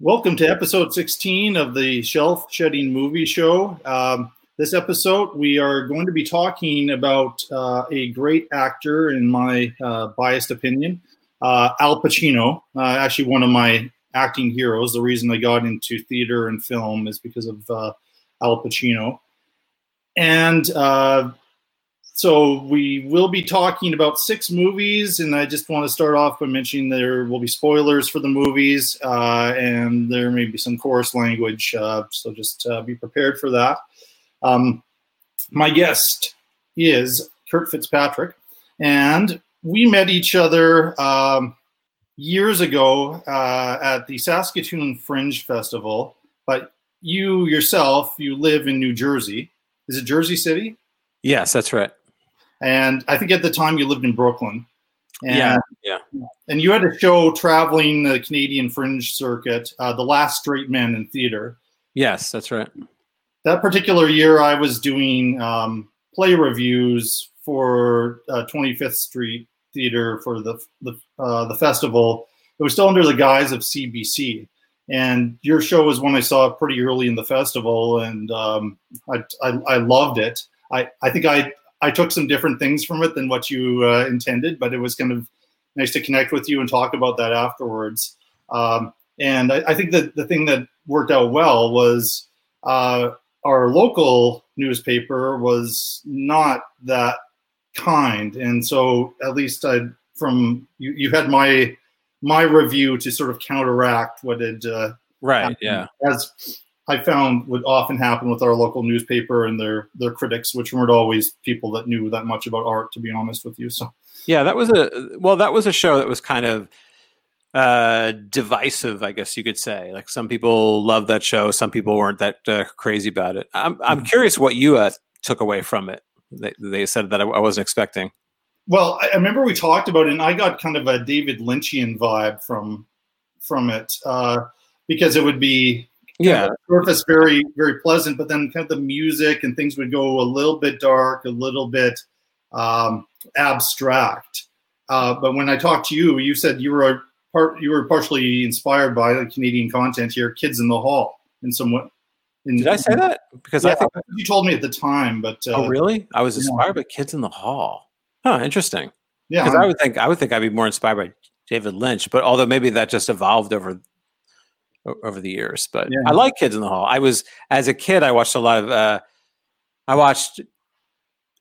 Welcome to episode 16 of the Shelf Shedding Movie Show. Um, this episode, we are going to be talking about uh, a great actor, in my uh, biased opinion, uh, Al Pacino. Uh, actually, one of my acting heroes. The reason I got into theater and film is because of uh, Al Pacino. And uh, so we will be talking about six movies, and I just want to start off by mentioning there will be spoilers for the movies, uh, and there may be some coarse language, uh, so just uh, be prepared for that. Um, my guest is Kurt Fitzpatrick, and we met each other um, years ago uh, at the Saskatoon Fringe Festival, but you yourself, you live in New Jersey. Is it Jersey City? Yes, that's right. And I think at the time you lived in Brooklyn. And, yeah, yeah. And you had a show traveling the Canadian Fringe circuit, uh, The Last Straight Man in Theater. Yes, that's right. That particular year, I was doing um, play reviews for uh, 25th Street Theater for the the, uh, the festival. It was still under the guise of CBC, and your show was one I saw pretty early in the festival, and um, I, I, I loved it. I I think I I took some different things from it than what you uh, intended, but it was kind of nice to connect with you and talk about that afterwards. Um, and I, I, think that the thing that worked out well was uh, our local newspaper was not that kind, and so at least I, from you, you had my my review to sort of counteract what had uh, right, yeah, as I found would often happen with our local newspaper and their their critics, which weren't always people that knew that much about art, to be honest with you. So yeah, that was a well, that was a show that was kind of uh divisive i guess you could say like some people loved that show some people weren't that uh, crazy about it i'm, I'm mm-hmm. curious what you uh, took away from it they, they said that I, I wasn't expecting well i remember we talked about it and i got kind of a david lynchian vibe from from it uh because it would be yeah. Surface very very pleasant but then kind of the music and things would go a little bit dark a little bit um, abstract. Uh, but when i talked to you you said you were part you were partially inspired by the canadian content here kids in the hall in somewhat in, did i say that? Because yeah, i think you told me at the time but uh, oh really? I was inspired yeah. by kids in the hall. Huh interesting. Yeah because i would think i would think i'd be more inspired by david lynch but although maybe that just evolved over over the years. But yeah. I like Kids in the Hall. I was as a kid, I watched a lot of. Uh, I watched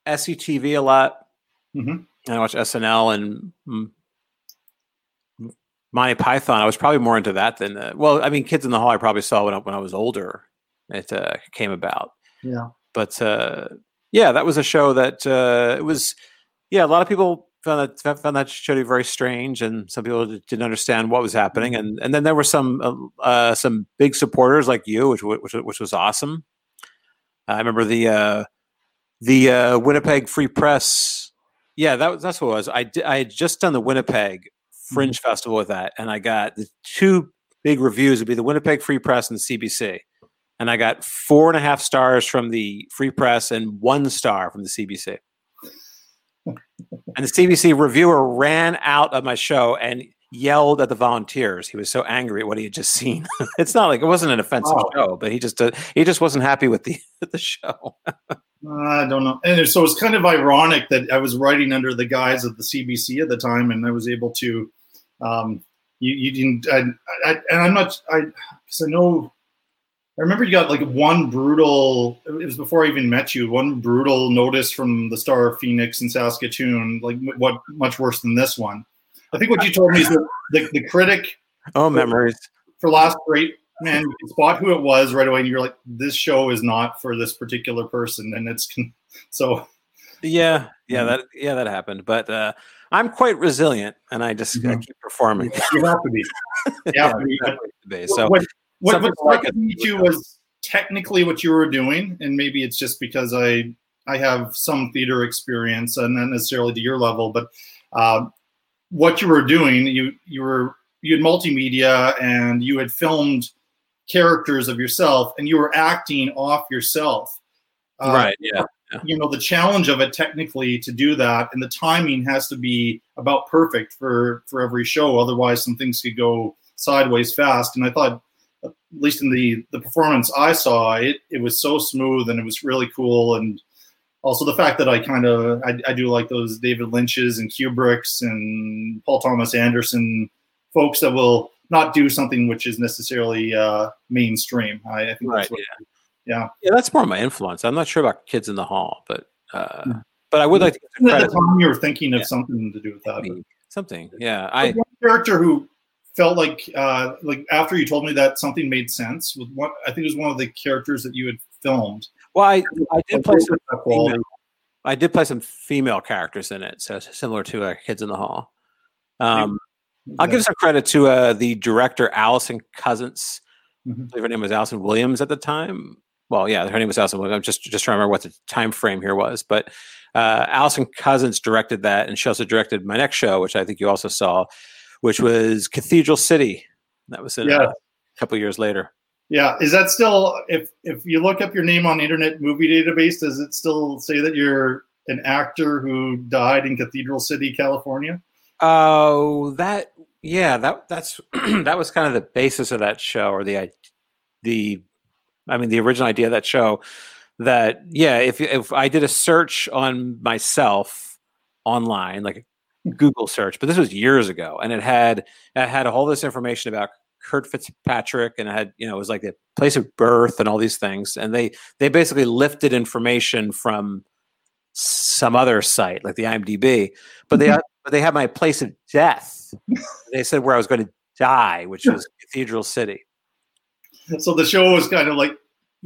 SCTV a lot. Mm-hmm. And I watched SNL and Monty Python. I was probably more into that than uh, well. I mean, Kids in the Hall. I probably saw when I, when I was older. It uh, came about. Yeah. But uh, yeah, that was a show that uh, it was. Yeah, a lot of people found that found that show to be very strange, and some people didn't understand what was happening. Mm-hmm. And and then there were some uh, uh, some big supporters like you, which which which was awesome. I remember the uh, the uh, Winnipeg Free Press. Yeah, that was that's what it was. I did, I had just done the Winnipeg Fringe mm-hmm. Festival with that, and I got the two big reviews would be the Winnipeg Free Press and the CBC. And I got four and a half stars from the Free Press and one star from the CBC and the CBC reviewer ran out of my show and yelled at the volunteers. He was so angry at what he had just seen. it's not like it wasn't an offensive oh. show, but he just uh, he just wasn't happy with the the show. I don't know. And so it's kind of ironic that I was writing under the guise of the CBC at the time, and I was able to. Um, you, you didn't, I, I, and I'm not, I, because I know I remember you got like one brutal. It was before I even met you. One brutal notice from the Star of Phoenix in Saskatoon. Like what? Much worse than this one. I think what you told me is that the, the critic. Oh, memories for last great man. You spot who it was right away, and you're like, "This show is not for this particular person," and it's so. Yeah, yeah, that yeah that happened, but uh, I'm quite resilient, and I just mm-hmm. I keep performing. You have to be. You have yeah, to be. So. When, what, what struck like me too was technically what you were doing, and maybe it's just because I I have some theater experience and not necessarily to your level, but uh, what you were doing, you you were you had multimedia and you had filmed characters of yourself and you were acting off yourself. Uh, right. Yeah. yeah. You know the challenge of it technically to do that, and the timing has to be about perfect for for every show. Otherwise, some things could go sideways fast. And I thought at least in the the performance I saw, it it was so smooth and it was really cool. And also the fact that I kind of I, I do like those David Lynch's and Kubricks and Paul Thomas Anderson folks that will not do something which is necessarily uh, mainstream. I, I think right, that's what, yeah. yeah. Yeah, that's more of my influence. I'm not sure about Kids in the Hall, but uh, but I would like to At the time, you were thinking of Yeah. something to do with that. but- Something, yeah. I one character who felt like uh like after you told me that something made sense was one I think it was one of the characters that you had filmed. well, I, I did play some female, I did play some female characters in it, so similar to uh, Kids in the Hall. Um, I'll give some credit to uh, the director Allison Cousins. I Mhm. believe her name was Allison Williams at the time. Well, yeah, her name was Allison Williams. I'm just just trying to remember what the time frame here was, but uh, Allison Cousins directed that, and she also directed my next show, which I think you also saw, which was Cathedral City. That was in, Yeah. uh, a couple years later. Yeah, is that still if if you look up your name on Internet Movie Database, does it still say that you're an actor who died in Cathedral City, California? Oh, that yeah, that that's that was kind of the basis of that show, or the i- the, I mean, the original idea of that show. That yeah, if if I did a search on myself online, like Google search, but this was years ago, and it had it had all this information about Kurt Fitzpatrick, and it had you know it was like the place of birth and all these things, and they they basically lifted information from some other site like the IMDb, but they mm-hmm. but they had my place of death. they said where I was going to die, which was Cathedral City. So the show was kind of like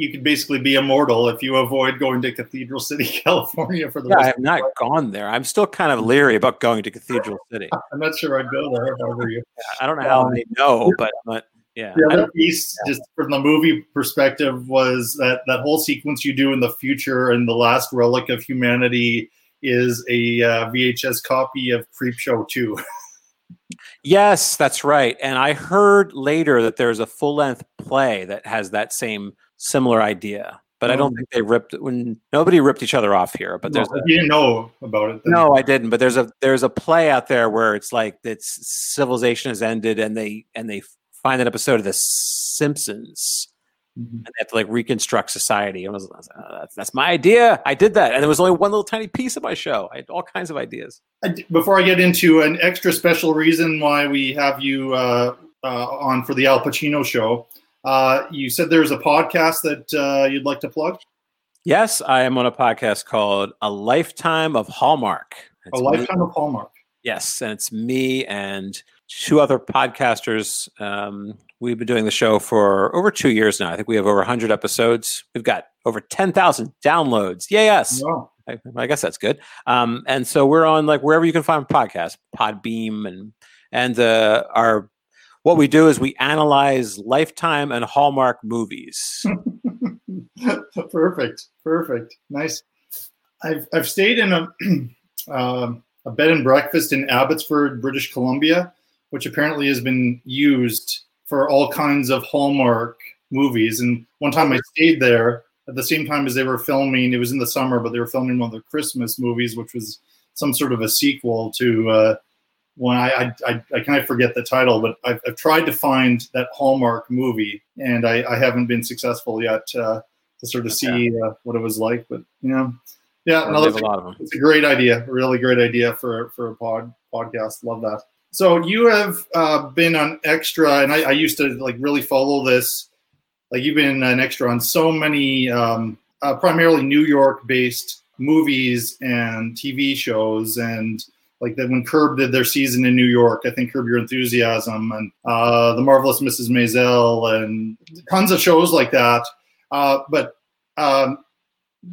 you could basically be immortal if you avoid going to Cathedral City, California for the Yeah, I have not gone there. I'm still kind of leery about going to Cathedral City. I'm not sure I'd go there if I were you. I don't know how they know, but but yeah, The other piece, just from the movie perspective, was that that whole sequence you do in the future and the last relic of humanity is a uh, VHS copy of Creepshow 2. yes, that's right. And I heard later that there's a full length play that has that same similar idea. But I don't Oh. think they ripped when nobody ripped each other off here. But there's if you didn't know about it. then- No, I didn't. But there's a there's a play out there where it's like it's civilization has ended, and they and they find an episode of The Simpsons, Mhm. and they have to like reconstruct society. And I was, I was like, "Oh, that's, that's my idea. I did that, and there was only one little tiny piece of my show. I had all kinds of ideas. Before I get into an extra special reason why we have you uh, uh, on for the Al Pacino show, uh, you said there's a podcast that uh, you'd like to plug. Yes, I am on a podcast called A Lifetime of Hallmark. A It's me- lifetime of Hallmark. Yes, and it's me and two other podcasters. Um, we've been doing the show for over two years now. I think we have over 100 episodes. We've got over 10,000 downloads. Yay, us. Wow. I, I guess that's good. Um, and so we're on like wherever you can find podcasts, Podbean, and and uh, our what we do is we analyze Lifetime and Hallmark movies. perfect, perfect, nice. I've I've stayed in a um a bed and breakfast in Abbotsford, British Columbia, which apparently has been used for all kinds of Hallmark movies. And one time I stayed there at the same time as they were filming. It was in the summer, but they were filming one of the Christmas movies, which was some sort of a sequel to uh, one. I, I I I kind of forget the title, but I've, I've tried to find that Hallmark movie, and I, I haven't been successful yet uh, to sort of see uh, what it was like. But you know, yeah, another a lot of them. it's a great idea, a really great idea for for a pod podcast. Love that. So you have uh, been on extra, and I, I used to like really follow this. Like you've been an extra on so many, um, uh, primarily New York-based movies and TV shows, and like that when Curb did their season in New York, I think Curb Your Enthusiasm and uh, The Marvelous Mrs. Maisel, and tons of shows like that. Uh, but um,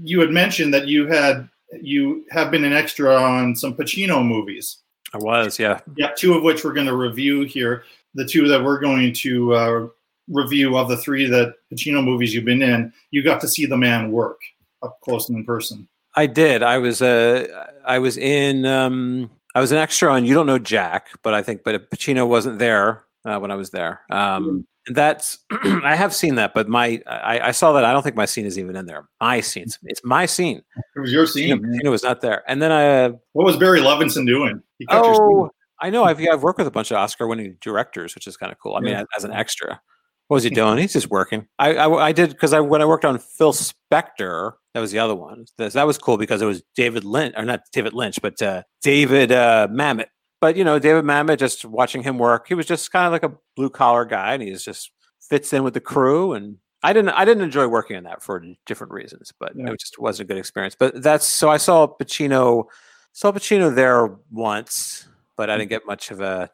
you had mentioned that you had you have been an extra on some Pacino movies. I was, yeah. Yeah, two of which we're going to review here. The two that we're going to uh, review of the three that Pacino movies you've been in, you got to see the man work up close and in person. I did. I was uh, I was in um, I was an extra on You Don't Know Jack, but I think but Pacino wasn't there uh, when I was there. Um, and that's I have seen that, but my I, I saw that. I don't think my scene is even in there. My scene. It's, it's my scene. It was your scene. Pacino was not there. And then I What was Barry Levinson doing? He cut oh. I know I've I've worked with a bunch of Oscar winning directors, which is kind of cool. I mean, Yeah. as an extra. What was he doing? He's just working. I I, I did because I when I worked on Phil Spector, that was the other one. That, that was cool because it was David Lynch, or not David Lynch, but uh, David uh, Mamet. But you know, David Mamet, just watching him work, he was just kind of like a blue collar guy, and he's just fits in with the crew. And I didn't I didn't enjoy working on that for different reasons, but yeah. it just wasn't a good experience. But that's so I saw Pacino saw Pacino there once, but I didn't get much of a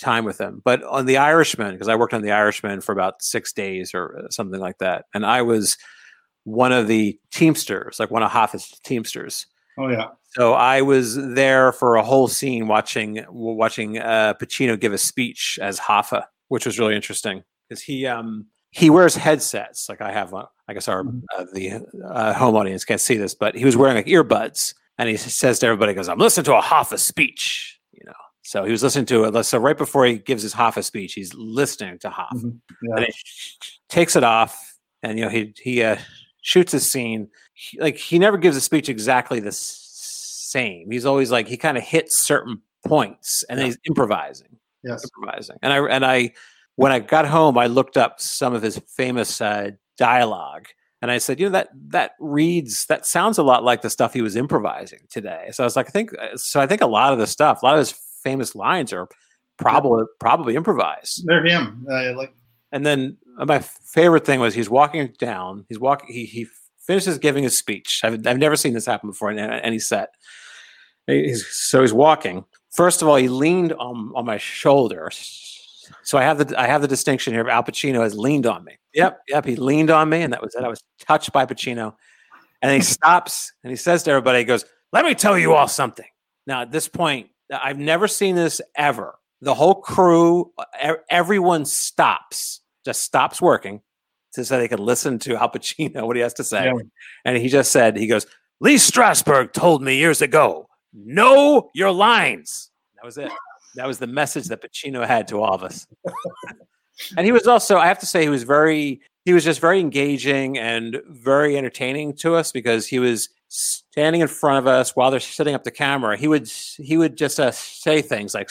time with him. But on The Irishman, because I worked on The Irishman for about six days or uh, something like that, and I was one of the Teamsters, like one of Hoffa's Teamsters. Oh yeah. So I was there for a whole scene watching watching uh, Pacino give a speech as Hoffa, which was really interesting because he um he wears headsets like I have. Uh, I guess our mm-hmm. uh, the uh, home audience can't see this, but he was wearing like earbuds, and he says to everybody, "Goes, I'm listening to a Hoffa speech," you know. So he was listening to it. So right before he gives his Hoffa speech, he's listening to Hoffa, mm-hmm. yeah. and he takes it off, and you know he he uh, shoots a scene. He, like he never gives a speech exactly the same. He's always like he kind of hits certain points, and then he's improvising. Yes, improvising. And I and I when I got home, I looked up some of his famous uh, dialogue, and I said, you know that that reads that sounds a lot like the stuff he was improvising today. So I was like, I think so. I think a lot of the stuff, a lot of his famous lines are probably probably improvised. They're him. Uh, like, and then uh, Uh, my favorite thing was he's walking down. He's walking. He he finishes giving his speech. I've I've never seen this happen before in any set. He's, so he's walking. First of all, he leaned on on my shoulder so I have the I have the distinction here. Al Pacino has leaned on me. Yep, yep. He leaned on me, and that was it. I was touched by Pacino, and he stops and he says to everybody, "He goes, let me tell you all something." Now at this point, I've never seen this ever. The whole crew, everyone stops, just stops working, so they can listen to Al Pacino what he has to say. Yeah. And he just said, he goes, "Lee Strasberg told me years ago, know your lines." That was it. That was the message that Pacino had to all of us. and he was also, I have to say, he was very, he was just very engaging and very entertaining to us because he was standing in front of us while they're setting up the camera. He would, he would just uh, say things like,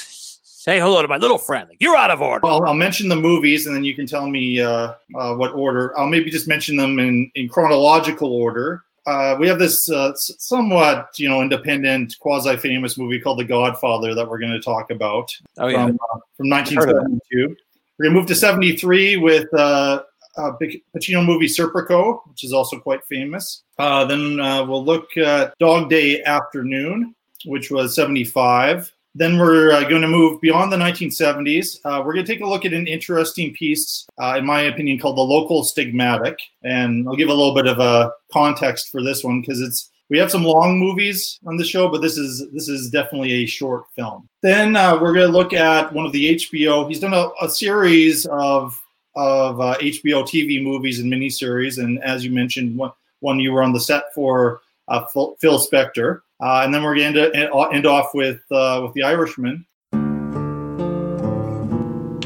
say hello to my little friend. Like, You're out of order. Well, I'll mention the movies and then you can tell me uh, uh, what order. I'll maybe just mention them in, in chronological order uh, we have this uh, somewhat, you know, independent, quasi-famous movie called The Godfather that we're going to talk about. Oh yeah, from, uh, from 1972. We're going to move to 73 with uh, a Pacino movie Serpico, which is also quite famous. Uh, then uh, we'll look at Dog Day Afternoon, which was 75. Then we're uh, going to move beyond the 1970s. Uh, we're going to take a look at an interesting piece, uh, in my opinion, called "The Local Stigmatic," and I'll give a little bit of a context for this one because it's we have some long movies on the show, but this is this is definitely a short film. Then uh, we're going to look at one of the HBO. He's done a, a series of of HBO uh, TV movies and miniseries, and as you mentioned, one, one you were on the set for uh, Phil, Phil Spector. Uh, and then we're going to end off with uh, with the Irishman.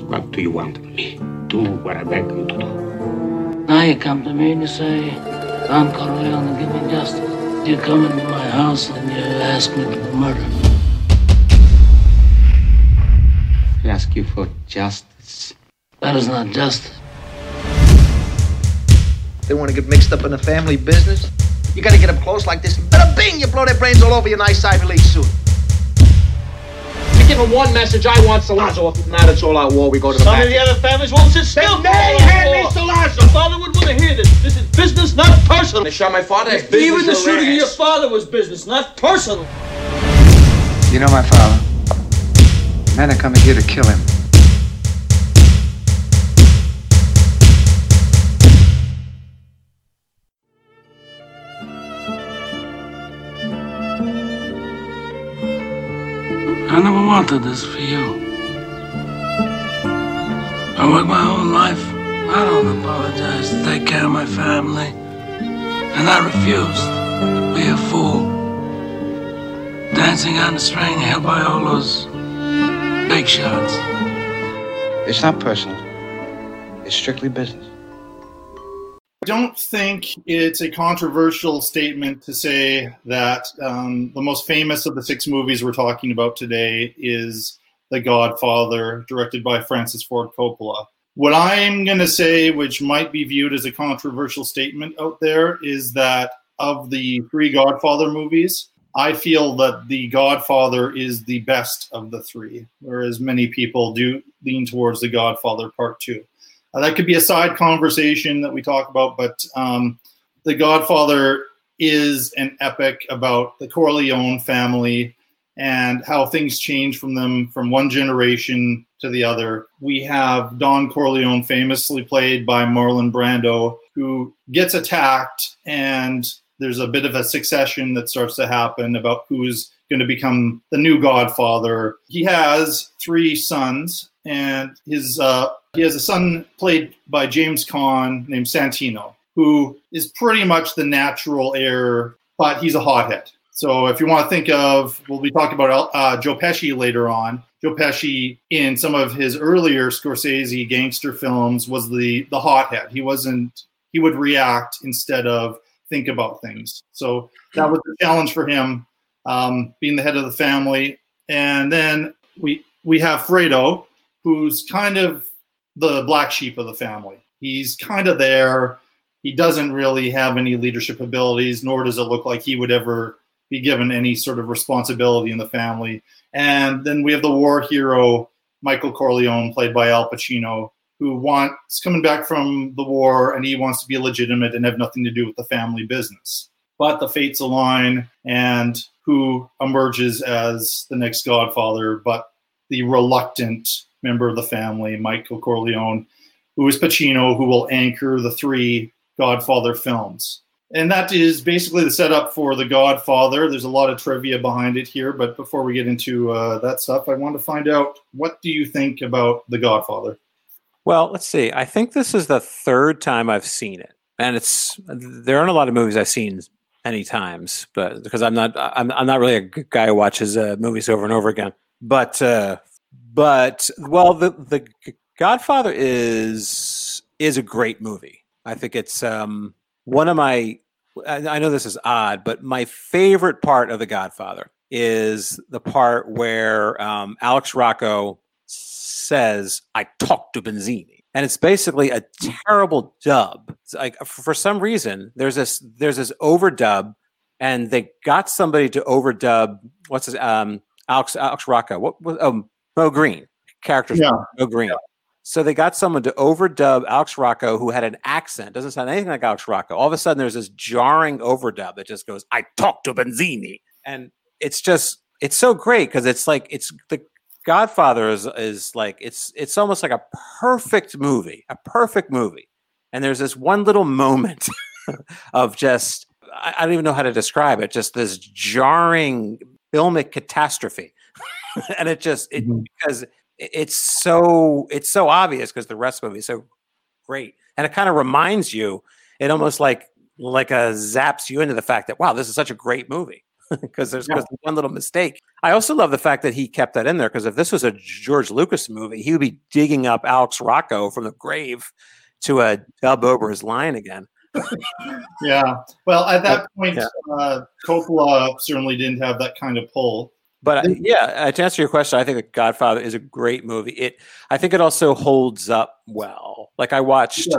What do you want of me? Do what I beg you to do. Now you come to me and you say, Don Corleone, give me justice. You come into my house and you ask me to murder. I ask you for justice. That is not justice. They want to get mixed up in the family business? You gotta get them close like this. Bada bing! You blow their brains all over your nice Ivy League suit. You give them one message, I want Sollozzo off. Now that's all out war. We go to the Some back. of the other families won't sit still. They hand me Sollozzo. Your father would want to hear this. This is business, not personal. They shot my father. Even the shooting of your father was business, not personal. You know my father. Men are coming here to kill him. I never wanted this for you. I worked my whole life. I don't apologize to take care of my family. And I refused to be a fool. Dancing on the string held by all those big shots. It's not personal. It's strictly business don't think it's a controversial statement to say that um, the most famous of the six movies we're talking about today is The Godfather, directed by Francis Ford Coppola. What I'm going to say, which might be viewed as a controversial statement out there, is that of the three Godfather movies, I feel that The Godfather is the best of the three, whereas many people do lean towards The Godfather Part Two. Uh, that could be a side conversation that we talk about, but um, The Godfather is an epic about the Corleone family and how things change from them from one generation to the other. We have Don Corleone, famously played by Marlon Brando, who gets attacked, and there's a bit of a succession that starts to happen about who's going to become the new godfather. He has three sons, and his uh, he has a son played by James Caan named Santino, who is pretty much the natural heir, but he's a hothead. So if you want to think of, we'll be talking about uh, Joe Pesci later on. Joe Pesci, in some of his earlier Scorsese gangster films, was the the hothead. He wasn't. He would react instead of think about things. So that was the challenge for him, um, being the head of the family. And then we we have Fredo, who's kind of the black sheep of the family. He's kind of there. He doesn't really have any leadership abilities, nor does it look like he would ever be given any sort of responsibility in the family. And then we have the war hero, Michael Corleone, played by Al Pacino, who wants coming back from the war and he wants to be legitimate and have nothing to do with the family business. But the fates align, and who emerges as the next godfather, but the reluctant member of the family, Michael Corleone, who is Pacino, who will anchor the three Godfather films and that is basically the setup for The Godfather. There's a lot of trivia behind it here, but before we get into uh, that stuff, I want to find out what do you think about The Godfather? Well, let's see. I think this is the third time I've seen it, and it's there aren't a lot of movies I've seen any times, but because I'm not I'm, I'm not really a guy who watches uh, movies over and over again. But uh, but well, the the Godfather is is a great movie. I think it's um one of my I know this is odd, but my favorite part of The Godfather is the part where um, Alex Rocco says, "I talked to Barzini," and it's basically a terrible dub. It's like for some reason, there's this there's this overdub, and they got somebody to overdub. What's his um, Alex Alex Rocco? What was um, Moe Greene, characters? Yeah. Moe Greene. Yeah. So they got someone to overdub Alex Rocco who had an accent, doesn't sound anything like Alex Rocco. All of a sudden, there's this jarring overdub that just goes, I talked to Barzini. And it's just, it's so great because it's like, it's the Godfather is, is like, it's, it's almost like a perfect movie, a perfect movie. And there's this one little moment of just, I, I don't even know how to describe it, just this jarring filmic catastrophe. and it just, it, mm-hmm. because it's so it's so obvious because the rest of the movie is so great, and it kind of reminds you. It almost like like a zaps you into the fact that wow, this is such a great movie because there's yeah. one little mistake. I also love the fact that he kept that in there because if this was a George Lucas movie, he would be digging up Alex Rocco from the grave to uh, dub over his line again. yeah. Well, at that point, yeah. uh, Coppola certainly didn't have that kind of pull. But uh, yeah, uh, to answer your question, I think The Godfather is a great movie. It, I think it also holds up well. Like I watched, yeah.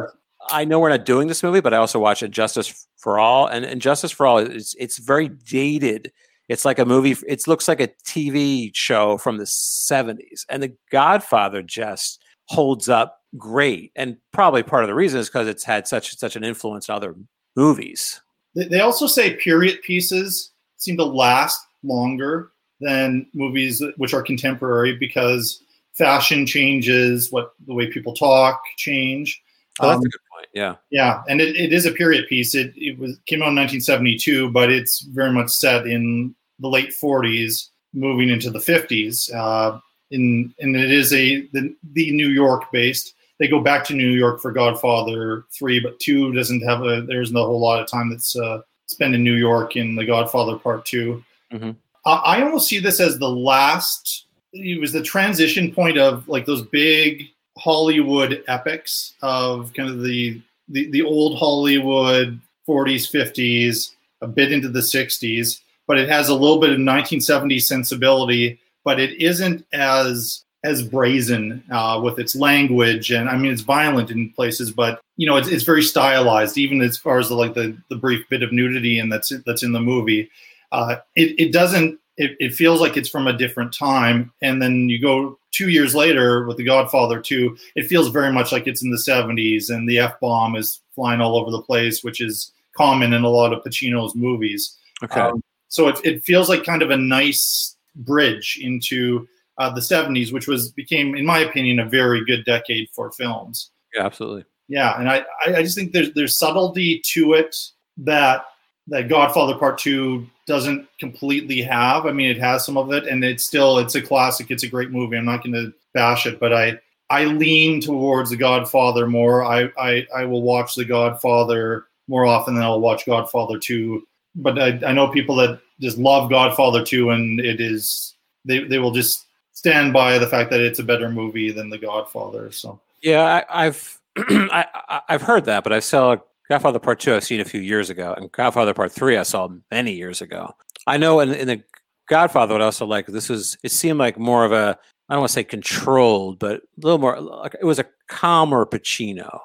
I know we're not doing this movie, but I also watched Justice for All, and, and Justice for All is it's very dated. It's like a movie. It looks like a TV show from the '70s, and The Godfather just holds up great. And probably part of the reason is because it's had such such an influence on other movies. They also say period pieces seem to last longer than movies which are contemporary because fashion changes, what the way people talk change. Oh, that's um, a good point. Yeah. Yeah, and it, it is a period piece. It it was came out in 1972, but it's very much set in the late 40s, moving into the 50s. Uh, in and it is a the, the New York based. They go back to New York for Godfather three, but two doesn't have a. There's not a whole lot of time that's uh, spent in New York in the Godfather Part 2 mm-hmm. I almost see this as the last. It was the transition point of like those big Hollywood epics of kind of the the, the old Hollywood 40s, 50s, a bit into the 60s, but it has a little bit of 1970s sensibility, but it isn't as as brazen uh, with its language, and I mean it's violent in places, but you know it's, it's very stylized, even as far as the, like the, the brief bit of nudity and that's that's in the movie. Uh, it it doesn't. It, it feels like it's from a different time, and then you go two years later with The Godfather 2, it feels very much like it's in the 70s, and the F bomb is flying all over the place, which is common in a lot of Pacino's movies. Okay. Um, so it, it feels like kind of a nice bridge into uh, the 70s, which was became, in my opinion, a very good decade for films. yeah, absolutely. Yeah, and I, I I just think there's there's subtlety to it that that Godfather Part Two doesn't completely have. I mean, it has some of it, and it's still it's a classic. It's a great movie. I'm not going to bash it, but I I lean towards The Godfather more. I I, I will watch The Godfather more often than I'll watch Godfather Two. But I, I know people that just love Godfather Two, and it is they they will just stand by the fact that it's a better movie than The Godfather. So Yeah, I, I've I, I've heard that, but I saw Godfather Part Two. I've seen a few years ago, and Godfather Part Three I saw many years ago. I know in, in the Godfather, what I also like this was it seemed like more of a I don't want to say controlled, but a little more like it was a calmer Pacino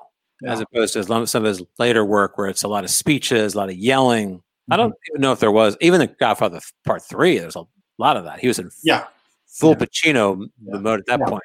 as opposed to some some of his later work where it's a lot of speeches, a lot of yelling. I don't mm-hmm. even know if there was even in Godfather Part Three. There's a lot of that. He was in yeah, full Yeah. Pacino Yeah. mode at that Yeah. point.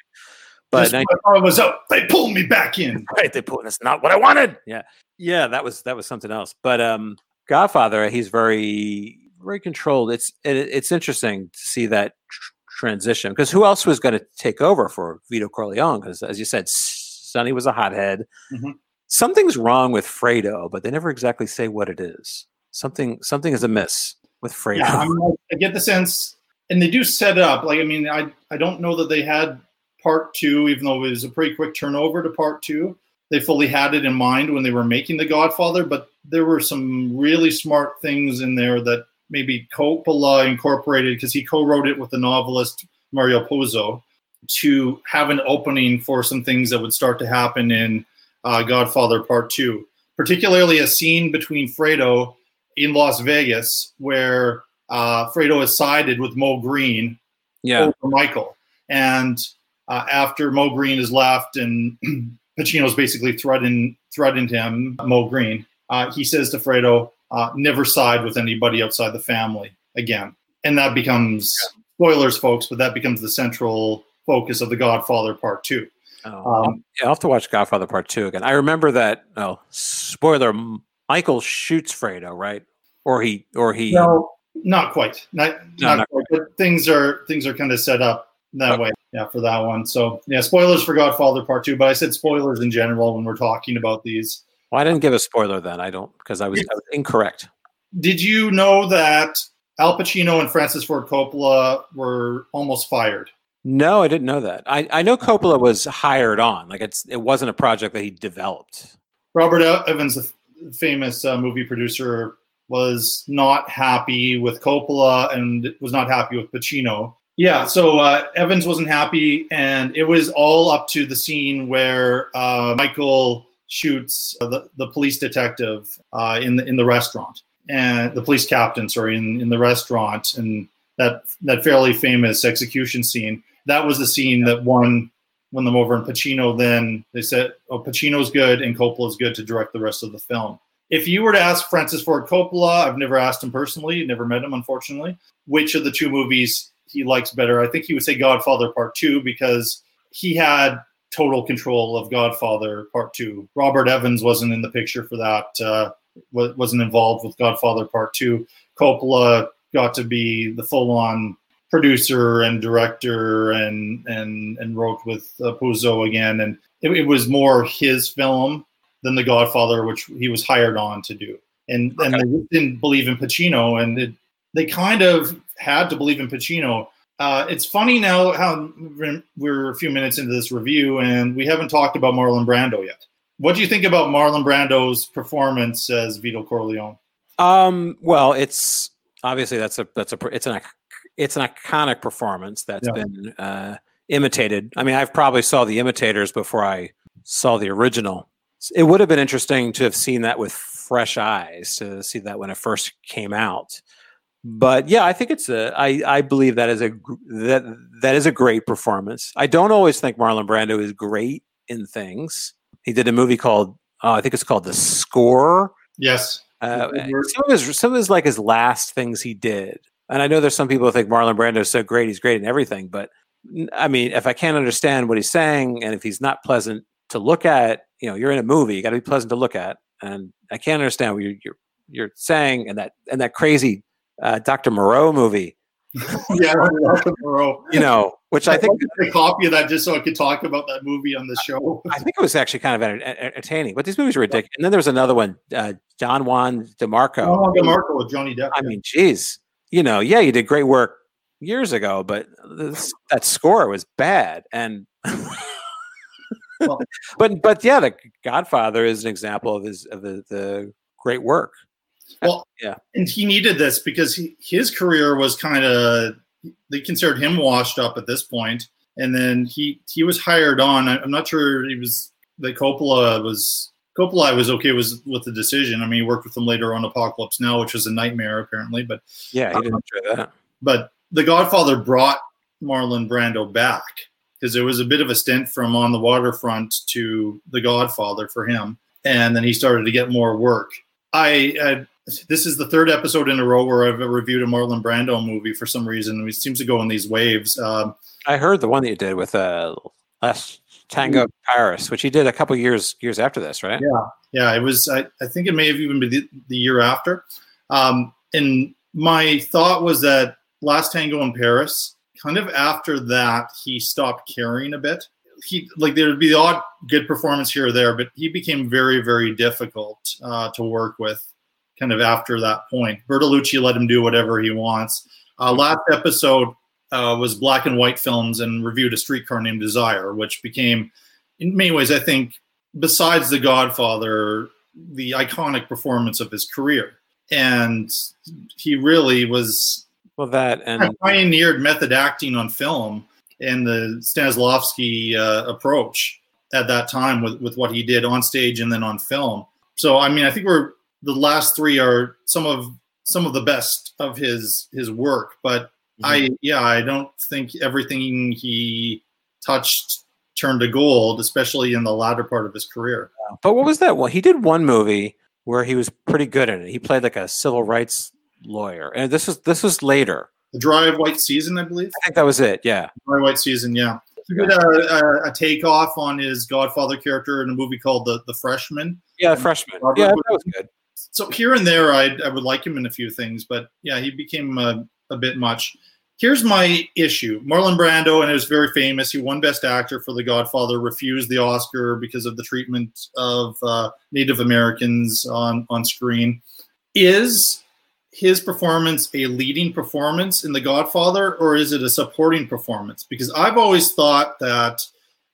But when I was up, they pulled me back in. right they pulled. that's not what i wanted yeah yeah that was that was something else but um godfather he's very very controlled it's it, it's interesting to see that tr- transition because who else was going to take over for vito corleone because as you said sonny was a hothead Mhm. something's wrong with fredo but they never exactly say what it is something something is amiss with fredo Yeah, I, mean, I get the sense, and they do set it up. Like, I mean, I I don't know that they had part two, even though it was a pretty quick turnover to part two. They fully had it in mind when they were making The Godfather, but there were some really smart things in there that maybe Coppola incorporated because he co-wrote it with the novelist Mario Puzo to have an opening for some things that would start to happen in uh, Godfather Part Two, particularly a scene between Fredo in Las Vegas where uh, Fredo is sided with Moe Greene yeah over Michael. And uh, after Moe Greene is left and Pacino's basically threatened threatened him, Moe Greene, uh, he says to Fredo, uh, never side with anybody outside the family again. And that becomes spoilers, folks, but that becomes the central focus of The Godfather Part Two. Oh, Um, yeah, I'll have to watch Godfather Part Two again. I remember that. Oh, spoiler: Michael shoots Fredo, right? Or he, or he. No, not quite. Not, No, not, not quite. But things are things are kind of set up that Okay. way. Yeah, for that one. So yeah, spoilers for Godfather Part Two. But I said spoilers in general when we're talking about these. Well, I didn't give a spoiler then. I don't because I was, I was incorrect. Did you know that Al Pacino and Francis Ford Coppola were almost fired? No, I didn't know that. I, I know Coppola was hired on. Like it's it wasn't a project that he developed. Robert Evans, the famous uh, movie producer, was not happy with Coppola and was not happy with Pacino. Yeah, so uh, Evans wasn't happy, and it was all up to the scene where uh, Michael shoots uh, the, the police detective uh, in the in the restaurant and the police captain, sorry, in, in the restaurant, and that that fairly famous execution scene. That was the scene that won won them over. And Pacino then they said, "Oh, Pacino's good and Coppola's good to direct the rest of the film." If you were to ask Francis Ford Coppola, I've never asked him personally, never met him, unfortunately, which of the two movies he likes better, I think he would say Godfather Part Two because he had total control of Godfather Part Two. Robert Evans wasn't in the picture for that. Uh, wasn't involved with Godfather Part Two. Coppola got to be the full-on producer and director and and and wrote with uh, Puzo again, and it, it was more his film than The Godfather, which he was hired on to do. And and they didn't believe in Pacino, and it, they kind of had to believe in Pacino. Uh, it's funny now how we're- a few minutes into this review, and we haven't talked about Marlon Brando yet. What do you think about Marlon Brando's performance as Vito Corleone? Um, well, it's obviously that's a that's a it's an it's an iconic performance that's Yeah. been uh, imitated. I mean, I've probably saw the imitators before I saw the original. It would have been interesting to have seen that with fresh eyes to see that when it first came out. But yeah, I think it's a. I I believe that is a that that is a great performance. I don't always think Marlon Brando is great in things. He did a movie called oh, I think it's called The Score. Yes. Uh, some of his some of his like his last things he did, and I know there's some people who think Marlon Brando is so great, he's great in everything. But I mean, if I can't understand what he's saying, and if he's not pleasant to look at, you know, you're in a movie, you got to be pleasant to look at, and I can't understand what you're you're, you're saying, and that and that crazy uh, Dr. Moreau movie, yeah, Malcolm Moreau. you know, which I think a copy of that just so I could talk about that movie on the show. I think it was actually kind of enter- enter- entertaining. But these movies are ridiculous. And then there was another one, uh, Don Juan DeMarco. Oh, DeMarco with Johnny Depp. I mean, geez, you know, yeah, you did great work years ago, but this, that score was bad. And Well- but but yeah, the Godfather is an example of his of the, the great work. Well, Yeah. and he needed this because he, his career was kind of they considered him washed up at this point. point, and then he he was hired on. I- I'm not sure he was that Coppola was Coppola was okay was with the decision. I mean, he worked with him later on Apocalypse Now, which was a nightmare apparently, but Yeah, he didn't um, enjoy that. but The Godfather brought Marlon Brando back because there was a bit of a stint from On the Waterfront to The Godfather for him, and then he started to get more work. I, I this is the third episode in a row where I've reviewed a Marlon Brando movie for some reason. It seems to go in these waves. Um, I heard the one that you did with uh, Last Tango in Paris, which you did a couple years years after this, right? Yeah, yeah, it was. I, I think it may have even been the, the year after. Um, and my thought was that Last Tango in Paris, kind of after that, he stopped caring a bit. He like there would be the odd good performance here or there, but he became very, very difficult uh, to work with. Kind of after that point, Bertolucci let him do whatever he wants. Uh, last episode uh, was black and white films and reviewed a streetcar named Desire, which became, in many ways, I think, besides The Godfather, the iconic performance of his career. And he really was Well, that and pioneered method acting on film and the Stanislavski uh, approach at that time with, with what he did on stage and then on film. So, I mean, I think we're the last three are some of some of the best of his his work, but mm-hmm. I yeah, I don't think everything he touched turned to gold, especially in the latter part of his career. But what was that one? He did one movie where he was pretty good in it. He played like a civil rights lawyer, and this was this was later. The Dry of White Season, I believe. I think that was it. Yeah, Dry White Season, yeah. He did a, uh, uh, a, a takeoff on his Godfather character in a movie called The The Freshman. yeah, the freshman. Robert Yeah, that was good. So here and there, I I would like him in a few things, but yeah, he became a, a bit much. Here's my issue: Marlon Brando, and it was very famous. He won Best Actor for The Godfather, refused the Oscar because of the treatment of uh, Native Americans on on screen. Is his performance a leading performance in The Godfather, or is it a supporting performance? Because I've always thought that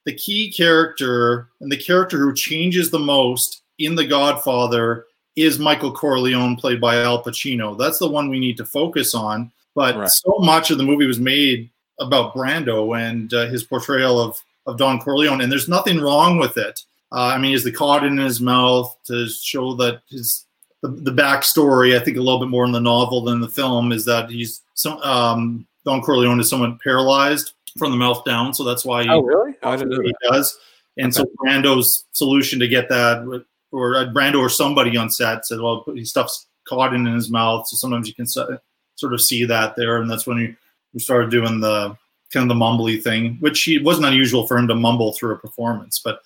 the key character and the character who changes the most in The Godfather is Michael Corleone, played by Al Pacino. That's the one we need to focus on. But Right. so much of the movie was made about Brando and uh, his portrayal of, of Don Corleone, and there's nothing wrong with it. Uh, I mean, he's the cod in his mouth to show that his the, the backstory. I think a little bit more in the novel than the film is that he's some um, Don Corleone is somewhat paralyzed from the mouth down, so that's why he, Oh, really? Oh, I didn't know he that. does. And so Brando's solution to get that, or Brando or somebody on set said, "Well, he stuffs caught in his mouth." So sometimes you can sort of see that there, and that's when we, we started doing the kind of the mumbly thing, which he wasn't unusual for him to mumble through a performance. But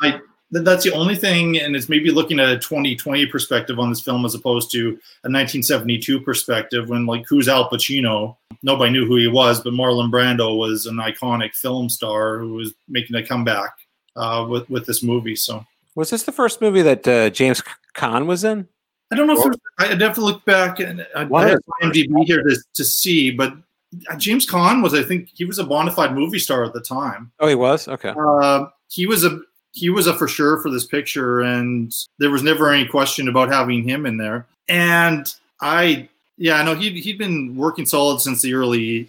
I that's the only thing, and it's maybe looking at a 2020 perspective on this film as opposed to a 1972 perspective when like who's Al Pacino? Nobody knew who he was, but Marlon Brando was an iconic film star who was making a comeback uh, with with this movie. So Was this the first movie that uh, James Caan was in? I don't know if there's, I'd have to look back and I, One I have of IMDb here to, to see, but uh, James Caan was I think he was a bona fide movie star at the time. Oh, he was. Okay. Uh, he was a he was a for sure for this picture, and there was never any question about having him in there. And I, yeah, I know he he'd been working solid since the early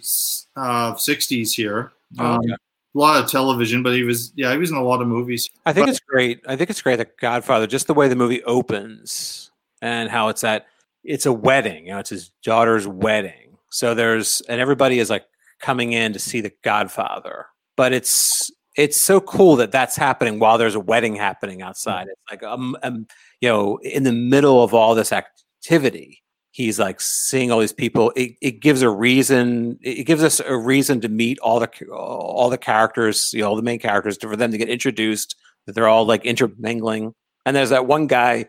uh, '60s here. Oh, Um, okay. A lot of television, but he was yeah he was in a lot of movies. I think But- it's great. I think it's great that Godfather, just the way the movie opens and how it's that it's a wedding. You know, it's his daughter's wedding. So there's and everybody is like coming in to see the Godfather. But it's it's so cool that that's happening while there's a wedding happening outside. It's like um, um you know in the middle of all this activity he's like seeing all these people it, it gives a reason it gives us a reason to meet all the all the characters you know all the main characters to, for them to get introduced that they're all like intermingling. And there's that one guy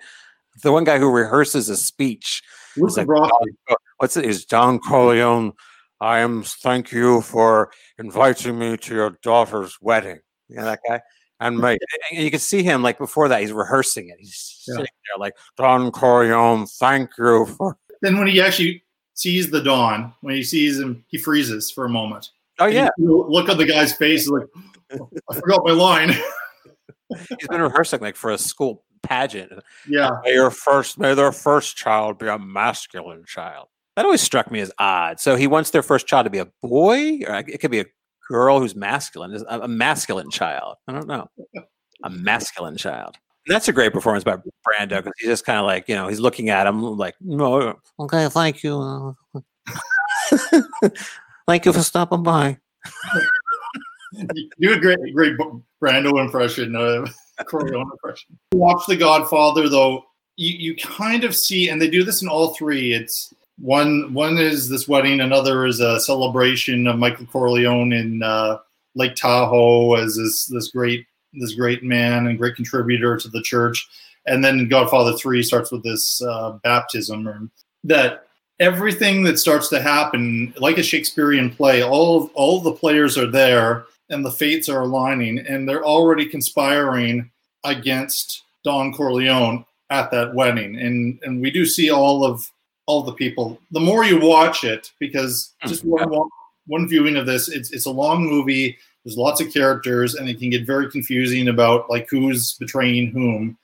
the one guy who rehearses a speech. He's like, oh, what's it is don corleone. I am thank you for inviting me to your daughter's wedding. You know that guy? And like and you can see him like before that he's rehearsing it. He's yeah. sitting there like don corleone thank you for then when he actually sees the Don, when he sees him, he freezes for a moment. Oh yeah. Look at the guy's face, like oh, I forgot my line. He's been rehearsing like for a school pageant. Yeah. May your first, may their first child be a masculine child. That always struck me as odd. So he wants their first child to be a boy, or it could be a girl who's masculine, a masculine child. I don't know. A masculine child that's a great performance by Brando because he's just kind of like you know he's looking at him like no okay thank you thank you for stopping by. you do a great great Brando impression, uh, Corleone impression. Watch The Godfather though, you you kind of see, and they do this in all three. It's one one is this wedding, another is a celebration of Michael Corleone in uh, Lake Tahoe as this this great this great man and great contributor to the church. And then Godfather 3 starts with this uh, baptism, or that everything that starts to happen, like a Shakespearean play, all of, all of the players are there and the fates are aligning, and they're already conspiring against Don Corleone at that wedding. And and we do see all of all the people. The more you watch it, because hmm. just one, one viewing of this, it's it's a long movie. There's lots of characters, and it can get very confusing about like who's betraying whom.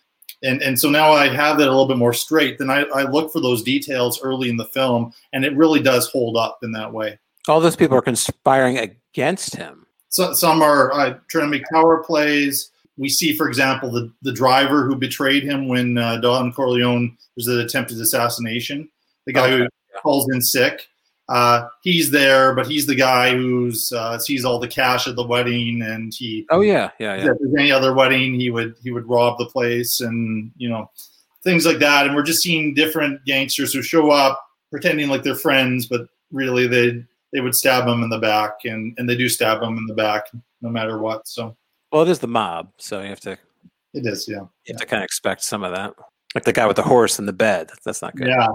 And and so now I have that a little bit more straight. Then I, I look for those details early in the film, and it really does hold up in that way. All those people are conspiring against him. So, some are uh, trying to make power plays. We see, for example, the, the driver who betrayed him when uh, Don Corleone was an attempted assassination. The guy okay. who calls in sick uh, he's there, but he's the guy who's uh, sees all the cash at the wedding, and he. Oh yeah, yeah, yeah. If there's any other wedding, he would he would rob the place, and you know, things like that. And we're just seeing different gangsters who show up pretending like they're friends, but really they they would stab him in the back, and and they do stab him in the back no matter what. So. Well, it is the mob, so you have to. It is, yeah. You have yeah. to kind of expect some of that, like the guy with the horse in the bed. That's not good. Yeah,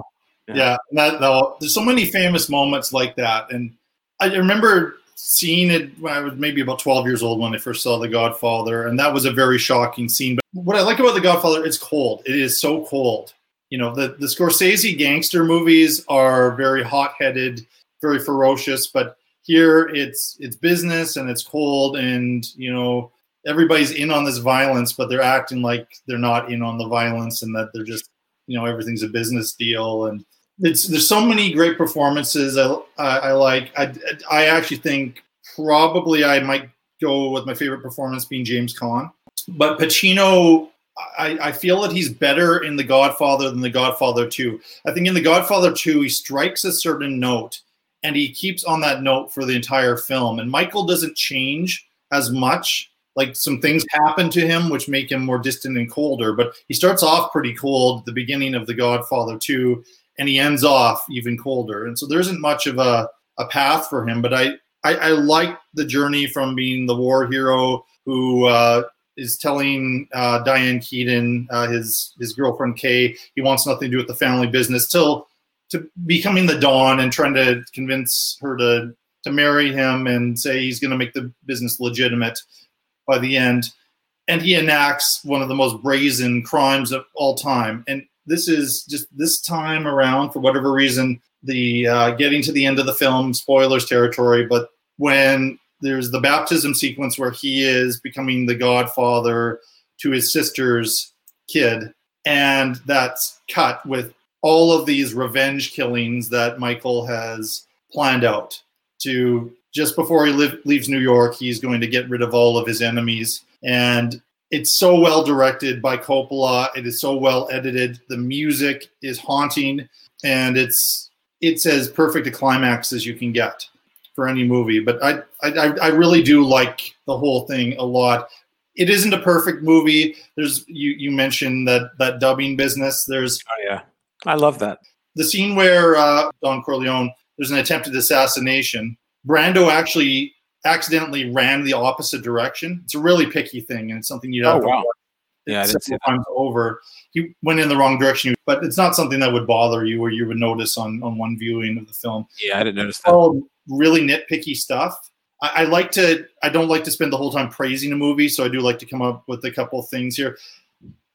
yeah, that though there's so many famous moments like that, and I remember seeing it when I was maybe about 12 years old when I first saw The Godfather, and that was a very shocking scene. But what I like about The Godfather, it's cold. It is so cold. You know, the the Scorsese gangster movies are very hot-headed, very ferocious, but here it's it's business and it's cold, and you know everybody's in on this violence, but they're acting like they're not in on the violence and that they're just you know everything's a business deal and it's, there's so many great performances I, I, I like. I, I actually think probably I might go with my favorite performance being James Caan. But Pacino, I, I feel that he's better in The Godfather than The Godfather 2. I think in The Godfather 2, he strikes a certain note and he keeps on that note for the entire film. And Michael doesn't change as much. Like some things happen to him which make him more distant and colder, but he starts off pretty cold at the beginning of The Godfather 2 and he ends off even colder. And so there isn't much of a, a path for him. But I, I, I like the journey from being the war hero who uh, is telling uh, Diane Keaton, uh, his his girlfriend Kay, he wants nothing to do with the family business, till to becoming the Don and trying to convince her to to marry him and say he's going to make the business legitimate by the end. And he enacts one of the most brazen crimes of all time. And this is just this time around for whatever reason the uh, getting to the end of the film spoilers territory but when there's the baptism sequence where he is becoming the godfather to his sister's kid and that's cut with all of these revenge killings that michael has planned out to just before he leaves new york he's going to get rid of all of his enemies and it's so well directed by Coppola. It is so well edited. The music is haunting, and it's it's as perfect a climax as you can get for any movie. But I I, I really do like the whole thing a lot. It isn't a perfect movie. There's you you mentioned that that dubbing business. There's Oh yeah, I love that. the scene where uh, Don Corleone there's an attempted assassination. Brando actually accidentally ran the opposite direction. It's a really picky thing, and it's something you have Oh, to wow. watch Yeah, several times over. He went in the wrong direction, but it's not something that would bother you or you would notice on on one viewing of the film. Yeah, I didn't notice that. All really nitpicky stuff. I, I like to. I don't like to spend the whole time praising a movie, so I do like to come up with a couple of things here.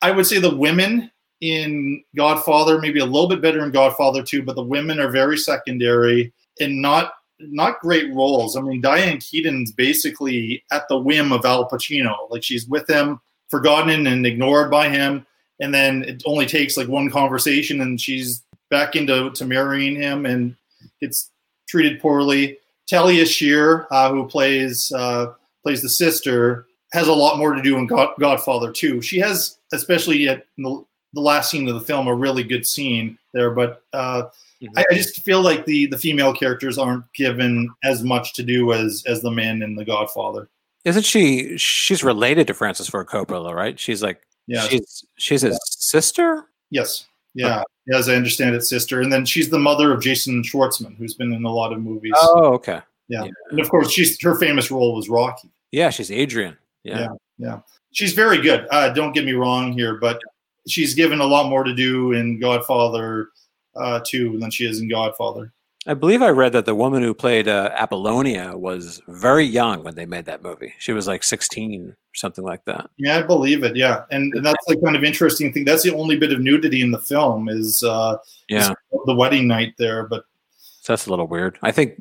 I would say the women in Godfather maybe a little bit better in Godfather 2, but the women are very secondary and not not great roles. I mean, Diane Keaton's basically at the whim of Al Pacino. Like she's with him, forgotten and ignored by him, and then it only takes like one conversation and she's back into to marrying him and gets treated poorly. Talia Shire, uh, who plays uh, plays the sister, has a lot more to do in God- Godfather 2. She has, especially at the, the last scene of the film, a really good scene there. But uh, Mhm. I, I just feel like the the female characters aren't given as much to do as as the men in the Godfather. Isn't she? She's related to Francis Ford Coppola, right? She's like, Yeah. she's she's his sister. Yes. Yeah. As I understand it, sister, and then she's the mother of Jason Schwartzman, who's been in a lot of movies. Oh, okay. yeah. yeah. and of course, she's her famous role was Rocky. Yeah, she's Adrian. Yeah. Yeah. She's very good. Uh, don't get me wrong here, but she's given a lot more to do in Godfather uh, 2 than she is in Godfather. I believe I read that the woman who played uh, Apollonia was very young when they made that movie. She was like 16 or something like that. Yeah, I believe it. Yeah, and, and that's the kind of interesting thing. That's the only bit of nudity in the film is uh, Yeah, the wedding night there. But so that's a little weird. I think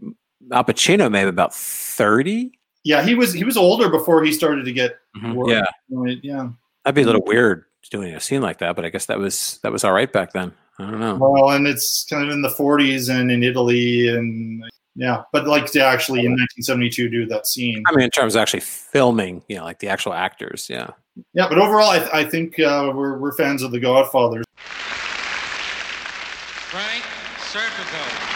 Al Pacino may have about 30. yeah, he was he was older before he started to get work. Yeah, yeah. that'd be a little weird doing a scene like that, but I guess that was that was all right back then. I don't know. Well, and it's kind of in the 40s and in Italy and yeah, but like to actually in 1972 do that scene. I mean, in terms of actually filming, you know, like the actual actors. Yeah. Yeah, but overall, I, I think uh, we're we're fans of The Godfather. Frank Serpico.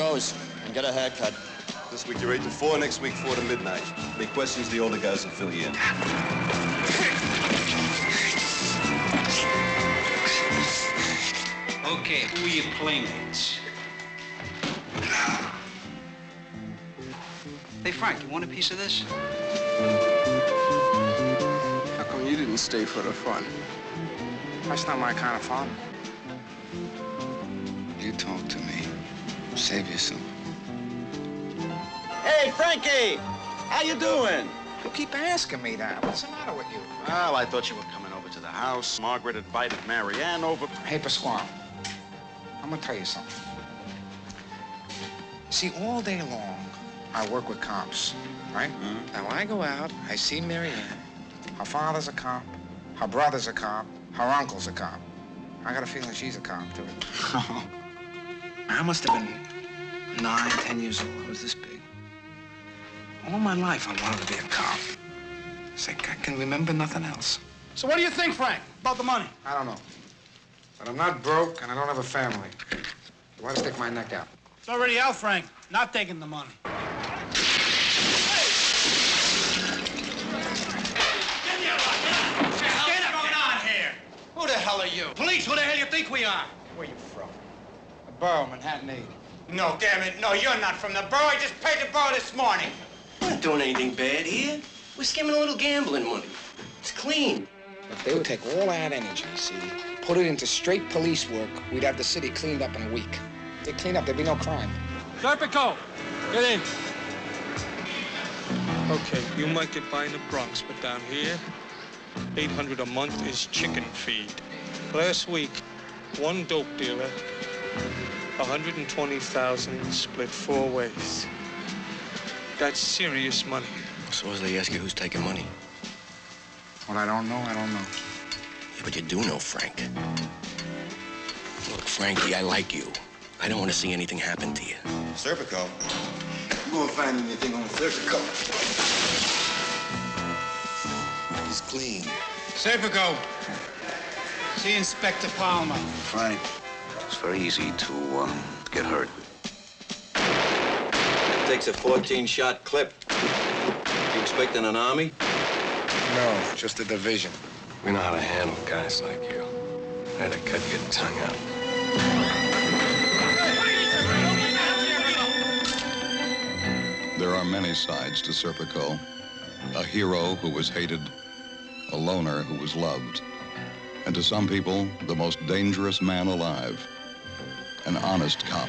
Goes. And get a haircut. This week you're 8 to 4, next week 4 to midnight. Any questions, the older guys will fill you in. Okay, who are your playmates? Hey, Frank, you want a piece of this? How come you didn't stay for the fun? That's not my kind of fun. You talk to me. Save yourself. Hey, Frankie! How you doing? You keep asking me that. What's the matter with you? Well, I thought you were coming over to the house. Margaret invited Marianne over. Hey, Pasquale. I'm gonna tell you something. See, all day long, I work with cops, right? Mm-hmm. Now, I go out, I see Marianne. Her father's a cop. Her brother's a cop. Her uncle's a cop. I got a feeling she's a cop, too. I must have been nine, ten years old. I was this big. All my life, I wanted to be a cop. It's like I can remember nothing else. So what do you think, Frank, about the money? I don't know. But I'm not broke and I don't have a family. So why stick my neck out? It's already out, Frank. Not taking the money. What's going on here? Who the hell are you? Police, who the hell do you think we are? Where you from? The borough, Manhattan 8. No, damn it. No, you're not from the borough. I just paid the borough this morning. We're not doing anything bad here. We're skimming a little gambling money. It's clean. If they would take all that energy, see, put it into straight police work, we'd have the city cleaned up in a week. If They'd clean up, there'd be no crime. Serpico, get in. Okay, you might get by in the Bronx, but down here, 800 a month is chicken feed. Last week, one dope dealer, 120,000 split four ways. That's serious money. Suppose they ask you who's taking money. What I don't know, I don't know. Yeah, but you do know Frank. Look, Frankie, I like you. I don't want to see anything happen to you. Serpico? You won't find anything on Serpico. He's clean. Serpico. See Inspector Palmer. Frank, it's very easy to um, get hurt. It takes a 14-shot clip. You expecting an army? No, just a division. We know how to handle guys like you. I had to cut your tongue out. There are many sides to Serpico. A hero who was hated, a loner who was loved, and to some people, the most dangerous man alive, an honest cop.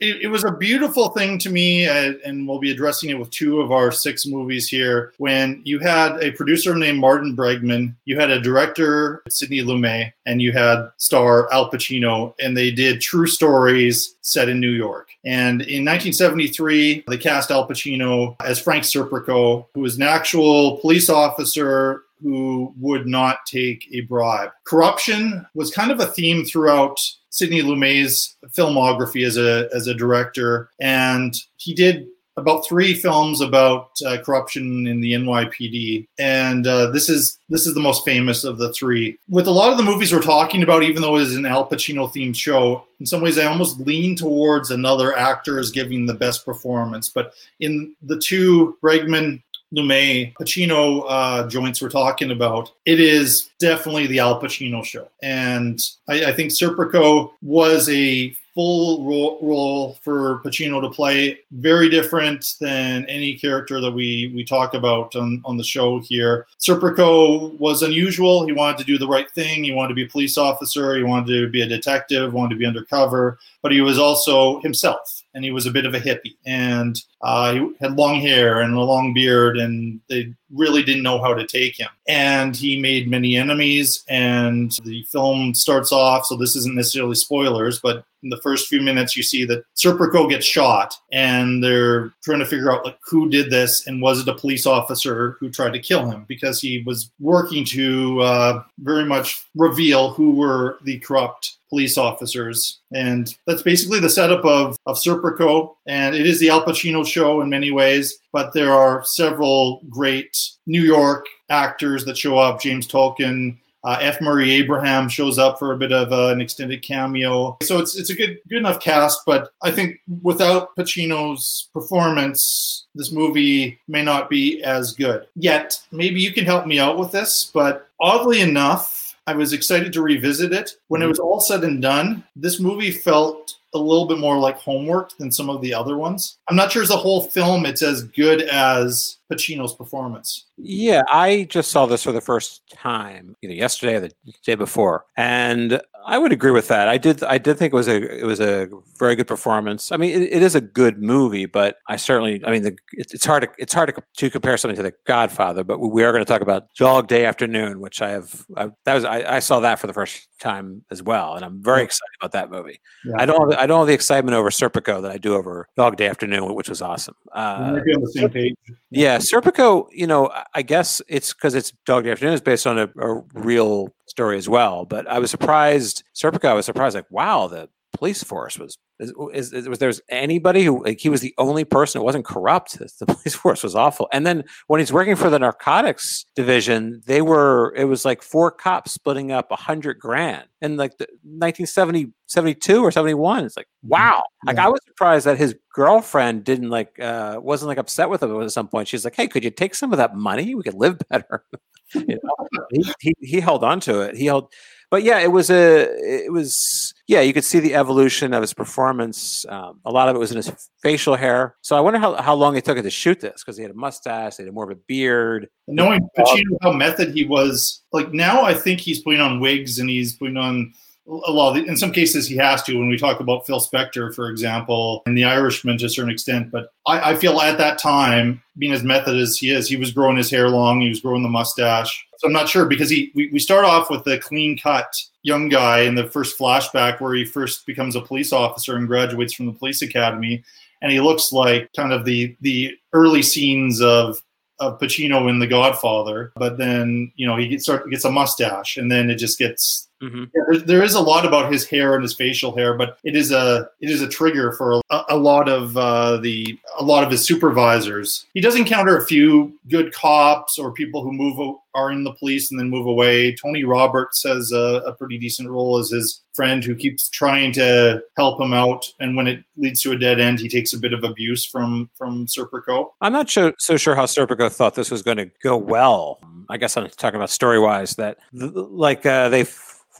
It, it was a beautiful thing to me, uh, and we'll be addressing it with two of our six movies here. When you had a producer named Martin Bregman, you had a director, Sidney Lumet, and you had star Al Pacino, and they did true stories set in New York. And in 1973, they cast Al Pacino as Frank Serpico, who was an actual police officer who would not take a bribe. Corruption was kind of a theme throughout Sidney Lumet's filmography as a as a director, and he did about three films about uh, corruption in the NYPD, and uh, this is this is the most famous of the three. With a lot of the movies we're talking about, even though it is an Al Pacino themed show, in some ways I almost lean towards another actor is giving the best performance. But in the two Bregman Lumet Pacino uh, joints we're talking about, it is definitely the Al Pacino show. And I, I think Serpico was a full role, role for Pacino to play, very different than any character that we we talk about on, on the show here. Serpico was unusual. He wanted to do the right thing. He wanted to be a police officer. He wanted to be a detective. Wanted to be undercover. But he was also himself, and he was a bit of a hippie. And uh, he had long hair and a long beard, and they really didn't know how to take him. And he made many enemies. And the film starts off, so this isn't necessarily spoilers, but in the first few minutes, you see that Serpico gets shot, and they're trying to figure out like who did this, and was it a police officer who tried to kill him because he was working to uh, very much reveal who were the corrupt police officers. And that's basically the setup of, of Serpico. And it is the Al Pacino show in many ways, but there are several great New York actors that show up. James Tolkan, uh, F. Murray Abraham shows up for a bit of uh, an extended cameo. So it's it's a good good enough cast, but I think without Pacino's performance, this movie may not be as good. Yet, maybe you can help me out with this, but oddly enough, I was excited to revisit it. When it mm-hmm. was all said and done, this movie felt a little bit more like homework than some of the other ones. I'm not sure as a whole film it's as good as Pacino's performance. Yeah, I just saw this for the first time either yesterday or the day before, and I would agree with that. I did. I did think it was a it was a very good performance. I mean, it, it is a good movie, but I certainly. I mean, the, it's, it's hard to it's hard to, to compare something to The Godfather. But we are going to talk about Dog Day Afternoon, which I have. I, that was I, I saw that for the first time as well, and I'm very excited about that movie. Yeah. I don't. I don't have the excitement over Serpico that I do over Dog Day Afternoon, which was awesome. We Uh, might be on the same page. yeah, Serpico, you know, I- I guess it's because it's Dog Day Afternoon is based on a, a real story as well. But I was surprised, Serpico, I was surprised, like, wow, the police force was, is, is, was there's anybody who, like, he was the only person who wasn't corrupt. The police force was awful. And then when he's working for the narcotics division, they were, it was like four cops splitting up a hundred grand. in like the 1970, 72 or 71, it's like, wow. Like, I was surprised that his girlfriend didn't like, uh, wasn't like upset with him at some point. She's like, hey, could you take some of that money? We could live better. you know, he, he, he held on to it. He held, but yeah, it was a it was yeah, you could see the evolution of his performance. Um, a lot of it was in his facial hair. So I wonder how, how long it took it to shoot this because he had a mustache, he had more of a beard. Knowing Pacino how method he was, like now I think he's putting on wigs and he's putting on a lot. In some cases, he has to. When we talk about Phil Spector, for example, and The Irishman to a certain extent, but I, I feel at that time, being as method as he is, he was growing his hair long, he was growing the mustache. So I'm not sure because he we, we start off with the clean cut young guy in the first flashback where he first becomes a police officer and graduates from the police academy, and he looks like kind of the the early scenes of of Pacino in The Godfather, but then you know he gets start gets a mustache, and then it just gets. Mm-hmm. Yeah, there, there is a lot about his hair and his facial hair, but it is a it is a trigger for a, a lot of uh, the a lot of his supervisors. He does encounter a few good cops or people who move are in the police and then move away. Tony Roberts has a, a pretty decent role as his friend who keeps trying to help him out, and when it leads to a dead end, he takes a bit of abuse from from Serpico. I'm not so, so sure how Serpico thought this was going to go well. I guess I'm talking about story wise that th- like uh, they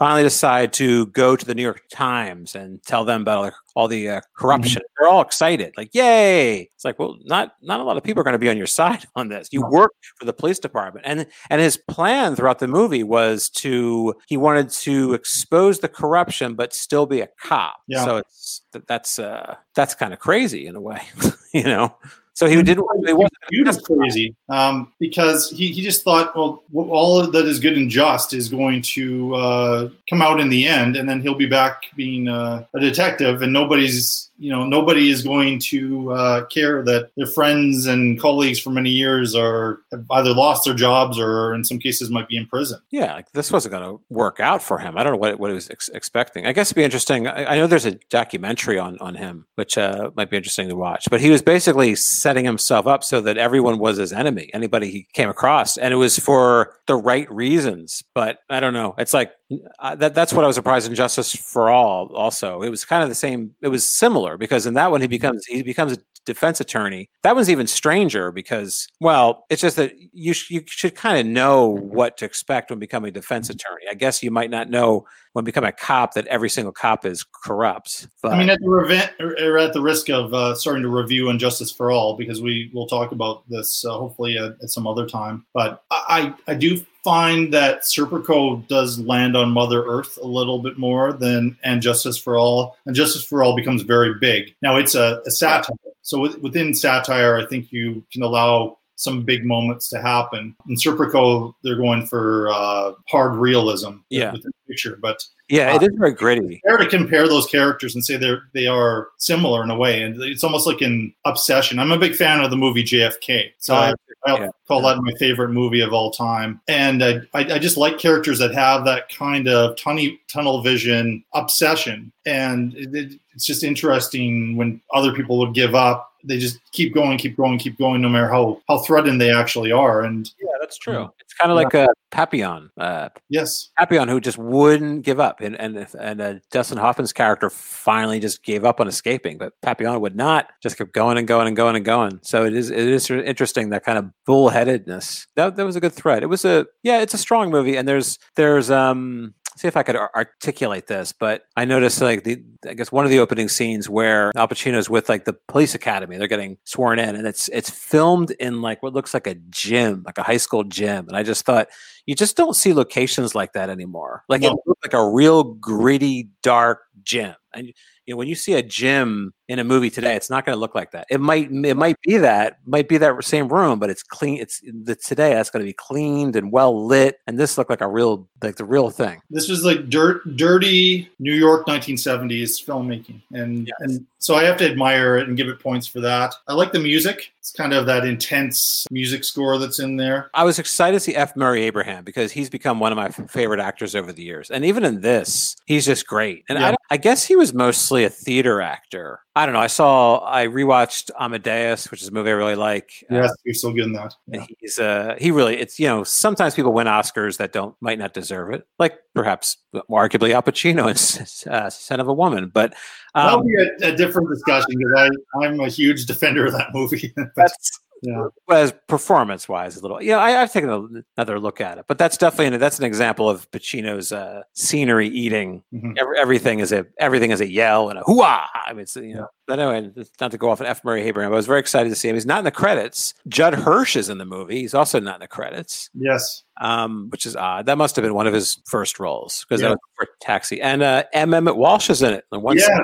finally decide to go to the New York Times and tell them about like, all the uh, corruption. They're all excited, like yay! It's like, well, not not a lot of people are going to be on your side on this. You work for the police department, and and his plan throughout the movie was to he wanted to expose the corruption, but still be a cop. Yeah. So it's that's uh that's kind of crazy in a way, you know. So he didn't. He wasn't Beautiful crazy um, because he, he just thought, well, all that is good and just is going to uh, come out in the end, and then he'll be back being uh, a detective, and nobody's you know nobody is going to uh, care that their friends and colleagues for many years are have either lost their jobs or in some cases might be in prison. Yeah, like this wasn't going to work out for him. I don't know what what he was ex- expecting. I guess it'd be interesting. I, I know there's a documentary on on him, which uh, might be interesting to watch. But he was basically setting himself up so that everyone was his enemy, anybody he came across, and it was for the right reasons. But I don't know. It's like uh, that. That's what I was surprised in Justice for All. Also, it was kind of the same. It was similar because in that one he becomes he becomes a defense attorney. That one's even stranger because, well, it's just that you sh- you should kind of know what to expect when becoming a defense attorney. I guess you might not know when becoming a cop that every single cop is corrupt. But I mean, at the revent, or at the risk of uh, starting to review And Justice for All, because we will talk about this uh, hopefully at, at some other time. But I, I do find that Serpico does land on Mother Earth a little bit more than and Justice for All. And Justice for All becomes very big. Now it's a, a satire, so with, within satire, I think you can allow some big moments to happen. In Serpico, they're going for uh, hard realism Yeah. within the picture, but yeah, it is very gritty. fair to compare those characters and say they're they are similar in a way, and it's almost like an obsession. I'm a big fan of the movie JFK, so I, I'll yeah. call that my favorite movie of all time. And I, I, I just like characters that have that kind of tunnel tunnel vision obsession, and it, it- it's just interesting when other people would give up. They just keep going, keep going, keep going, no matter how how threatened they actually are. And Yeah, that's true. It's kind of like a Papillon. Uh, yes, Papillon, who just wouldn't give up, and and and uh, Dustin Hoffman's character finally just gave up on escaping, but Papillon would not. Just kept going and going and going and going. So it is it is interesting that kind of bullheadedness. That that was a good thread. It was a yeah, it's a strong movie, and there's there's um. See if I could ar- articulate this, but I noticed like the I guess one of the opening scenes where Al Pacino's with like the police academy, they're getting sworn in, and it's it's filmed in like what looks like a gym, like a high school gym, and I just thought you just don't see locations like that anymore. Like it No. looked like a real gritty, dark gym. And you know, when you see a gym in a movie today, it's not going to look like that. It might it might be that might be that same room, but it's clean. It's the today that's going to be cleaned and well lit, and this looked like a real like the real thing. this was like dirt, dirty New York 1970s filmmaking, and and so I have to admire it and give it points for that. I like the music; it's kind of that intense music score that's in there. I was excited to see F. Murray Abraham because he's become one of my favorite actors over the years, and even in this, he's just great. And Yeah. don't- I guess he was mostly a theater actor. I don't know. I saw, I rewatched Amadeus, which is a movie I really like. Uh, Yes, you're so good in that. and he's uh he really it's you know sometimes people win Oscars that don't might not deserve it like perhaps arguably Al Pacino in uh, Scent of a Woman but That'll um, be a, a different discussion because I I'm a huge defender of that movie. that's Yeah. as performance wise, a little. Yeah, I, I've taken a, another look at it, but that's definitely that's an example of Pacino's uh, scenery eating. Mhm. Every, everything is a everything is a yell and a hooah. I mean, it's, you know. But anyway, not to go off on F. Murray Abraham, but I was very excited to see him. He's not in the credits. Judd Hirsch is in the movie. He's also not in the credits. Yes. Um, which is odd. That must have been one of his first roles because Yeah. that was for Taxi. And uh, M. Emmett Walsh is in it. one scene.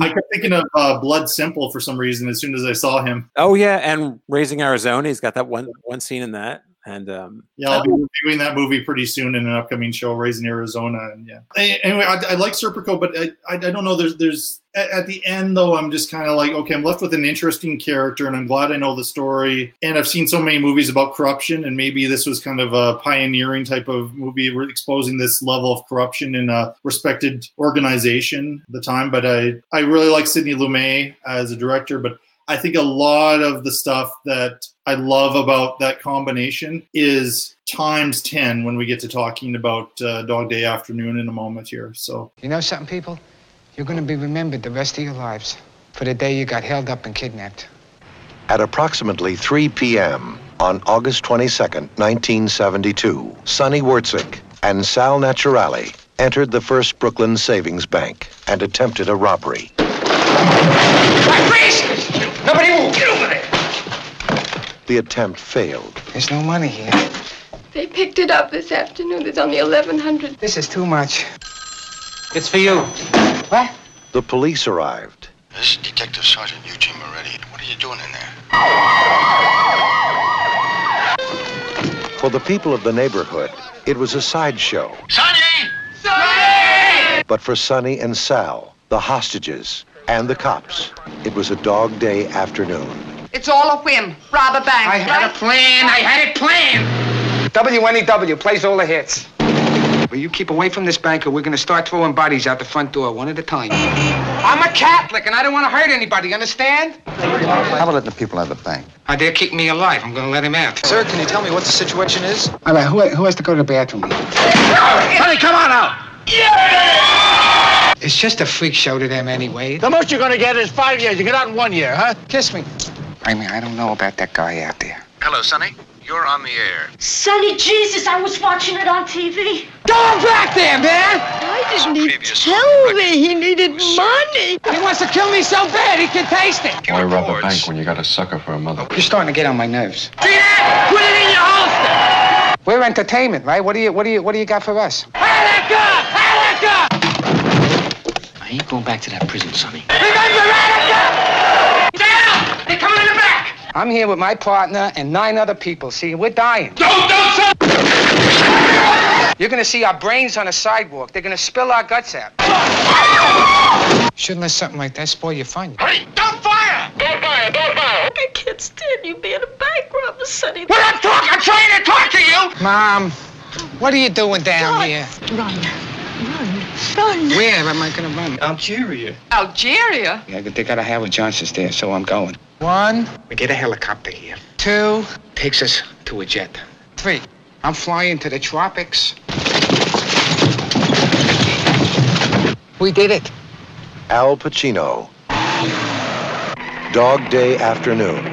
I kept thinking of uh, Blood Simple for some reason as soon as I saw him. Oh yeah, and Raising Arizona. He's got that one one scene in that. And um, Yeah, I'll be reviewing that movie pretty soon in an upcoming show, Raising Arizona. And yeah. Anyway, I, I like Serpico, but I, I, don't know. There's there's at, at the end though, I'm just kind of like, okay, I'm left with an interesting character, and I'm glad I know the story. And I've seen so many movies about corruption, and maybe this was kind of a pioneering type of movie. We're exposing this level of corruption in a respected organization at the time. But I I really like Sidney Lumet as a director, but I think a lot of the stuff that I love about that combination is times 10 when we get to talking about uh, Dog Day Afternoon in a moment here. So, You know something, people? You're gonna be remembered the rest of your lives for the day you got held up and kidnapped. At approximately 3 p.m. on August 22nd, 1972, Sonny Wortzik and Sal Naturile entered the First Brooklyn Savings Bank and attempted a robbery. Freeze! The attempt failed. There's no money here. They picked it up this afternoon. There's only 1100 This is too much. It's for you. What? The police arrived. This is Detective Sergeant Eugene Moretti. What are you doing in there? For the people of the neighborhood, it was a sideshow. Sonny! Sonny! But for Sonny and Sal, the hostages, and the cops, it was a dog day afternoon. It's all a whim. Rob a bank. I had right? a plan. I had it planned. WNEW plays all the hits. Will you keep away from this bank or we're gonna start throwing bodies out the front door one at a time? I'm a Catholic and I don't want to hurt anybody, understand? How about letting the people out of the bank? Uh, they're keeping me alive. I'm gonna let him out. Sir, can you tell me what the situation is? All right, who, who has to go to the bathroom? Sonny, come on out! It's just a freak show to them anyway. The most you're gonna get is five years. You get out in one year, huh? Kiss me. I mean, I don't know about that guy out there. Hello, Sonny. You're on the air. Sonny Jesus, I was watching it on TV. Go back there, man! Why didn't he tell me he needed money? He wants to kill me so bad he can taste it. Why rob a bank when you got a sucker for a mother? You're starting to get on my nerves. See that? Put it in your holster! We're entertainment, right? What do you what do you what do you got for us? Attica! Attica! I ain't going back to that prison, Sonny. Remember Attica? Down! They're coming in the back! I'm here with my partner and nine other people. See, we're dying. Don't, don't, son! You're gonna see our brains on the sidewalk. They're gonna spill our guts out. Shouldn't let something like that spoil your fun. Hey, Don't fire! Don't fire, don't fire. I can't stand you being a bank robber, Sonny. Well, I'm talking. I'm trying to talk to you! Mom, what are you doing down here? Run. Run. Run. Where am I gonna run? Algeria. Algeria? Yeah, they gotta have a Johnson's there, so I'm going. One, we get a helicopter here. Two, takes us to a jet. Three, I'm flying to the tropics. We did it. Al Pacino. Dog Day Afternoon.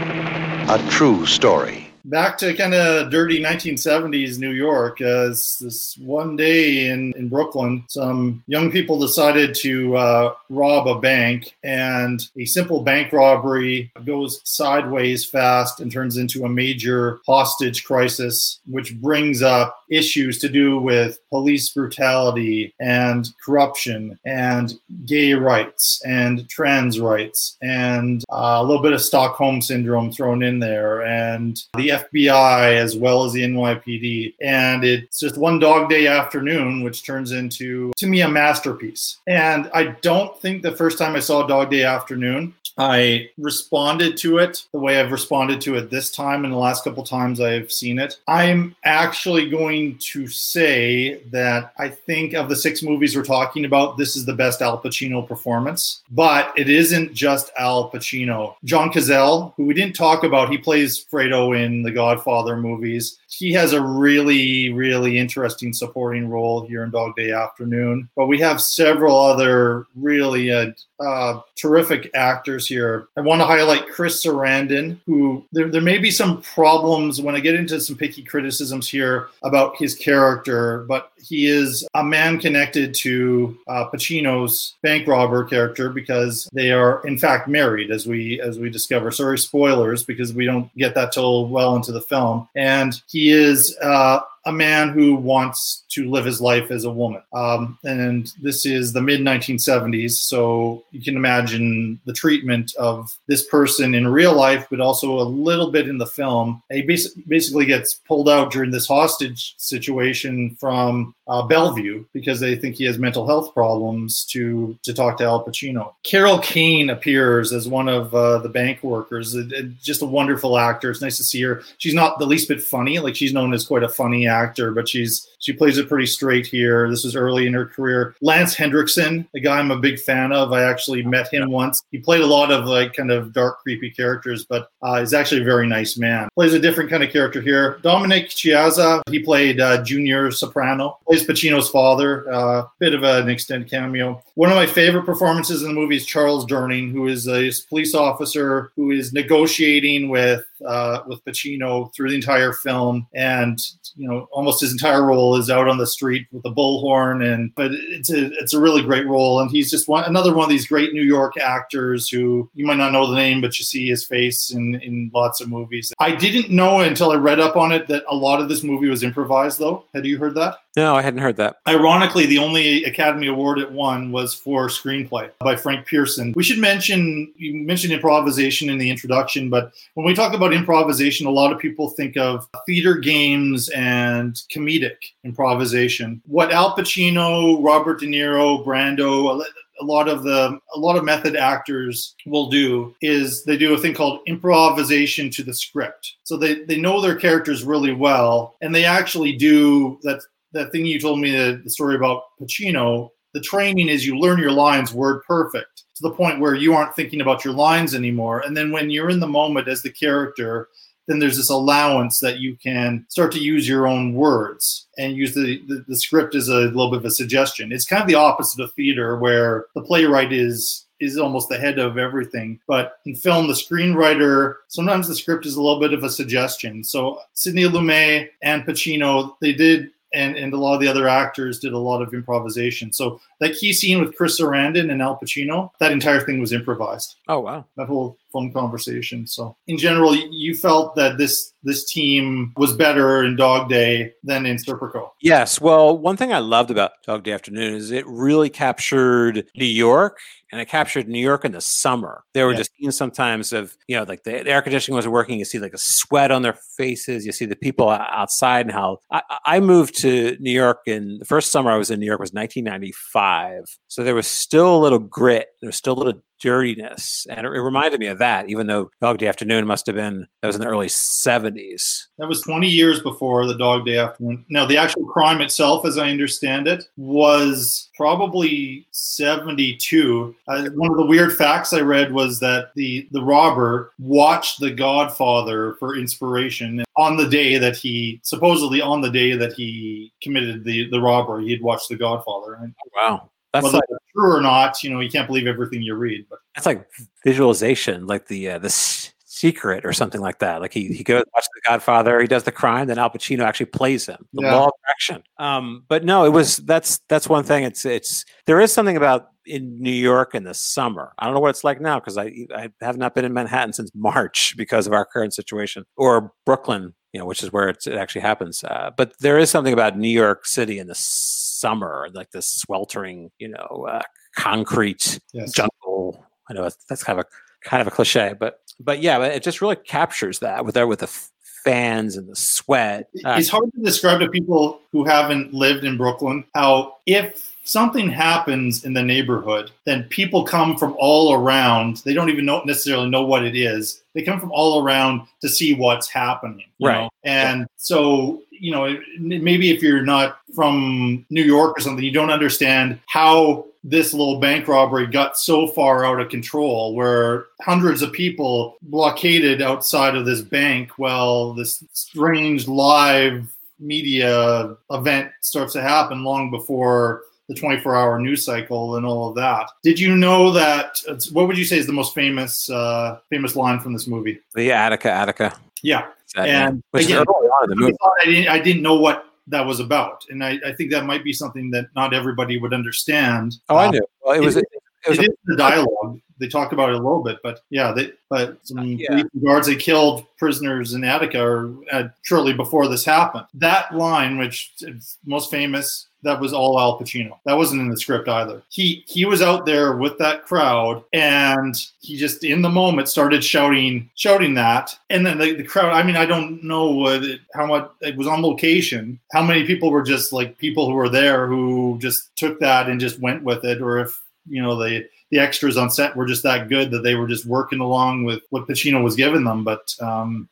A true story. Back to kind of dirty 1970s New York. Uh, this, this one day in, in Brooklyn, some young people decided to uh, rob a bank, and a simple bank robbery goes sideways fast and turns into a major hostage crisis, which brings up issues to do with police brutality and corruption and gay rights and trans rights and uh, a little bit of Stockholm syndrome thrown in there and the FBI as well as the NYPD. And it's just one dog day afternoon, which turns into, to me, a masterpiece. And I don't think the first time I saw Dog Day Afternoon, I responded to it the way I've responded to it this time and the last couple times I've seen it. I'm actually going to say that I think of the six movies we're talking about, this is the best Al Pacino performance. But it isn't just Al Pacino. John Cazale, who we didn't talk about, he plays Fredo in the Godfather movies. He has a really, really interesting supporting role here in Dog Day Afternoon. But we have several other really uh, uh, terrific actors here. I want to highlight Chris Sarandon, who there, there may be some problems when I get into some picky criticisms here about his character, but he is a man connected to uh, Pacino's bank robber character because they are in fact married, as we as we discover. Sorry, spoilers, because we don't get that till well into the film. And he is. Uh, a man who wants to live his life as a woman. Um, and this is the mid 1970s, so you can imagine the treatment of this person in real life, but also a little bit in the film. He basically gets pulled out during this hostage situation from uh, Bellevue because they think he has mental health problems to to talk to Al Pacino. Carol Kane appears as one of uh, the bank workers. It, it, just a wonderful actor. It's nice to see her. She's not the least bit funny. Like she's known as quite a funny actor, but she's she plays it pretty straight here. This is early in her career. Lance Henriksen, a guy I'm a big fan of. I actually met him once. He played a lot of like kind of dark, creepy characters, but uh, he's actually a very nice man. Plays a different kind of character here. Dominic Chiazza, he played uh, Junior Soprano. Plays Pacino's father. Uh, bit of an extended cameo. One of my favorite performances in the movie is Charles Durning, who is a police officer who is negotiating with uh, with Pacino through the entire film, and you know almost his entire role is out on the street with a bullhorn, and but it's a it's a really great role, and he's just one another one of these great New York actors who you might not know the name, but you see his face in in lots of movies. I didn't know until I read up on it that a lot of this movie was improvised. Though, had you heard that? No, I hadn't heard that. Ironically, the only Academy Award it won was for screenplay by Frank Pierson. We should mention you mentioned improvisation in the introduction, but when we talk about improvisation, a lot of people think of theater games and comedic improvisation. What Al Pacino, Robert De Niro, Brando, a lot of the a lot of method actors will do is they do a thing called improvisation to the script. So they they know their characters really well and they actually do that that thing you told me the, the story about Pacino, the training is you learn your lines word perfect to the point where you aren't thinking about your lines anymore. And then when you're in the moment as the character, then there's this allowance that you can start to use your own words and use the, the, the script as a little bit of a suggestion. It's kind of the opposite of theater where the playwright is is almost the head of everything. But in film, the screenwriter, sometimes the script is a little bit of a suggestion. So Sidney Lumet and Pacino, they did and, and a lot of the other actors did a lot of improvisation. So that key scene with Chris Sarandon and Al Pacino, that entire thing was improvised. Oh wow! That whole phone conversation. So in general, you felt that this this team was better in Dog Day than in Serpico. Yes. Well, one thing I loved about Dog Day Afternoon is it really captured New York and it captured New York in the summer. There were yeah. just scenes sometimes of, you know, like the, air conditioning wasn't working. You see like a sweat on their faces. You see the people outside and how I, I moved to New York in the first summer I was in New York was 1995. So there was still a little grit. There was still a little dirtiness. And it, it, reminded me of that, even though Dog Day Afternoon must have been, that was in the early 70s. That was 20 years before the Dog Day Afternoon. Now, the actual crime itself, as I understand it, was probably 72. Uh, one of the weird facts I read was that the, the robber watched The Godfather for inspiration on the day that he, supposedly on the day that he committed the, the robbery, he had watched The Godfather. And, wow. That's whether like, true or not, you know, you can't believe everything you read. But that's like visualization, like the uh, the secret or something like that. Like he he goes watch The Godfather, he does the crime, then Al Pacino actually plays him. The yeah. law of action. Um, but no, it was that's that's one thing. It's it's there is something about in New York in the summer. I don't know what it's like now because I I have not been in Manhattan since March because of our current situation, or Brooklyn, you know, which is where it actually happens. Uh, but there is something about New York City in the summer, like this sweltering, you know, uh, concrete yes. jungle. I know that's kind of a kind of a cliche, but but yeah, it just really captures that with there with the fans and the sweat. Uh, it's hard to describe to people who haven't lived in Brooklyn how if something happens in the neighborhood, then people come from all around. They don't even know necessarily know what it is. They come from all around to see what's happening. right. Know? And yeah. so you know, maybe if you're not from New York or something, you don't understand how this little bank robbery got so far out of control where hundreds of people blockaded outside of this bank while this strange live media event starts to happen long before the 24 hour news cycle and all of that. Did you know that? What would you say is the most famous uh, famous line from this movie? The Attica, Attica. Yeah, That- and again, is early on in the I didn't, I didn't know what that was about, and I, I think that might be something that not everybody would understand. Oh, I Uh, knew. Well, it was. it, it was it is the dialogue. They talk about it a little bit, but yeah, they, but some Yeah. guards they killed prisoners in Attica or uh, shortly before this happened. That line, which is most famous, that was all Al Pacino. That wasn't in the script either. He he was out there with that crowd, and he just in the moment started shouting shouting that, and then the, the crowd. I mean, I don't know it, how much it was on location. How many people were just like people who were there who just took that and just went with it, or if you know the the extras on set were just that good that they were just working along with what Pacino was giving them. But um,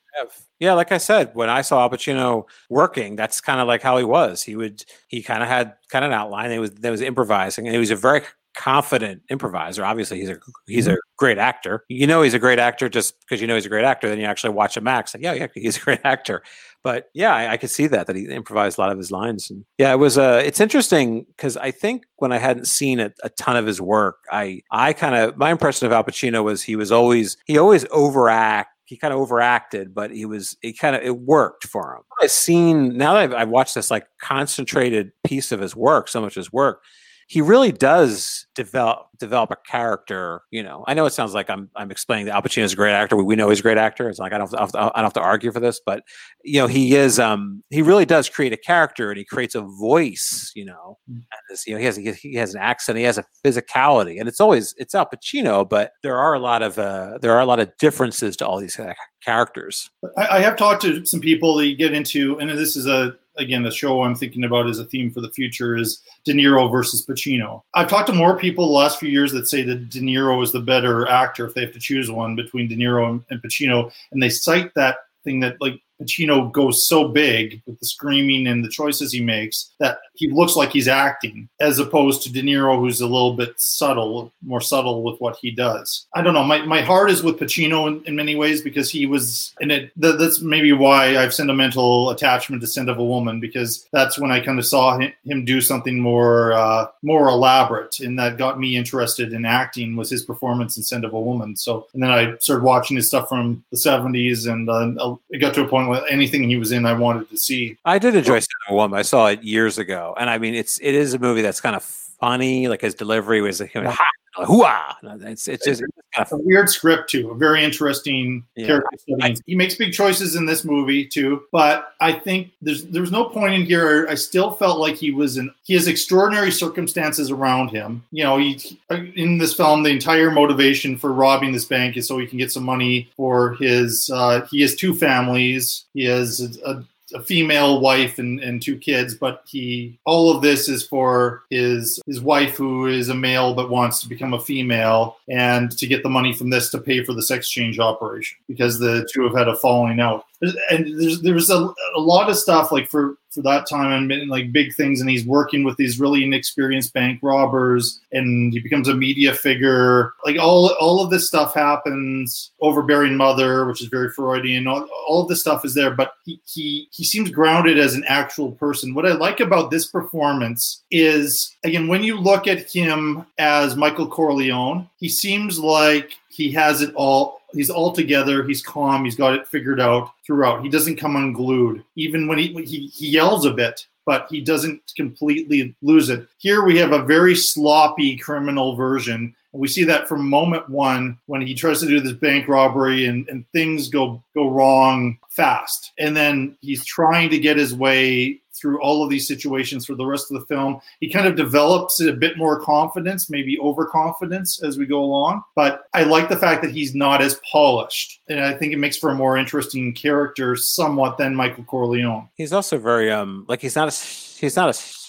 Yeah, like I said, when I saw Al Pacino working, that's kind of like how he was. He would he kind of had kind of an outline. It was there was improvising, and he was a very confident improviser. Obviously, he's a he's a great actor. You know, he's a great actor just because you know he's a great actor. Then you actually watch him act. Yeah, yeah, he's a great actor. But yeah, I, I could see that that he improvised a lot of his lines. And yeah, it was uh, it's interesting because I think when I hadn't seen a, a ton of his work, I I kind of my impression of Al Pacino was he was always he always overact he kind of overacted, but he was it kind of it worked for him. I've seen now that I've, I've watched this like concentrated piece of his work, so much of his work, he really does develop develop a character. You know, I know it sounds like I'm I'm explaining that Al Pacino is a great actor. We, we know he's a great actor. It's like I don't have to, I don't have to argue for this, but you know, he is um he really does create a character and he creates a voice. You know, and this, you know he has he has an accent, he has a physicality, and it's always it's Al Pacino, but there are a lot of uh there are a lot of differences to all these uh, characters. I, I have talked to some people that get into, and this is a again the show I'm thinking about as a theme for the future is De Niro versus Pacino. I've talked to more people the last few years that say that De Niro is the better actor if they have to choose one between De Niro and, and Pacino, and they cite that thing that like Pacino goes so big with the screaming and the choices he makes that he looks like he's acting, as opposed to De Niro, who's a little bit subtle, more subtle with what he does. I don't know. My, my heart is with Pacino in, in many ways because he was, and it th- that's maybe why I have sentimental attachment to Scent of a Woman because that's when I kind of saw him, him do something more uh, more elaborate, and that got me interested in acting was his performance in Scent of a Woman. So, and then I started watching his stuff from the '70s, and uh, it got to a point anything he was in, I wanted to see. I did enjoy Scent of a Woman. I saw it years ago, and I mean, it's it is a movie that's kind of funny. Like his delivery was like, ha, hooah! It's it's just it's kind It's a weird script too. A very interesting Yeah. character study. he makes big choices in this movie too, but I think there's there's no point in here. I still felt like he was in. He has extraordinary circumstances around him. You know, he in this film, the entire motivation for robbing this bank is so he can get some money for his. Uh, he has two families. He has a, a female wife and, and two kids, but he all of this is for his his wife who is a male but wants to become a female and to get the money from this to pay for the sex change operation because the two have had a falling out. And there's there was a, a lot of stuff like for for that time and like big things and he's working with these really inexperienced bank robbers and he becomes a media figure. Like all all of this stuff happens overbearing mother which is very freudian. All, all of this stuff is there but he, he he seems grounded as an actual person. What i like about this performance is again when you look at him as michael corleone he seems like he has it all he's all together he's calm he's got it figured out throughout. He doesn't come unglued. Even when he he, he yells a bit but he doesn't completely lose it. Here we have a very sloppy criminal version. And we see that from moment one when he tries to do this bank robbery and, and things go go wrong fast. And then he's trying to get his way through all of these situations for the rest of the film. He kind of develops a bit more confidence, maybe overconfidence as we go along. But I like the fact that he's not as polished. And I think it makes for a more interesting character somewhat than Michael Corleone. He's also very um like he's not a he's not a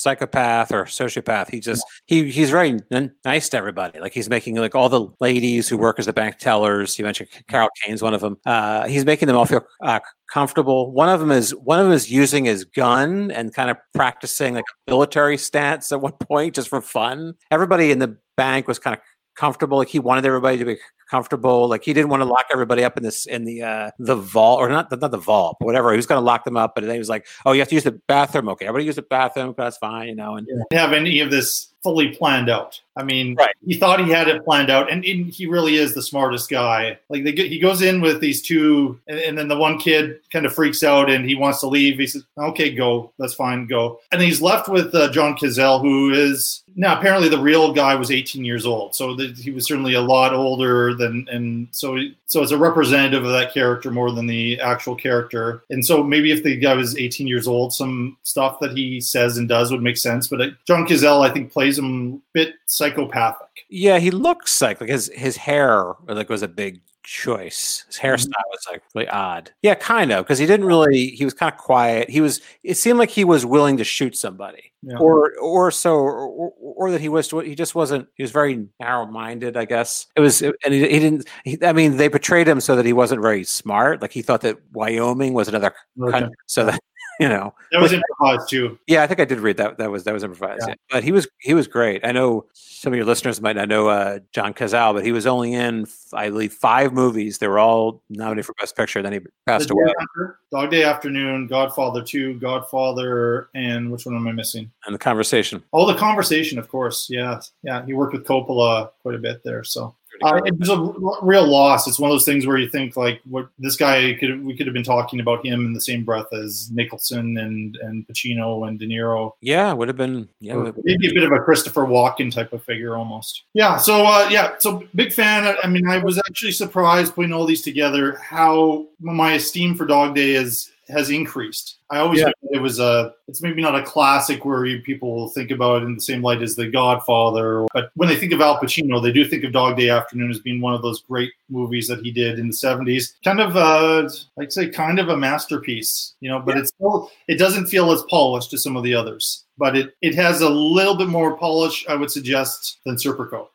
psychopath or sociopath. He just he he's very n- nice to everybody. Like he's making like all the ladies who work as the bank tellers. You mentioned Carol Kane's one of them. Uh, he's making them all feel uh, comfortable. One of them is one of them is using his gun and kind of practicing like a military stance at one point just for fun. Everybody in the bank was kind of comfortable. Like he wanted everybody to be comfortable. Like he didn't want to lock everybody up in this in the uh the vault or not not the vault, but whatever. He was going to lock them up, but then he was like, "Oh, you have to use the bathroom. Okay, everybody use the bathroom. That's fine, you know." And have any of this fully planned out. I mean, Right. he thought he had it planned out, and, and he really is the smartest guy. Like get- he goes in with these two, and, and then the one kid kind of freaks out and he wants to leave. He says, "Okay, go. That's fine. Go." And he's left with uh, John Cazale, who is now apparently the real guy was 18 years old, so that he was certainly a lot older than, and so so it's a representative of that character more than the actual character. And so maybe if the guy was 18 years old, some stuff that he says and does would make sense. But uh, John Cazale, I think, plays him a bit psychopathic. yeah, he looks like like his his hair like was a big choice. His mm-hmm. hairstyle was like really odd. Yeah, kind of because he didn't really. He was kind of quiet. He was. It seemed like he was willing to shoot somebody, Yeah. or or so, or, or, or that he was. He just wasn't. He was very narrow minded. I guess it was, and he, he didn't. He, I mean, they portrayed him so that he wasn't very smart. Like he thought that Wyoming was another Okay. country, so that you know That was which- improvised too. yeah, I think I did read that. That was that was improvised. Yeah. Yeah. But he was he was great. I know some of your listeners might not know uh, John Cazale, but he was only in I believe five movies. They were all nominated for Best Picture. Then he passed The away. Hunter, Dog Day Afternoon, Godfather 2, Godfather, and which one am I missing? And the conversation. Oh, the conversation, of course. Yeah, yeah. He worked with Coppola quite a bit there. So uh, it was a real loss. It's one of those things where you think like, what this guy could we could have been talking about him in the same breath as Nicholson and and Pacino and De Niro. Yeah, would have been. Yeah, would have- maybe a bit of a Christopher Walken type of figure almost. Yeah. So uh, yeah. So big fan. I- I mean, I was actually surprised putting all these together. How my esteem for Dog Day is has increased. I always Yeah. thought it was a. It's maybe not a classic where you, people think about it in the same light as The Godfather, but when they think of Al Pacino, they do think of Dog Day Afternoon as being one of those great movies that he did in the '70s. Kind of, uh, I'd say, kind of a masterpiece. You know, but it's still it doesn't feel as polished as some of the others. But it, it has a little bit more polish, I would suggest, than Serpico.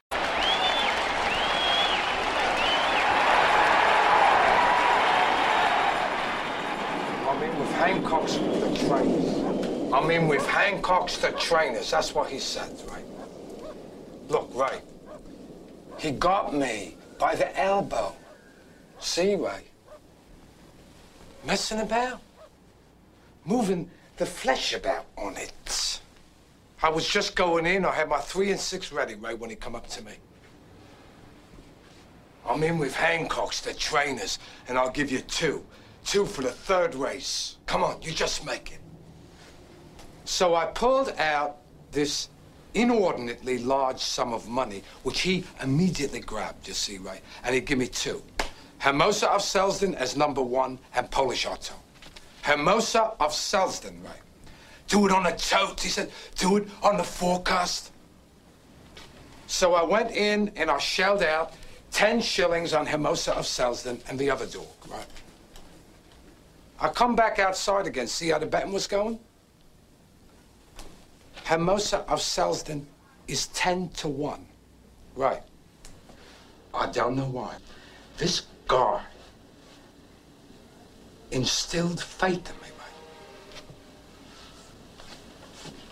I mean, with Hancock's the trainers. I mean, with Hancock's the trainers. That's what he said, right? Look, right. He got me by the elbow. See, right? Messing about. Moving the flesh about on it. I was just going in. I had my three and six ready, right, when he come up to me. I'm in with Hancock's, the trainers, and I'll give you two. Two for the third race. Come on, you just make it. So I pulled out this inordinately large sum of money, which he immediately grabbed, you see, right? And he'd give me two. Hermosa of Selsden as number one, and Polish Otto. Hermosa of Selsden, right? Do it on a tote, he said. Do it on the forecast. So I went in and I shelled out 10 shillings on Hermosa of Selsden and the other dog, right? I come back outside again, see how the betting was going? Hermosa of Selsden is 10 to 1. Right. I don't know why. This guy instilled faith in me,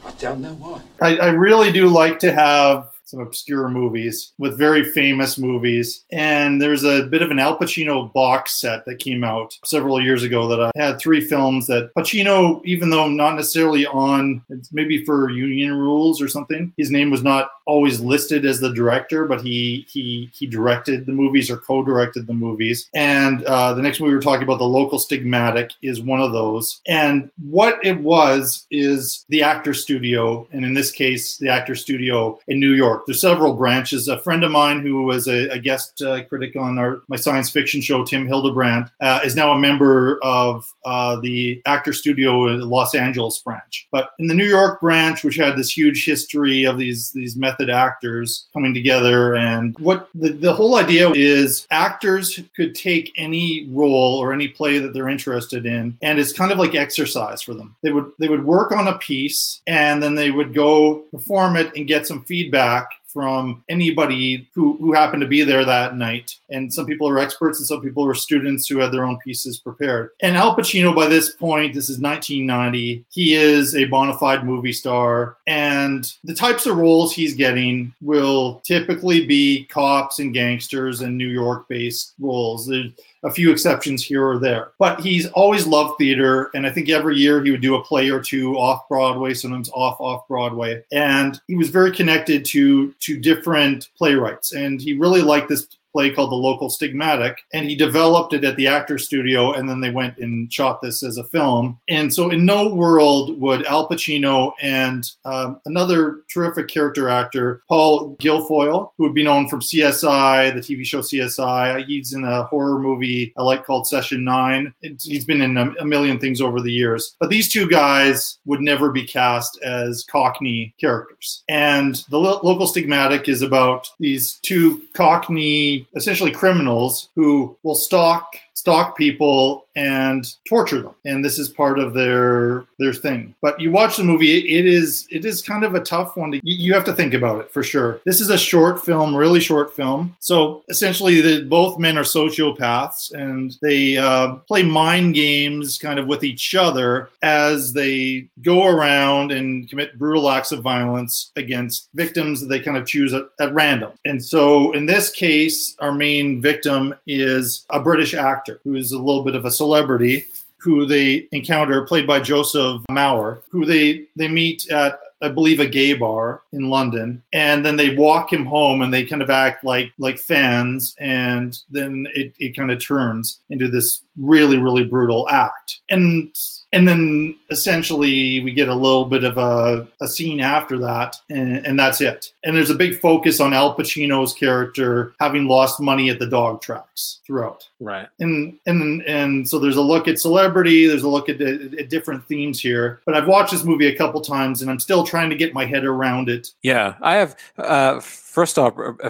right? I don't know why. I, I really do like to have some obscure movies with very famous movies. And there's a bit of an Al Pacino box set that came out several years ago that I had three films that Pacino, even though not necessarily on, maybe for union rules or something, his name was not always listed as the director, but he he he directed the movies or co-directed the movies. And uh, the next movie we're talking about, The Local Stigmatic, is one of those. And what it was is the actor studio, and in this case, the actor studio in New York. There's several branches. A friend of mine who was a, a guest uh, critic on our my science fiction show, Tim Hildebrandt, uh, is now a member of uh, the actor studio in Los Angeles branch. But in the New York branch, which had this huge history of these these method actors coming together, and what the, the whole idea is, actors could take any role or any play that they're interested in, and it's kind of like exercise for them. They would they would work on a piece, and then they would go perform it and get some feedback from anybody who, who happened to be there that night. And some people are experts and some people are students who had their own pieces prepared. And Al Pacino, by this point, this is 1990, he is a bona fide movie star. And the types of roles he's getting will typically be cops and gangsters and New York based roles. There's, a few exceptions here or there. But he's always loved theater, and I think every year he would do a play or two off Broadway, sometimes off off Broadway. And he was very connected to to different playwrights, and he really liked this play called The Local Stigmatic, and he developed it at the actor Studio, and then they went and shot this as a film. And so, in no world would Al Pacino and um, another terrific character actor, Paul Guilfoyle, who would be known from CSI, the TV show CSI. He's in a horror movie I like called Session Nine. He's been in a, a million things over the years, but these two guys would never be cast as Cockney characters. And the lo- local stigmatic is about these two Cockney essentially criminals who will stalk stalk people and torture them. And this is part of their their thing. But you watch the movie it is it is kind of a tough one to you have to think about it for sure. This is a short film really short film. So essentially the, both men are sociopaths and they uh, play mind games kind of with each other as they go around and commit brutal acts of violence against victims that they kind of choose at, at random. And so in this case our main victim is a british actor who is a little bit of a celebrity who they encounter, played by Joseph Maher, who they they meet at I believe a gay bar in London, and then they walk him home, and they kind of act like like fans, and then it, it kind of turns into this really really brutal act, and and then essentially we get a little bit of a, a scene after that and, and, that's it. And there's a big focus on al pacino's character having lost money at the dog tracks throughout. Right. And and and so there's a look at celebrity there's a look at, at different themes here. But i've watched this movie a couple times and i'm still trying to get my head around it. Yeah i have uh first off, uh,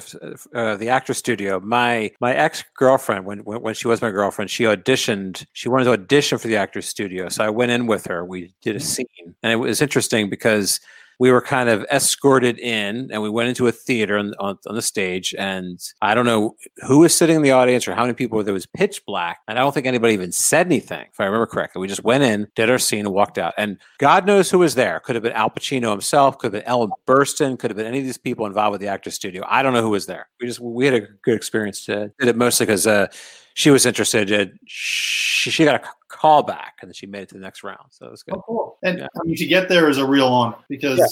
uh, the actor studio. My my ex girlfriend, when, when when she was my girlfriend, she auditioned. She wanted to audition for the actors studio, so I went in with her. We did a mm. scene, and it was interesting because we were kind of escorted in and we went into a theater on, on, on, the stage. And i don't know who was sitting in the audience or how many people there was pitch black. And i don't think anybody even said anything if i remember correctly. We just went in did our scene and walked out. And god knows who was there. Could have been al pacino himself could have been ellen burstyn could have been any of these people involved with the actor studio. I don't know who was there. We just we had a good experience. To did it mostly because uh, she was interested in, she, she got a call back and then she made it to the next round. So it was good. Oh, cool. And yeah. I mean, to get there is a real honor because, yeah.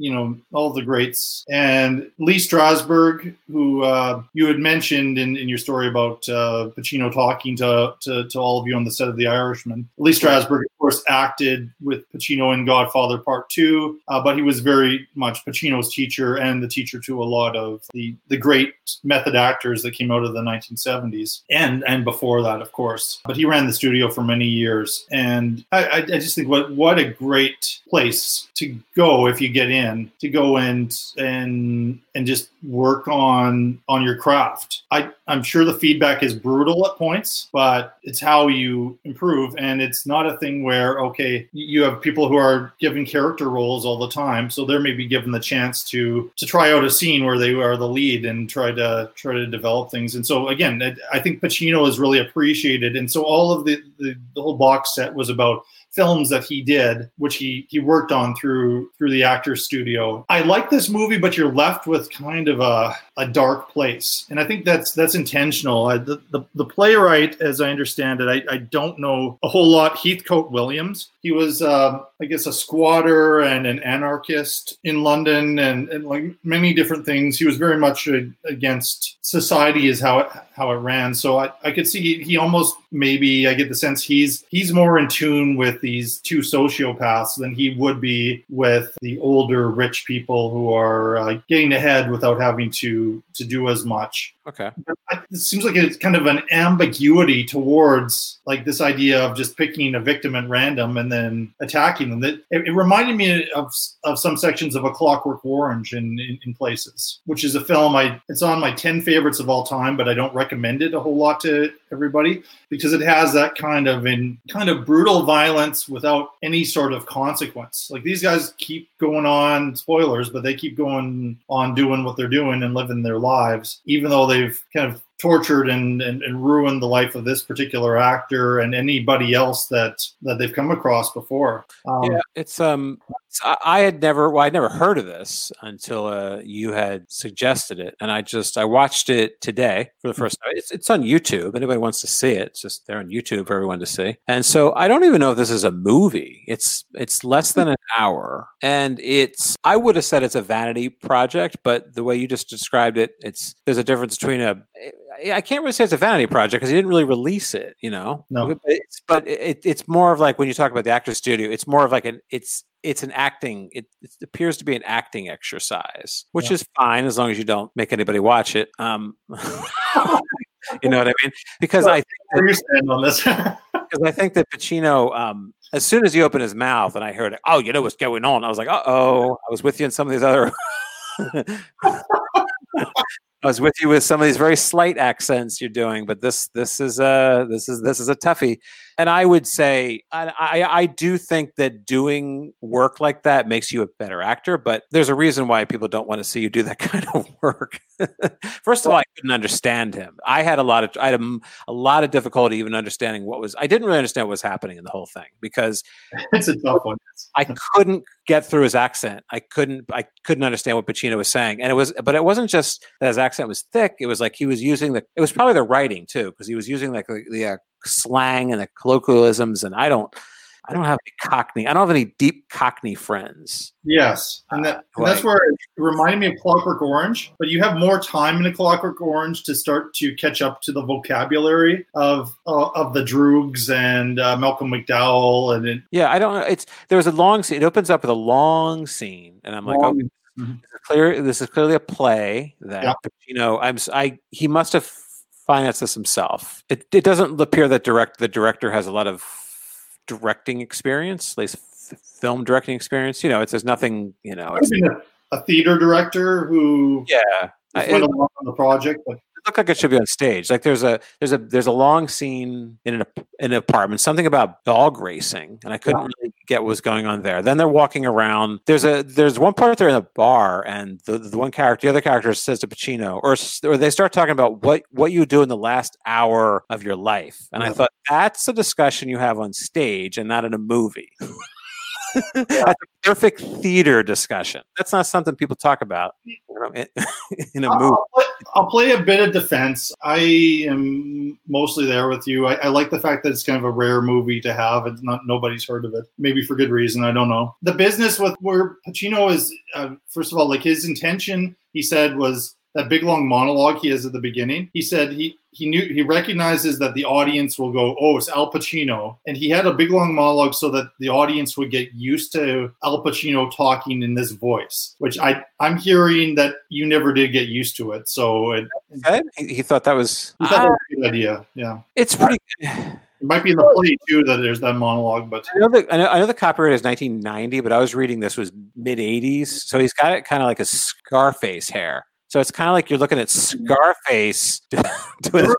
You know, all the greats and Lee Strasberg, who uh, you had mentioned in, in your story about uh, Pacino talking to, to, to all of you on the set of The Irishman. Lee Strasberg of course, acted with Pacino in Godfather Part Two, uh, but he was very much Pacino's teacher and the teacher to a lot of the the great method actors that came out of the 1970s and and before that, of course. But he ran the studio for many years, and I, I, just think what what a great place to go if you get in to go and and and just work on on your craft. I I'm sure the feedback is brutal at points, but it's how you improve, and it's not a thing where okay you have people who are given character roles all the time. So they're maybe given the chance to to try out a scene where they are the lead and try to try to develop things. And so again i think pacino is really appreciated. And so all of the the, the whole box set was about films that he did, which he he worked on through through the Actors Studio. I like this movie, but you're left with kind of a, a dark place, and I think that's that's intentional. I, the, the, the playwright, as I understand it, I, I don't know a whole lot. Heathcote Williams. He was, uh, I guess, a squatter and an anarchist in London, and, and like many different things. He was very much against society, is how it how it ran. So I, I could see he almost maybe I get the sense he's he's more in tune with these two sociopaths than he would be with the older rich people who are uh, getting ahead without having to to do as much. Okay. it seems like it's kind of an ambiguity towards like this idea of just picking a victim at random and then attacking them. That it, it reminded me of of some sections of A Clockwork Orange in, in in places, which is a film I it's on my ten favorites of all time, but I don't recommend it a whole lot to everybody because it has that kind of in kind of brutal violence without any sort of consequence. Like these guys keep going on spoilers, but they keep going on doing what they're doing and living their lives, even though they've kind of tortured and, and, and ruined the life of this particular actor and anybody else that that they've come across before. Um, yeah, it's um, it's- I- I had never, well, I'd never heard of this until uh, you had suggested it, and I just I watched it today for the first time. It's it's on YouTube. Anybody wants to see it, it's just there on YouTube for everyone to see. And so I don't even know if this is a movie. It's it's less than an hour, and it's I would have said it's a vanity project, but the way you just described it, it's there's a difference between a I can't really say it's a vanity project because he didn't really release it, you know. No. but it's, but it, it's more of like when you talk about the actor studio, it's more of like an it's it's an acting. It, it appears to be an acting exercise, which Yeah. is fine as long as you don't make anybody watch it. Um, you know what I mean? Because I think where you stand on this? because I think that Pacino, um, as soon as he opened his mouth and I heard, oh, you know what's going on, I was like, uh oh, I was with you in some of these other. I was with you with some of these very slight accents you're doing, but this this is a this is this is a toughie. And I would say I, I I do think that doing work like that makes you a better actor, but there's a reason why people don't want to see you do that kind of work. First of all, I couldn't understand him. I had a lot of I had a, a lot of difficulty even understanding what was. I didn't really understand what was happening in the whole thing because it's a tough one. I couldn't get through his accent. I couldn't. I couldn't understand what Pacino was saying, and it was. But it wasn't just that his accent was thick. It was like he was using the. It was probably the writing too, because he was using like the, the uh, slang and the colloquialisms. And I don't. I don't have any Cockney. I don't have any deep Cockney friends. Yes, and, that, and that's where it reminded me of Clockwork Orange. But you have more time in a Clockwork Orange to start to catch up to the vocabulary of uh, of the Droogs and uh, Malcolm McDowell, and it, Yeah, I don't know. It's there was a long scene. It opens up with a long scene, and I'm like, Long- oh, this is clear. This is clearly a play that Yeah. Pacino. I'm. I He must have financed this himself. It. It doesn't appear that direct. The director has a lot of directing experience, at least f- film directing experience. You know, it's there's nothing. You know, it's, a, a theater director who yeah. just went it- along on the project, but it looked like it should be on stage. Like there's a there's a there's a long scene in an in an apartment, something about dog racing, and I couldn't really get what was going on there. Then they're walking around. There's a there's one part they're in a bar, and the, the one character, the other character says to Pacino, or or they start talking about what what you do in the last hour of your life, and I thought that's a discussion you have on stage and not in a movie. That's a perfect theater discussion. That's not something people talk about you know, in, in a movie. I'll, play- I'll play a bit of defense. I am mostly there with you. I, I like the fact that it's kind of a rare movie to have. It's not nobody's heard of it. Maybe for good reason. I don't know. The business with where Pacino is, uh, first of all, like his intention, he said was that big long monologue he has at the beginning. He said he he knew he recognizes that the audience will go, oh, it's Al Pacino, and he had a big long monologue so that the audience would get used to Al Pacino talking in this voice, which I I'm hearing that you never did get used to it. So it? He, he thought that was. Thought that was a uh, good idea. Yeah, It's pretty. good. it might be in the play too that there's that monologue, but I know, the, I, know, I know the copyright is 1990, but I was reading this was mid 80s. So he's got it kind of like a Scarface hair. So it's kind of like you're looking at Scarface doing his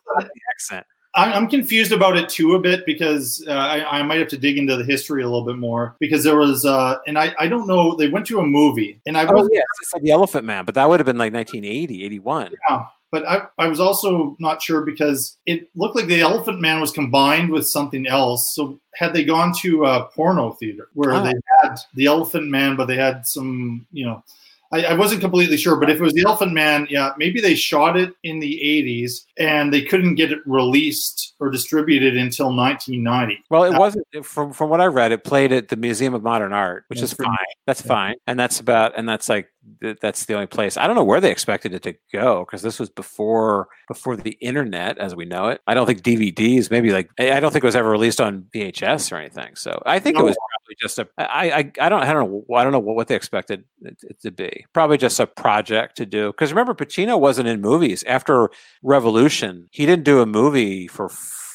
accent. I'm, confused about it too a bit because uh, I, I might have to dig into the history a little bit more because there was uh, and I, I don't know they went to a movie and I Oh, yeah. It's like the Elephant Man, but that would have been like 1980, 81. Yeah, but I, I was also not sure because it looked like the Elephant Man was combined with something else. So had they gone to a porno theater where Ah. they had the Elephant Man, but they had some, you know, I, I wasn't completely sure. But if it was the Elephant Man, yeah, maybe they shot it in the 80s and they couldn't get it released or distributed until 1990. Well, it uh, wasn't from from what I read. It played at the Museum of Modern Art, which is fine. That's fine, and that's about and that's like th- that's the only place. I don't know where they expected it to go because this was before before the internet as we know it. I don't think DVDs, maybe like I don't think it was ever released on VHS or anything. So I think it was probably just a. I I, I don't I don't know I don't know what, what they expected it, it to be. Probably just a project to do because remember Pacino wasn't in movies after Revolution. He didn't do a movie for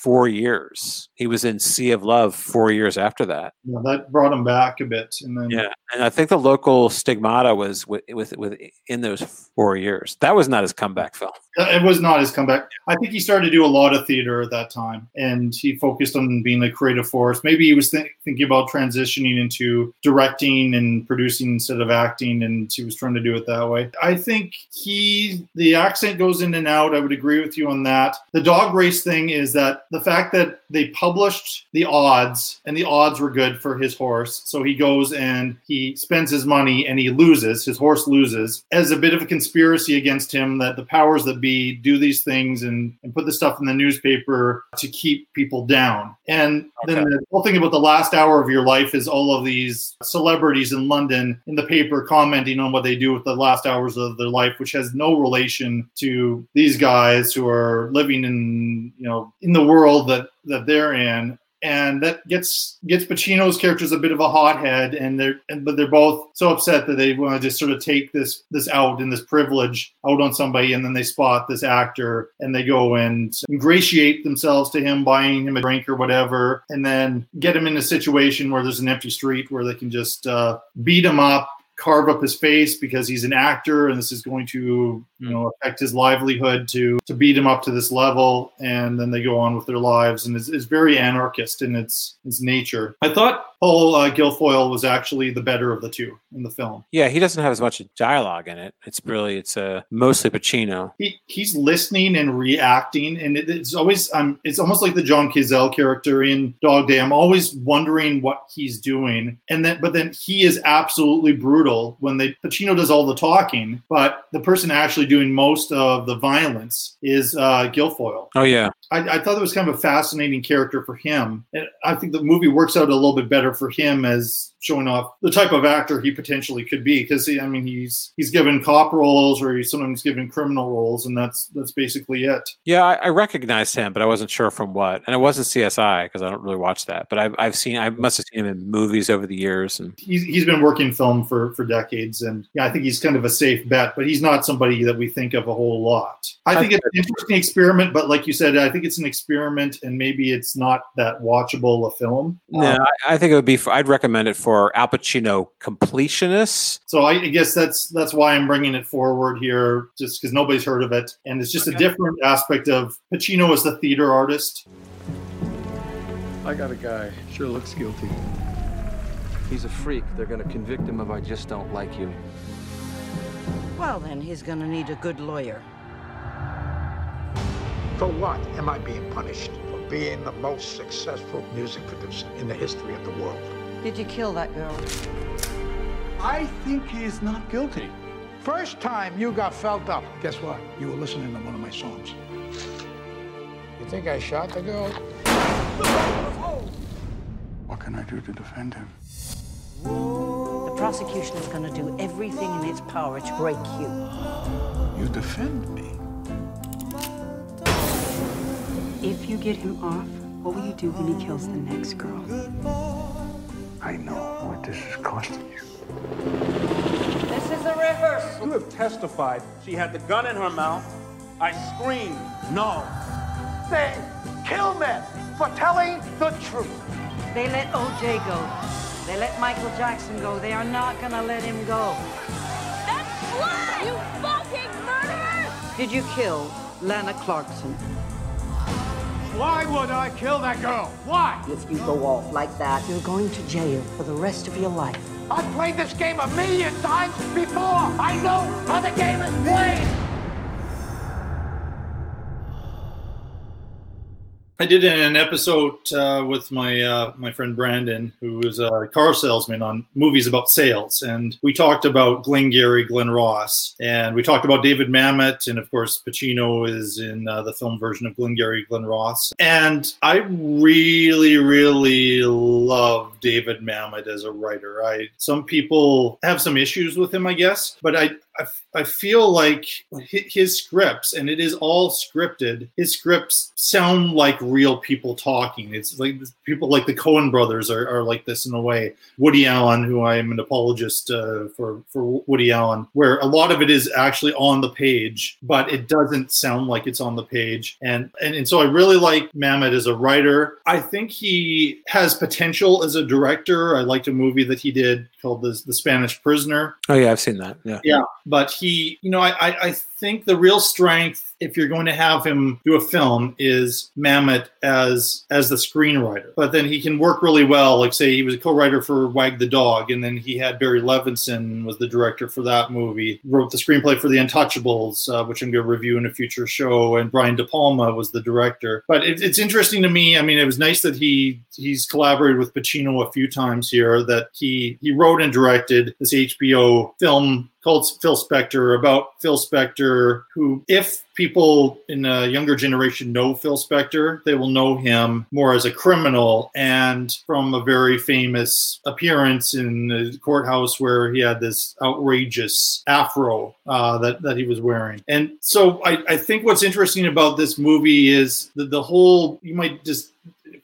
four years. He was in Sea of Love four years after that. Yeah, that brought him back a bit, and then Yeah, and I think the local stigmata was with, with with in those four years. That was not his comeback film. Uh, It was not his comeback. I think he started to do a lot of theater at that time, and he focused on being a creative force. Maybe he was think thinking about transitioning into directing and producing instead of acting, and he was trying to do it that way. I think he, the accent goes in and out. I would agree with you on that. The dog race thing is that the fact that they published the odds, and the odds were good for his horse, so he goes and he spends his money and he loses. His horse loses as a bit of a conspiracy against him that the powers that be do these things and, and put the stuff in the newspaper to keep people down. And then the whole thing about the last hour of your life is all of these celebrities in London in the paper commenting on what they do with the last hours of their life, which has no relation to these guys who are living in you know in the world that that they're in and that gets gets Pacino's characters a bit of a hothead, and they're and, but they're both so upset that they want to just sort of take this this out and this privilege out on somebody, and then they spot this actor and they go and ingratiate themselves to him, buying him a drink or whatever, and then get him in a situation where there's an empty street where they can just uh, beat him up. Carve up his face because he's an actor, and this is going to, you know, hmm. affect his livelihood to to beat him up to this level, and then they go on with their lives, and it's, it's very anarchist in its its nature. I thought Paul uh, Guilfoyle was actually the better of the two in the film. Yeah, he doesn't have as much dialogue in it. It's really it's uh, mostly Pacino. He, he's listening and reacting, and it, it's always um, it's almost like the John Cazale character in Dog Day. I'm always wondering what he's doing, and then but then he is absolutely brutal when they Pacino does all the talking, but the person actually doing most of the violence is uh, Guilfoyle. Oh yeah, I, I thought it was kind of a fascinating character for him. And I think the movie works out a little bit better for him as showing off the type of actor he potentially could be. Because I mean, he's he's given cop roles or he's sometimes given criminal roles, and that's that's basically it. Yeah, I, I recognized him, but I wasn't sure from what. And it wasn't CSI because I don't really watch that. But I've, I've seen, I must have seen him in movies over the years. And He's, he's been working film for for decades, and yeah, I think he's kind of a safe bet. But he's not somebody that we think of a whole lot. I think it's an interesting experiment, but like you said, I think it's an experiment, and maybe it's not that watchable a film. no, um, I, I think it would be. For, I'd recommend it for Al Pacino completionists. So I I guess that's that's why I'm bringing it forward here, just because nobody's heard of it, and it's just a different aspect of Pacino as the theater artist. I got a guy. Sure looks guilty. He's a freak. They're gonna convict him of I just don't like you. Well, then he's gonna need a good lawyer. For what am I being punished? For being the most successful music producer in the history of the world. Did you kill that girl? I think he is not guilty. First time you got felt up. Guess what? You were listening to one of my songs. You think I shot the girl? What can I do to defend him? The prosecution is gonna do everything in its power to break you. You defend me. If you get him off, what will you do when he kills the next girl? I know what this is costing you. This is a rehearsal. You have testified she had the gun in her mouth. I screamed, no. They kill men for telling the truth. They let OJ go. They let Michael Jackson go. They are not gonna let him go. That's why! You fucking murderer! Did you kill Lana Clarkson? Why would I kill that girl? Why? If you go off like that, you're going to jail for the rest of your life. I've played this game a million times before. I know how the game is played. I did an episode uh, with my uh, my friend Brandon, who is a car salesman on movies about sales, and we talked about Glengarry Glen Ross, and we talked about David Mamet, and of course Pacino is in uh, the film version of Glengarry Glen Ross, and I really, really love David Mamet as a writer. I some people have some issues with him, I guess, but I I, I feel like his scripts, and it is all scripted, his scripts sound like real people talking. It's like people like the Coen brothers are, are like this in a way. Woody Allen, who I am an apologist uh, for, for Woody Allen, where a lot of it is actually on the page, but it doesn't sound like it's on the page. And, and, and so I really like Mamet as a writer. I think he has potential as a director. I liked a movie that he did called The, the Spanish Prisoner. Oh, yeah, I've seen that. Yeah. Yeah but he, you know, I, I, think the real strength, if you're going to have him do a film, is Mamet as as the screenwriter. But then he can work really well. Like say he was a co-writer for Wag the Dog, and then he had Barry Levinson was the director for that movie. Wrote the screenplay for The Untouchables, uh, which I'm going to review in a future show. And Brian De Palma was the director. But it, it's interesting to me. I mean, it was nice that he he's collaborated with Pacino a few times here. That he he wrote and directed this HBO film called Phil Spector about Phil Spector, who, if people in a younger generation know Phil Spector, they will know him more as a criminal and from a very famous appearance in the courthouse where he had this outrageous afro uh, that, that he was wearing. And so I, I think what's interesting about this movie is that the whole, you might just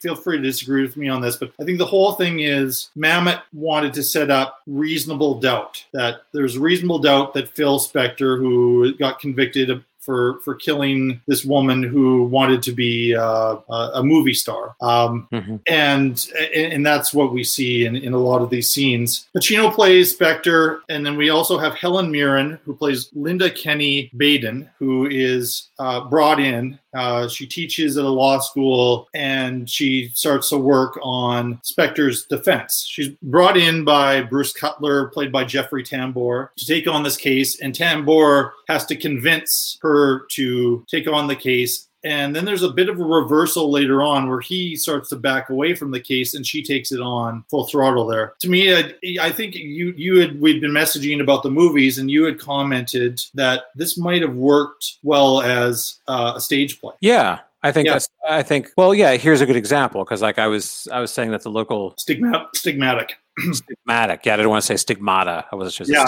feel free to disagree with me on this, but I think the whole thing is Mamet wanted to set up reasonable doubt that there's reasonable doubt that Phil Spector, who got convicted of for for killing this woman who wanted to be uh, a movie star, um, mm-hmm. and and that's what we see in, in a lot of these scenes. Pacino plays Spector, and then we also have Helen Mirren who plays Linda Kenny Baden, who is uh, brought in. Uh, she teaches at a law school, and she starts to work on Spector's defense. She's brought in by Bruce Cutler, played by Jeffrey Tambor, to take on this case, and Tambor has to convince her to take on the case. And then there's a bit of a reversal later on where he starts to back away from the case and she takes it on full throttle there. To me, I, I think you you had we'd been messaging about the movies and you had commented that this might have worked well as uh, a stage play. Yeah, I think yeah. that's. I think. Well, yeah. Here's a good example because, like, I was, I was saying that the local stigma, stigmatic, stigmatic. Yeah, I didn't want to say stigmata. I was just. Yeah,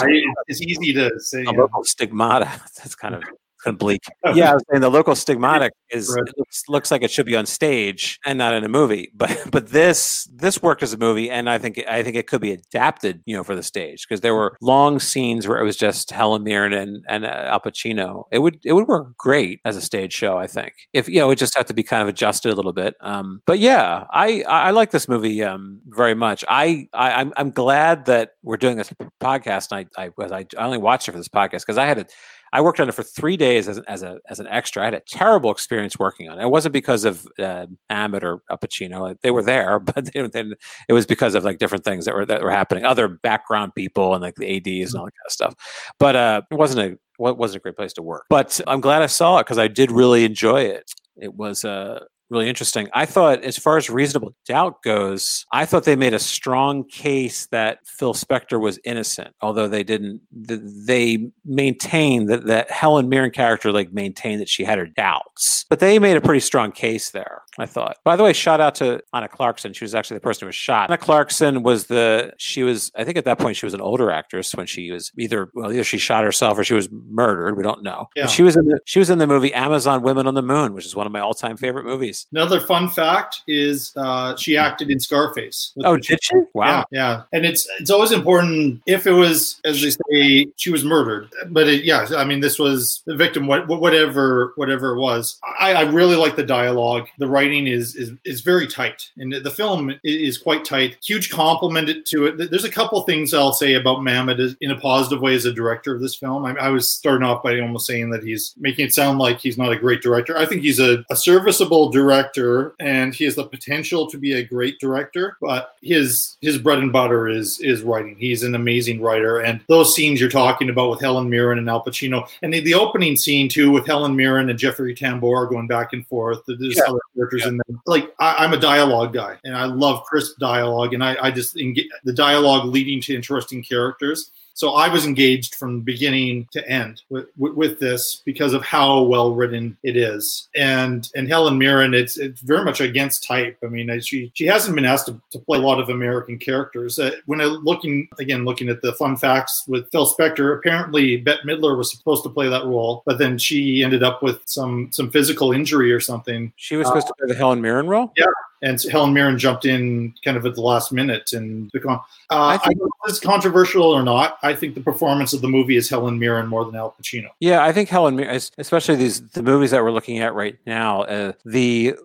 it's easy to say. A local stigmata. That's kind of kind of bleak. Yeah, I was saying the local stigmatic is looks, looks, like it should be on stage and not in a movie. But but this this worked as a movie, and I think I think it could be adapted, you know, for the stage because there were long scenes where it was just Helen Mirren and and uh, Al Pacino. It would it would work great as a stage show. I think if you know it just have to be kind of adjusted a little bit. Um, but yeah, I I like this movie um, very much. I, I I'm I'm glad that we're doing this podcast. And I I was I only watched it for this podcast because I had to I worked on it for three days as, as a as an extra. I had a terrible experience working on it. It wasn't because of uh, Mamet or Pacino; they were there, but they, they, it was because of like different things that were that were happening, other background people and like the ads and all that kind of stuff. But uh, it wasn't a wasn't a great place to work. But I'm glad I saw it because I did really enjoy it. It was uh, really interesting. I thought, as far as reasonable doubt goes, I thought they made a strong case that Phil Spector was innocent, although they didn't. They maintained that that Helen Mirren character like maintained that she had her doubts, but they made a pretty strong case there. I thought. By the way, shout out to Anna Clarkson. She was actually the person who was shot. Anna Clarkson was the. She was. I think at that point she was an older actress when she was either well either she shot herself or she was murdered. We don't know. Yeah. she was in the. She was in the movie Amazon Women on the Moon, which is one of my all time favorite movies. Another fun fact is uh, she acted in Scarface. Oh, did she? Wow. Yeah, yeah, and it's it's always important if it was, as they say, she was murdered. But it, yeah, I mean, this was the victim, whatever whatever it was. I, I really like the dialogue. The writing is is is very tight, and the film is quite tight. Huge compliment to it. There's a couple things I'll say about Mamet in a positive way as a director of this film. I, I was starting off by almost saying that he's making it sound like he's not a great director. I think he's a, a serviceable director and he has the potential to be a great director but his his bread and butter is is writing he's an amazing writer and those scenes you're talking about with helen mirren and al pacino and the, the opening scene too with helen mirren and jeffrey tambor going back and forth there's yeah. other characters characters in there. Like I, I'm a dialogue guy, and I love crisp dialogue, and I, I just the dialogue leading to interesting characters. So I was engaged from beginning to end with, with, this because of how well written it is. And and Helen Mirren, it's it's very much against type. I mean, she she hasn't been asked to, to play a lot of American characters. Uh, when I looking again, looking at the fun facts with Phil Spector, apparently Bette Midler was supposed to play that role, but then she ended up with some some physical injury or something. She was supposed Uh, to play the Helen Mirren role. yeah, and Helen Mirren jumped in kind of at the last minute and become. Uh, I, think- don't know if it's controversial or not. I think the performance of the movie is Helen Mirren more than Al Pacino. Yeah, I think Helen, especially these the movies that we're looking at right now, uh, the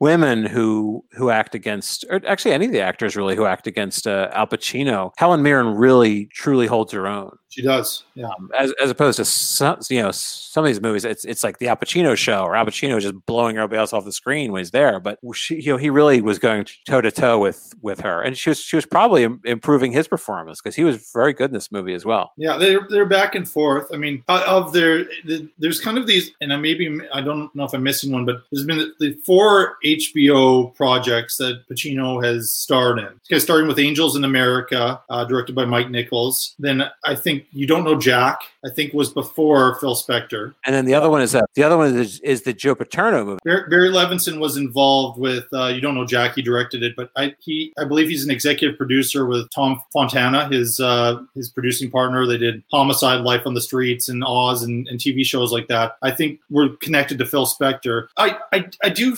women who who act against, or actually any of the actors really who act against uh, Al Pacino, Helen Mirren really truly holds her own. She does, yeah. As, as opposed to some, you know, some of these movies, it's it's like the Al Pacino show, or Al Pacino just blowing everybody else off the screen when he's there. But she, you know, he really was going toe to toe with with her, and she was she was probably im- improving his performance because he was very good in this movie as well. Yeah, they're they're back and forth. I mean, of their the, there's kind of these, and I maybe I don't know if I'm missing one, but there's been the, the four HBO projects that Pacino has starred in. Okay, starting with Angels in America, uh, directed by Mike Nichols. Then I think You Don't Know Jack. I think was before Phil Spector. And then the other one is uh, the other one is, is the Joe Paterno movie. Barry, Barry Levinson was involved with uh, You Don't Know Jack. He directed it, but I he I believe he's an executive producer with Tom Fontana, his uh, his producing partner. They did Homicide, Life on the Streets, and Oz, and, and TV shows like that. I think we're connected to Phil Spector. I I, I do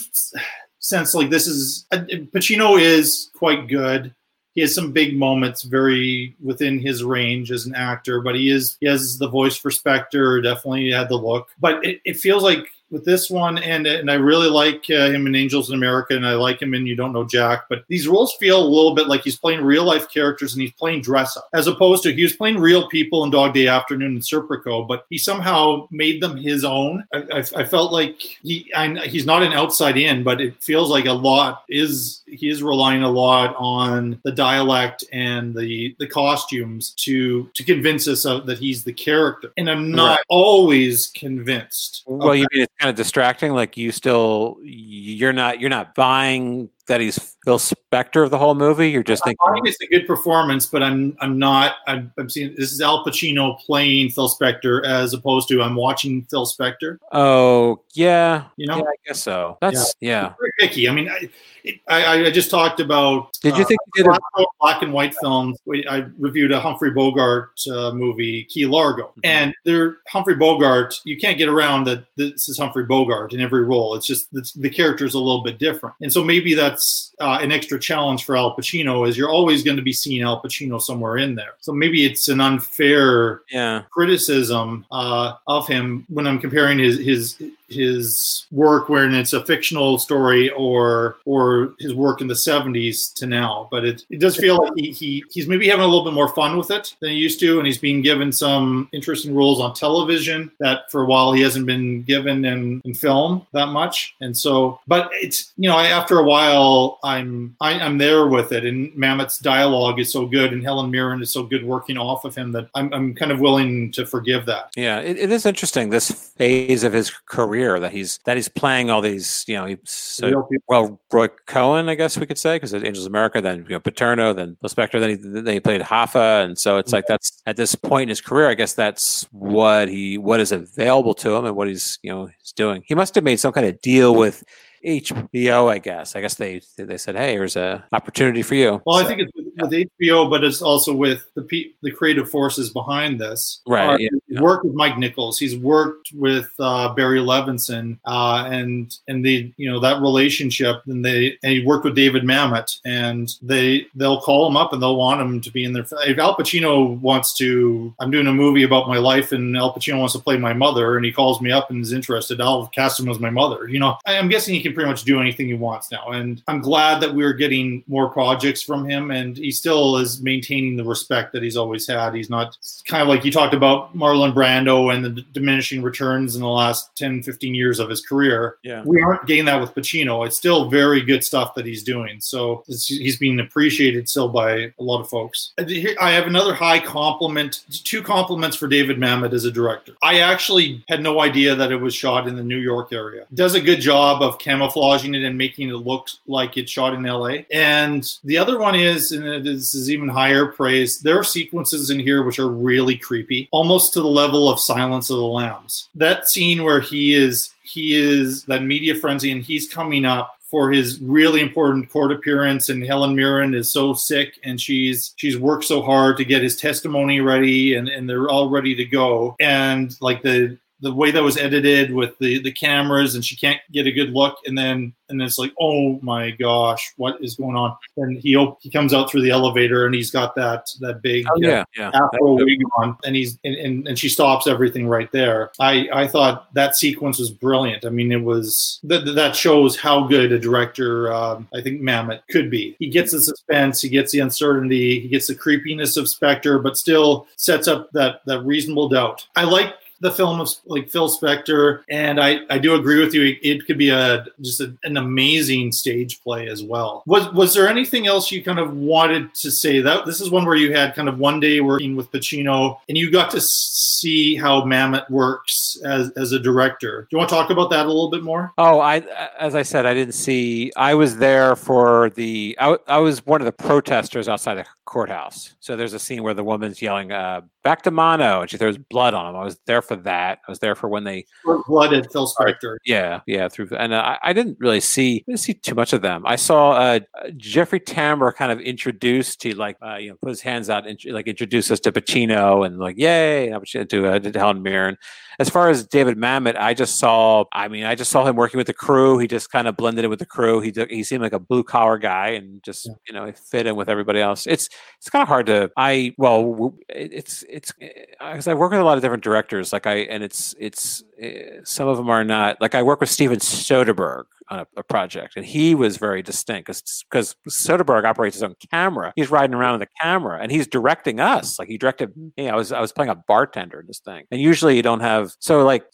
sense like this is uh, Pacino is quite good. He has some big moments, very within his range as an actor, but he is he has the voice for Spector. Definitely had the look, but it, it feels like with this one, and and I really like uh, him in Angels in America, and I like him in You Don't Know Jack. But these roles feel a little bit like he's playing real life characters and he's playing dress up, as opposed to he was playing real people in Dog Day Afternoon and Serpico, but he somehow made them his own. I, I, I felt like he I, he's not an outside in, but it feels like a lot is he is relying a lot on the dialect and the the costumes to to convince us of, that he's the character, and I'm not Right. always convinced. Well, you mean it's kind of distracting? Like you still you're not you're not buying that he's Phil Spector of the whole movie. You're just thinking, I think it's a good performance, but I'm I'm not. I'm, I'm seeing this is Al Pacino playing Phil Spector as opposed to I'm watching Phil Spector. oh yeah, You know? yeah, I guess so. That's yeah. Very picky. I mean, I, it, I I just talked about. Did you uh, think you did a- black, black and white films? I reviewed a Humphrey Bogart uh, movie, Key Largo, Mm-hmm. and there Humphrey Bogart. You can't get around that this is Humphrey Bogart in every role. It's just the, the character is a little bit different, and so maybe that's uh, an extra challenge for Al Pacino. Is you're always going to be seeing Al Pacino somewhere in there. So maybe it's an unfair Yeah. criticism uh, of him when I'm comparing his his his work when it's a fictional story or or his work in the 70s to now but it, it does feel like he, he he's maybe having a little bit more fun with it than he used to and he's being given some interesting roles on television that for a while he hasn't been given in, in film that much. And so but it's you know I, after a while i'm I, i'm there with it and Mamet's dialogue is so good and helen mirren is so good working off of him that i'm, I'm kind of willing to forgive that. Yeah, it, it is interesting this phase of his career that he's that he's playing all these. You know, so, well Roy Cohn, I guess we could say, because Angels of America, then you know Paterno, then Spector, then he then he played Hoffa, and so it's mm-hmm. like that's at this point in his career, I guess that's what he what is available to him and what he's you know he's doing. He must have made some kind of deal with. HBO, I guess. I guess they they said, "Hey, here's a opportunity for you." Well, I think it's with, HBO, but it's also with the pe- the creative forces behind this. Right, yeah, he's worked with Mike Nichols. He's worked with uh, Barry Levinson, uh, and and the you know that relationship. And they and he worked with David Mamet, and they they'll call him up and they'll want him to be in their. If Al Pacino wants to, I'm doing a movie about my life, and Al Pacino wants to play my mother, and he calls me up and is interested. I'll cast him as my mother. You know, I- I'm guessing he can pretty much do anything he wants now, and I'm glad that we're getting more projects from him, and he still is maintaining the respect that he's always had. He's not kind of like you talked about Marlon Brando and the diminishing returns in the last 10, 15 years of his career. Yeah. We aren't getting that with Pacino. It's still very good stuff that he's doing. So it's, he's being appreciated still by a lot of folks. I have another high compliment, two compliments for David Mamet as a director. I actually had no idea that it was shot in the New York area. Does a good job of camouflaging it and making it look like it's shot in LA. And the other one is, and this is even higher praise, there are sequences in here which are really creepy, almost to the level of Silence of the Lambs. That scene where he is he is that media frenzy and he's coming up for his really important court appearance and Helen Mirren is so sick and she's she's worked so hard to get his testimony ready and, and they're all ready to go and like the the way that was edited with the the cameras and she can't get a good look. And then and it's like oh my gosh what is going on? And he op- he comes out through the elevator and he's got that that big Oh, yeah, yeah. afro wig on. And he's and, and, and she stops everything right there. I i thought that sequence was brilliant. I mean it was that that shows how good a director um, i think mamet could be. He gets the suspense he gets the uncertainty he gets the creepiness of Spector but still sets up that that reasonable doubt. I like the film of like Phil Spector, and I, I do agree with you. It, could be a just a, an amazing stage play as well. Was was there anything else you kind of wanted to say? That this is one where you had kind of one day working with Pacino, and you got to see how Mamet works as as a director. Do you want to talk about that a little bit more? Oh, I as I said, I didn't see. I was there for the. I, I was one of the protesters outside the courthouse. So there's a scene where the woman's yelling, uh, "Back to Mono," and she throws blood on him. I was there for that. I was there for when they Blooded Phil Spector. yeah, yeah. Through and uh, I, I didn't really see didn't see too much of them. I saw uh, Jeffrey Tambor kind of introduced. He like uh, you know put his hands out and like introduced us to Pacino and like yay and to uh, to Helen Mirren. As far as David Mamet, I just saw. I mean, I just saw him working with the crew. He just kind of blended in with the crew. He he seemed like a blue collar guy and just you know fit in with everybody else. It's it's kind of hard to. I well, it's it's because I work with a lot of different directors. Like I and it's it's eh, some of them are not like I work with Steven Soderbergh on a, a project, and he was very distinct because because Soderbergh operates his own camera. He's riding around with a camera, and he's directing us. Like he directed me. I was I was playing a bartender in this thing, and usually you don't have so like.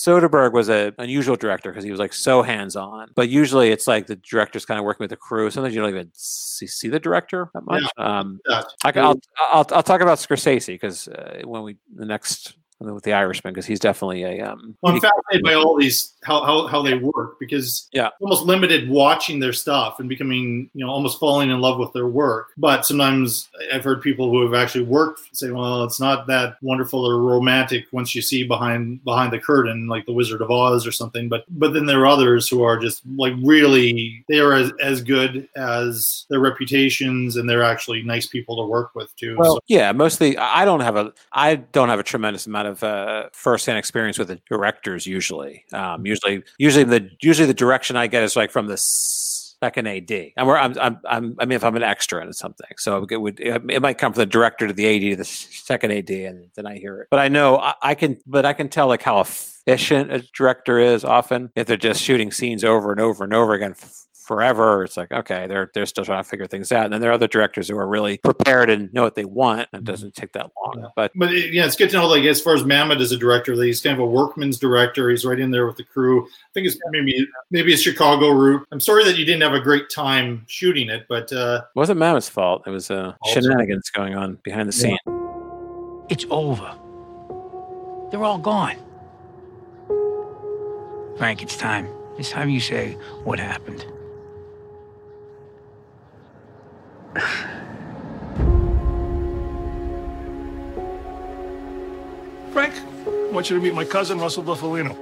Soderbergh was an unusual director because he was like so hands on. But usually it's like the director's kind of working with the crew. Sometimes you don't even see, see the director that much. Um, Yeah. I, will I'll, I'll talk about Scorsese because uh, when we the next with the Irishman because he's definitely a um. Well, I'm fascinated by all these how, how how they work because Yeah. almost limited watching their stuff and becoming you know almost falling in love with their work. But sometimes I've heard people who have actually worked say, well, it's not that wonderful or romantic once you see behind behind the curtain, like The Wizard of Oz or something. But but then there are others who are just like really they are as, as good as their reputations and they're actually nice people to work with too. Well, So- yeah, mostly I don't have a I don't have a tremendous amount of uh, firsthand experience with the directors. Usually, um, usually, usually the usually the direction I get is like from the second AD, and where I'm, I'm, I'm I mean, if I'm an extra in something, so it would it might come from the director to the AD to the second AD, and then I hear it. But I know I, I can, but I can tell like how efficient a director is often if they're just shooting scenes over and over and over again forever. It's like okay, they're they're still trying to figure things out, and then there are other directors who are really prepared and know what they want. And it doesn't take that long, but But it, yeah, it's good to know. Like as far as Mamet as a director, that he's kind of a workman's director. He's right in there with the crew. I think it's maybe maybe a Chicago route. I'm sorry that you didn't have a great time shooting it, but uh, it wasn't Mamet's fault. It was uh, shenanigans going on behind the scene. It's over. They're all gone. Frank, it's time. It's time you say what happened. Frank, I want you to meet my cousin, Russell Bufalino.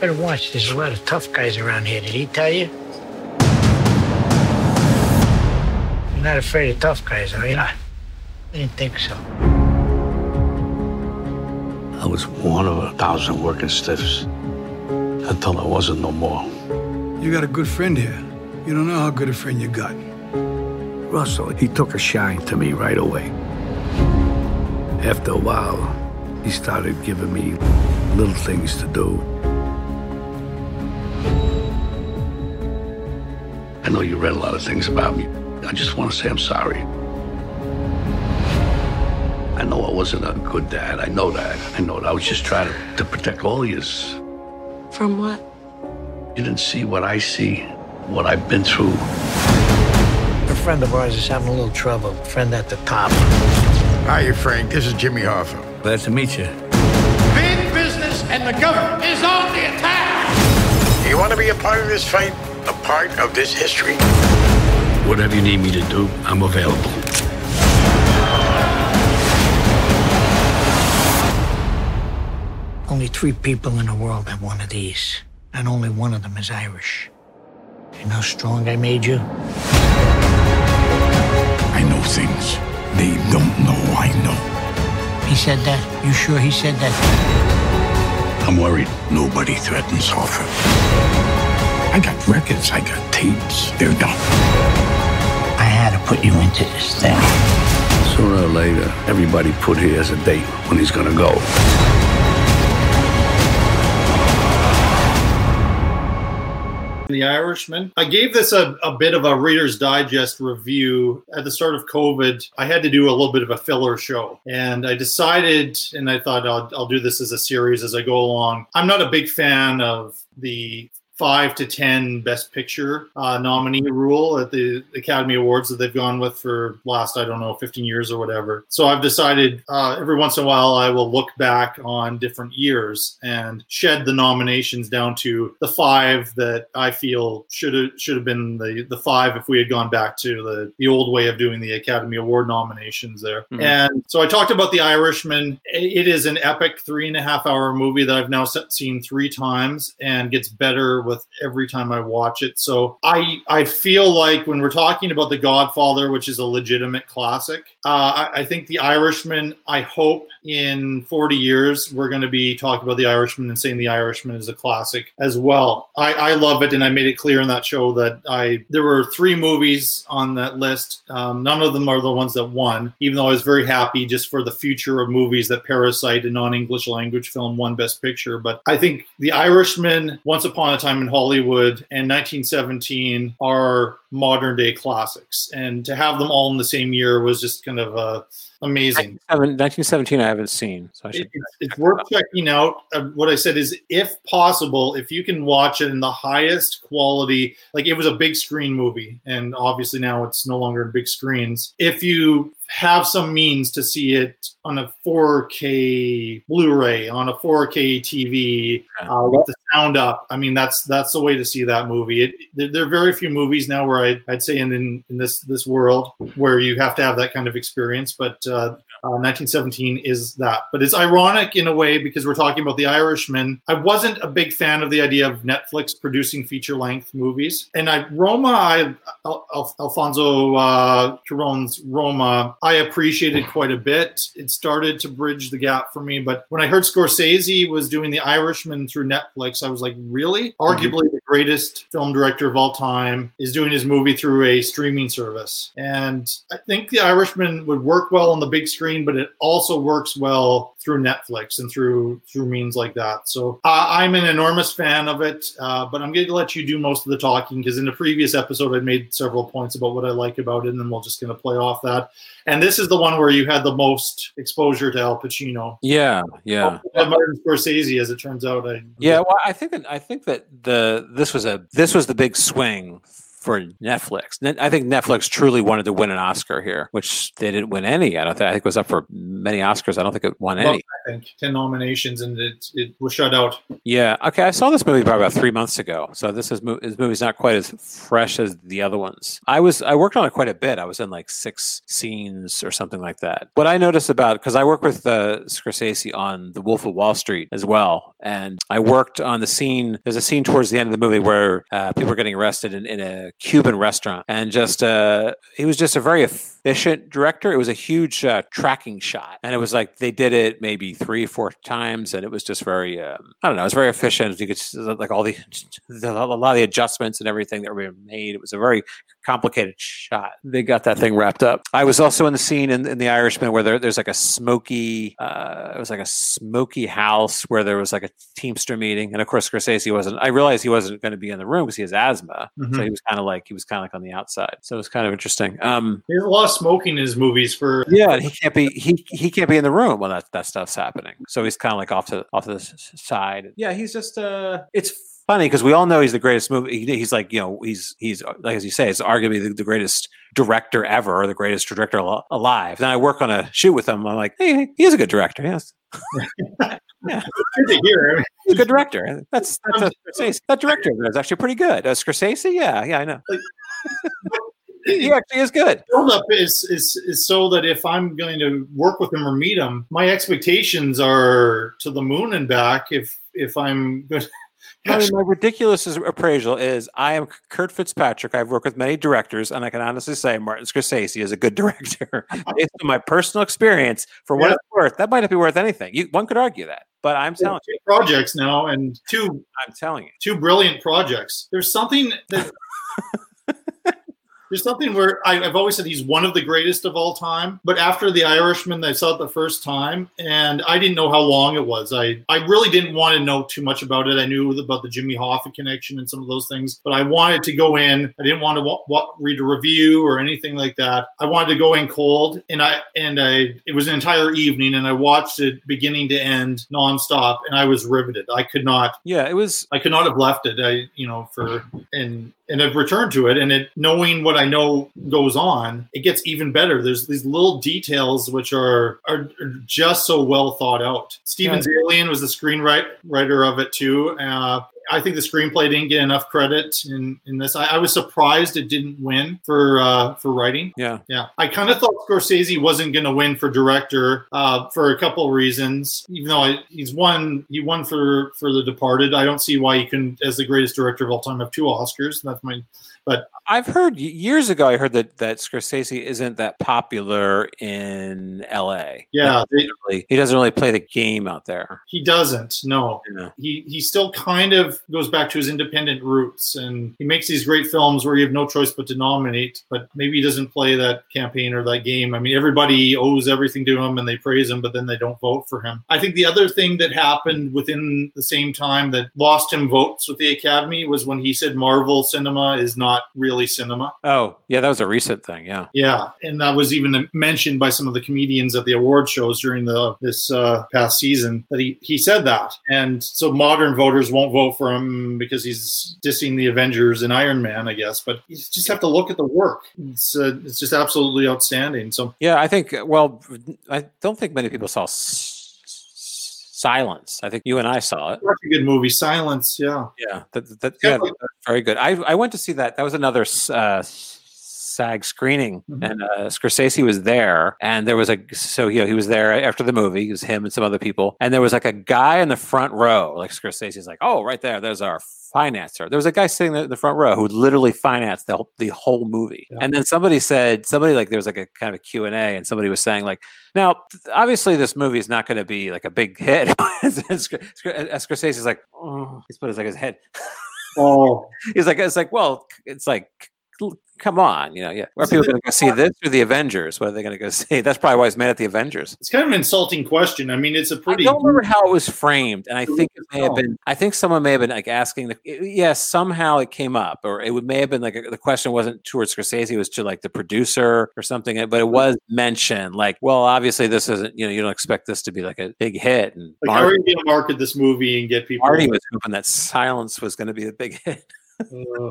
Better watch. There's a lot of tough guys around here. Did he tell you? You're not afraid of tough guys, are you? I didn't think so. I was one of a thousand working stiffs until I wasn't no more. You got a good friend here. You don't know how good a friend you got. Russell, he took a shine to me right away. After a while, he started giving me little things to do. I know you read a lot of things about me. I just want to say I'm sorry. I know I wasn't a good dad. I know that. I know that. I was just trying to, to protect all of yous. From what? You didn't see what I see, what I've been through. A friend of ours is having a little trouble. Friend at the top. Hi, you Frank. This is Jimmy Hoffa. Glad to meet you. Big business and the government is on the attack. You want to be a part of this fight? A part of this history? Whatever you need me to do, I'm available. Only three people in the world have one of these, and only one of them is Irish. You know how strong I made you? I know things they don't know I know. He said that? You sure he said that? I'm worried nobody threatens Hoffa. I got records, I got tapes. They're done. I had to put you into this thing. Sooner or later, everybody put here as a date when he's gonna go. The Irishman. I gave this a, a bit of a Reader's Digest review at the start of COVID. I had to do a little bit of a filler show, and I decided, and I thought I'll, I'll do this as a series as I go along. I'm not a big fan of the five to ten best picture uh, nominee rule at the academy awards that they've gone with for last i don't know 15 years or whatever. So i've decided uh, every once in a while i will look back on different years and shed the nominations down to the five that i feel should have should have been the the five if we had gone back to the the old way of doing the academy award nominations there. Mhm. and so i talked about the irishman. It is an epic three and a half hour movie that i've now seen three times and gets better with every time I watch it. So I I feel like when we're talking about The Godfather, which is a legitimate classic, uh, I, I think The Irishman. I hope in 40 years we're going to be talking about The Irishman and saying The Irishman is a classic as well. I, I love it, and I made it clear in that show that I there were three movies on that list. Um, none of them are the ones that won, even though I was very happy just for the future of movies that Parasite, a non-English language film, won Best Picture. But I think The Irishman, Once Upon a Time in Hollywood, and 1917 are modern day classics, and to have them all in the same year was just kind of uh, amazing. 1917, I haven't seen, so I should. It's, it's worth checking out. Uh, what I said is, if possible, if you can watch it in the highest quality, like it was a big screen movie, and obviously now it's no longer in big screens. If you have some means to see it on a 4K Blu-ray, on a 4K TV, uh, with the sound up, I mean that's that's the way to see that movie. It, there, there are very few movies now where I, I'd say in, in in this this world where you have to have that kind of experience, but uh, uh, 1917 is that. But it's ironic in a way because we're talking about The Irishman. I wasn't a big fan of the idea of Netflix producing feature length movies. And I Roma, I, Al, Al- Alfonso uh, Cuarón's Roma, I appreciated quite a bit. It started to bridge the gap for me. But when I heard Scorsese was doing The Irishman through Netflix, I was like, really? Arguably the greatest film director of all time is doing his movie through a streaming service. And I think The Irishman would work well on the big screen, but it also works well through Netflix and through through means like that. So uh, I'm an enormous fan of it, uh, but I'm going to let you do most of the talking because in the previous episode I made several points about what I like about it, and then we'll just going to play off that. And this is the one where you had the most exposure to Al Pacino. Yeah, yeah. And Martin Scorsese, as it turns out, I Yeah, well, I think that I think that the this was a this was the big swing for Netflix. I think Netflix truly wanted to win an Oscar here, which they didn't win any. I don't think. I think it was up for many Oscars. I don't think it won Well, any. I think ten nominations, and it it was shut out. Yeah. Okay. I saw this movie probably about three months ago, so this is this movie's not quite as fresh as the other ones. I was I worked on it quite a bit. I was in like six scenes or something like that. What I noticed about because I work with uh, Scorsese on The Wolf of Wall Street as well, and I worked on the scene. There's a scene towards the end of the movie where uh, people are getting arrested in, in a Cuban restaurant, and just uh, he was just a very efficient director. It was a huge uh, tracking shot, and it was like they did it maybe three, four times, and it was just very, um, I don't know, it was very efficient. You could like all the, the a lot of the adjustments and everything that were being made. It was a very complicated shot. They got that thing wrapped up. I was also in the scene in, in The Irishman where there, there's like a smoky, uh, it was like a smoky house where there was like a Teamster meeting, and of course Scorsese wasn't. I realized he wasn't going to be in the room because he has asthma, so Mhm. he was kind of like he was kind of like on the outside. So it was kind of interesting. Um, There's a lot of smoking in his movies for yeah, he can't be he he can't be in the room when that that stuff's happening. So he's kind of like off to off to the side. Yeah, he's just uh, it's funny because we all know he's the greatest movie. He, he's like you know he's he's like as you say, it's arguably the, the greatest director ever or the greatest director al- alive. Then I work on a shoot with him. I'm like, hey, he is a good director. Yes. yeah. Good to hear. He's a good director. That's that's a, That director is actually pretty good. Uh, Scorsese, yeah, yeah, I know. he actually is good. build up is, is is so that if I'm going to work with him or meet him, my expectations are to the moon and back. If if I'm going, I mean, my ridiculous appraisal is I am Kurt Fitzpatrick. I've worked with many directors, and I can honestly say Martin Scorsese is a good director. Based on my personal experience, for what Yeah. it's worth, that might not be worth anything. You, one could argue that, but I'm telling two you, projects now and two I'm telling you. two brilliant projects. There's something that there's something where I, I've always said he's one of the greatest of all time. But after The Irishman, I saw it the first time, and I didn't know how long it was. I I really didn't want to know too much about it. I knew about the Jimmy Hoffa connection and some of those things, but I wanted to go in. I didn't want to wa- wa- read a review or anything like that. I wanted to go in cold, and I and I it was an entire evening, and I watched it beginning to end nonstop, and I was riveted. I could not Yeah, it was. I could not have left it. I, you know, for and and I've returned to it, and it knowing what I know goes on, it gets even better. There's these little details which are are, are just so well thought out. Steven Zaillian was the screenwriter of it too. Uh, I think the screenplay didn't get enough credit in in this. I, I was surprised it didn't win for uh, for writing. Yeah. Yeah, I kind of thought Scorsese wasn't going to win for director uh, for a couple of reasons. Even though I, he's won, he won for for The Departed. I don't see why he couldn't, as the greatest director of all time, have two Oscars. That's my. But I've heard years ago. I heard that that Scorsese isn't that popular in L.A. Yeah, Like, he doesn't really- he doesn't really play the game out there. he doesn't. No, Yeah. he he still kind of goes back to his independent roots, and he makes these great films where you have no choice but to nominate. But maybe he doesn't play that campaign or that game. I mean, everybody owes everything to him, and they praise him, but then they don't vote for him. I think the other thing that happened within the same time that lost him votes with the Academy was when he said Marvel cinema is not really cinema. Oh, yeah, that was a recent thing. Yeah. Yeah, and that was even mentioned by some of the comedians at the award shows during the this uh, past season that he he said that, and so modern voters won't vote for him because he's dissing the Avengers and Iron Man, I guess. But you just have to look at the work; it's uh, it's just absolutely outstanding. So Yeah, I think. Well, I don't think many people saw S- Silence. I think you and I saw it. such a good movie, Silence. Yeah, Yeah, that, that, yeah, that's very good. I I went to see that. That was another uh, SAG screening, and uh, Scorsese was there, and there was a so you know he was there after the movie. It was him and some other people, and there was like a guy in the front row. Like Scorsese's like, oh, right there, there's our financer. There was a guy sitting in the front row who literally financed the whole, the whole movie. And then somebody said somebody like there was like a kind of a Q and A, and somebody was saying like, now obviously this movie is not going to be like a big hit. Scorsese's like, oh, he's put his like his head. Oh, he's like, it's like, well, it's like, come on, you know, yeah. Are people going to go see this or the Avengers? What are they going to go see? That's probably why he's mad at the Avengers. it's kind of an insulting question. I mean, it's a pretty. I don't remember how it was framed, and I think it may have been. I think someone may have been like asking. The, it- yes, somehow it came up, or it would may have been like the question wasn't towards Scorsese, it was to like the producer or something. But it was mentioned, like, well, obviously this isn't. You know, you don't expect this to be like a big hit. And Like, how are you going to market this movie and get people? Marty was hoping that Silence was going to be a big hit. Uh,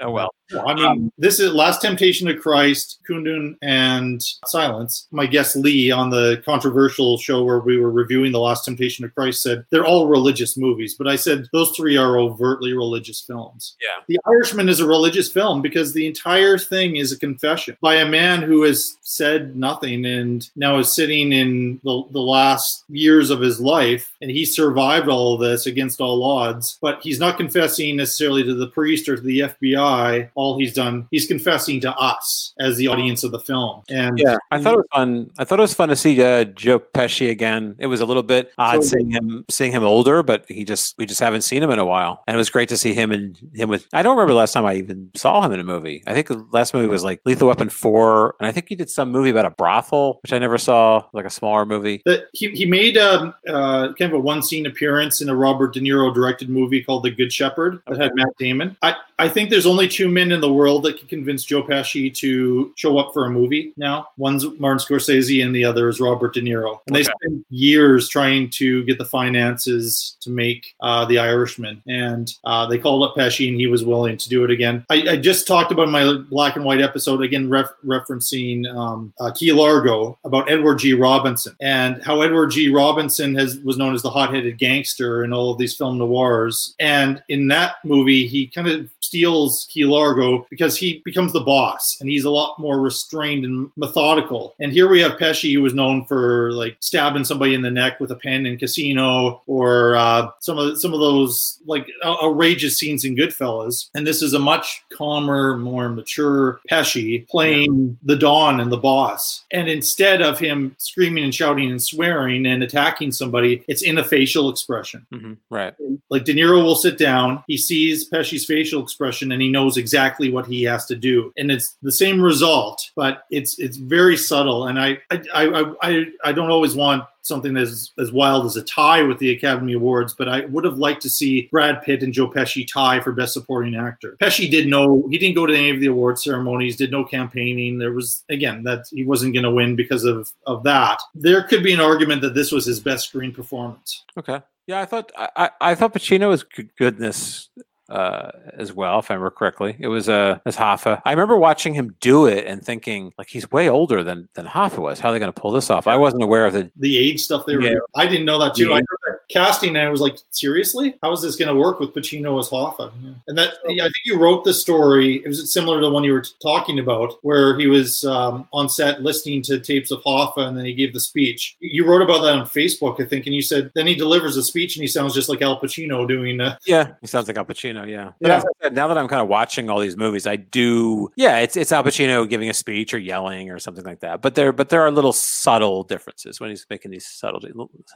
oh well. I um, mean, this is Last Temptation of Christ, Kundun, and Silence. My guest Lee on the controversial show where we were reviewing The Last Temptation of Christ said they're all religious movies, but I said those three are overtly religious films. Yeah. The Irishman is a religious film because the entire thing is a confession by a man who has said nothing and now is sitting in the, the last years of his life and he survived all of this against all odds, but he's not confessing necessarily to the priest or to the FBI. All he's done, he's confessing to us as the audience of the film. And Yeah, I thought it was fun. I thought it was fun to see uh, Joe Pesci again. It was a little bit odd So- seeing him seeing him older, but he just we just haven't seen him in a while, and it was great to see him and him with. I don't remember the last time I even saw him in a movie. I think the last movie was like Lethal Weapon Four, and I think he did some movie about a brothel, which I never saw, like a smaller movie. that he, he made um, uh, kind of a one scene appearance in a Robert De Niro directed movie called The Good Shepherd that had Matt Damon. I, I think there's only two men in the world that can convince Joe Pesci to show up for a movie now. One's Martin Scorsese, and the other is Robert De Niro. And they spent years trying to get the finances to make uh, The Irishman, and uh, they called up Pesci, and he was willing to do it again. I, I just talked about my black and white episode again, ref- referencing um, uh, Key Largo about Edward G. Robinson and how Edward G. Robinson has was known as the hot-headed gangster in all of these film noirs. And in that movie, he kind of steals Key Largo because he becomes the boss, and he's a lot more restrained and methodical. And here we have Pesci, who was known for like stabbing somebody in the neck with a pen in Casino, or uh, some of some of those like outrageous scenes in Goodfellas. And this is a much calmer, more mature Pesci playing the Don and the boss. And instead of him screaming and shouting and swearing and attacking somebody, it's in a facial expression. Mhm, Right. Like De Niro will sit down, he sees Pesci's facial expression, and he knows exactly what he has to do, and it's the same result, but it's it's very subtle. And I I I I, I don't always want something as as wild as a tie with the Academy Awards, but I would have liked to see Brad Pitt and Joe Pesci tie for Best Supporting Actor. Pesci did no, he didn't go to any of the award ceremonies, did no campaigning. There was again that he wasn't going to win because of of that. There could be an argument that this was his best screen performance. Okay. Yeah, I thought I, I thought Pacino was good, good in this uh, as well, if I remember correctly. It was uh, as Hoffa. I remember watching him do it and thinking, like, he's way older than than Hoffa was. How are they going to pull this off? I wasn't aware of the. the age stuff they were Yeah. I didn't know that too. I heard that casting and I was like, seriously? How is this going to work with Pacino as Hoffa? Yeah. And that yeah, I think you wrote the story. It was similar to the one you were talking about, where he was um, on set listening to tapes of Hoffa and then he gave the speech. You wrote about that on Facebook, I think, and you said then he delivers a speech and he sounds just like Al Pacino doing. Uh, Yeah, he sounds like Al Pacino. Yeah, but Yeah. said, now that I'm kind of watching all these movies, I do. Yeah, it's it's Al Pacino giving a speech or yelling or something like that. But there, but there are little subtle differences when he's making these subtle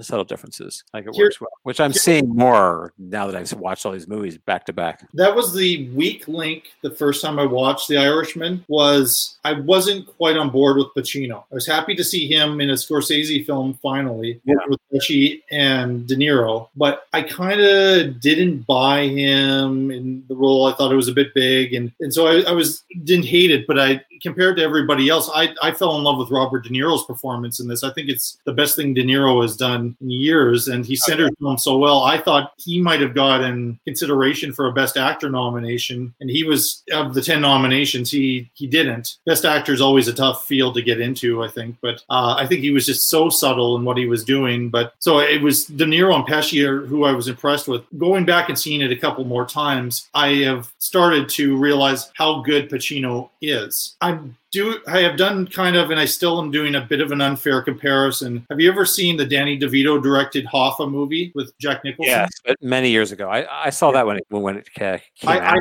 subtle differences. Like it Works well, which I'm seeing more now that I've watched all these movies back to back. That was the weak link the first time I watched The Irishman was I wasn't quite on board with Pacino. I was happy to see him in a Scorsese film finally with Pesci and De Niro, but I kind of didn't buy him in the role. I thought it was a bit big, and, and so I, I was didn't hate it, but I compared to everybody else, I, I fell in love with Robert De Niro's performance in this. I think it's the best thing De Niro has done in years, and he centered him so well. I thought he might have gotten consideration for a Best Actor nomination, and he was of the ten nominations, he he didn't. Best Actor is always a tough field to get into, I think, but uh, I think he was just so subtle in what he was doing. But so it was De Niro and Pesci who I was impressed with. Going back and seeing it a couple more times, I have started to realize how good Pacino is. I'm do I have done kind of, and I still am doing a bit of an unfair comparison. Have you ever seen the Danny DeVito directed Hoffa movie with Jack Nicholson? Yes, but many years ago, I, I saw that when it when it came I, out. I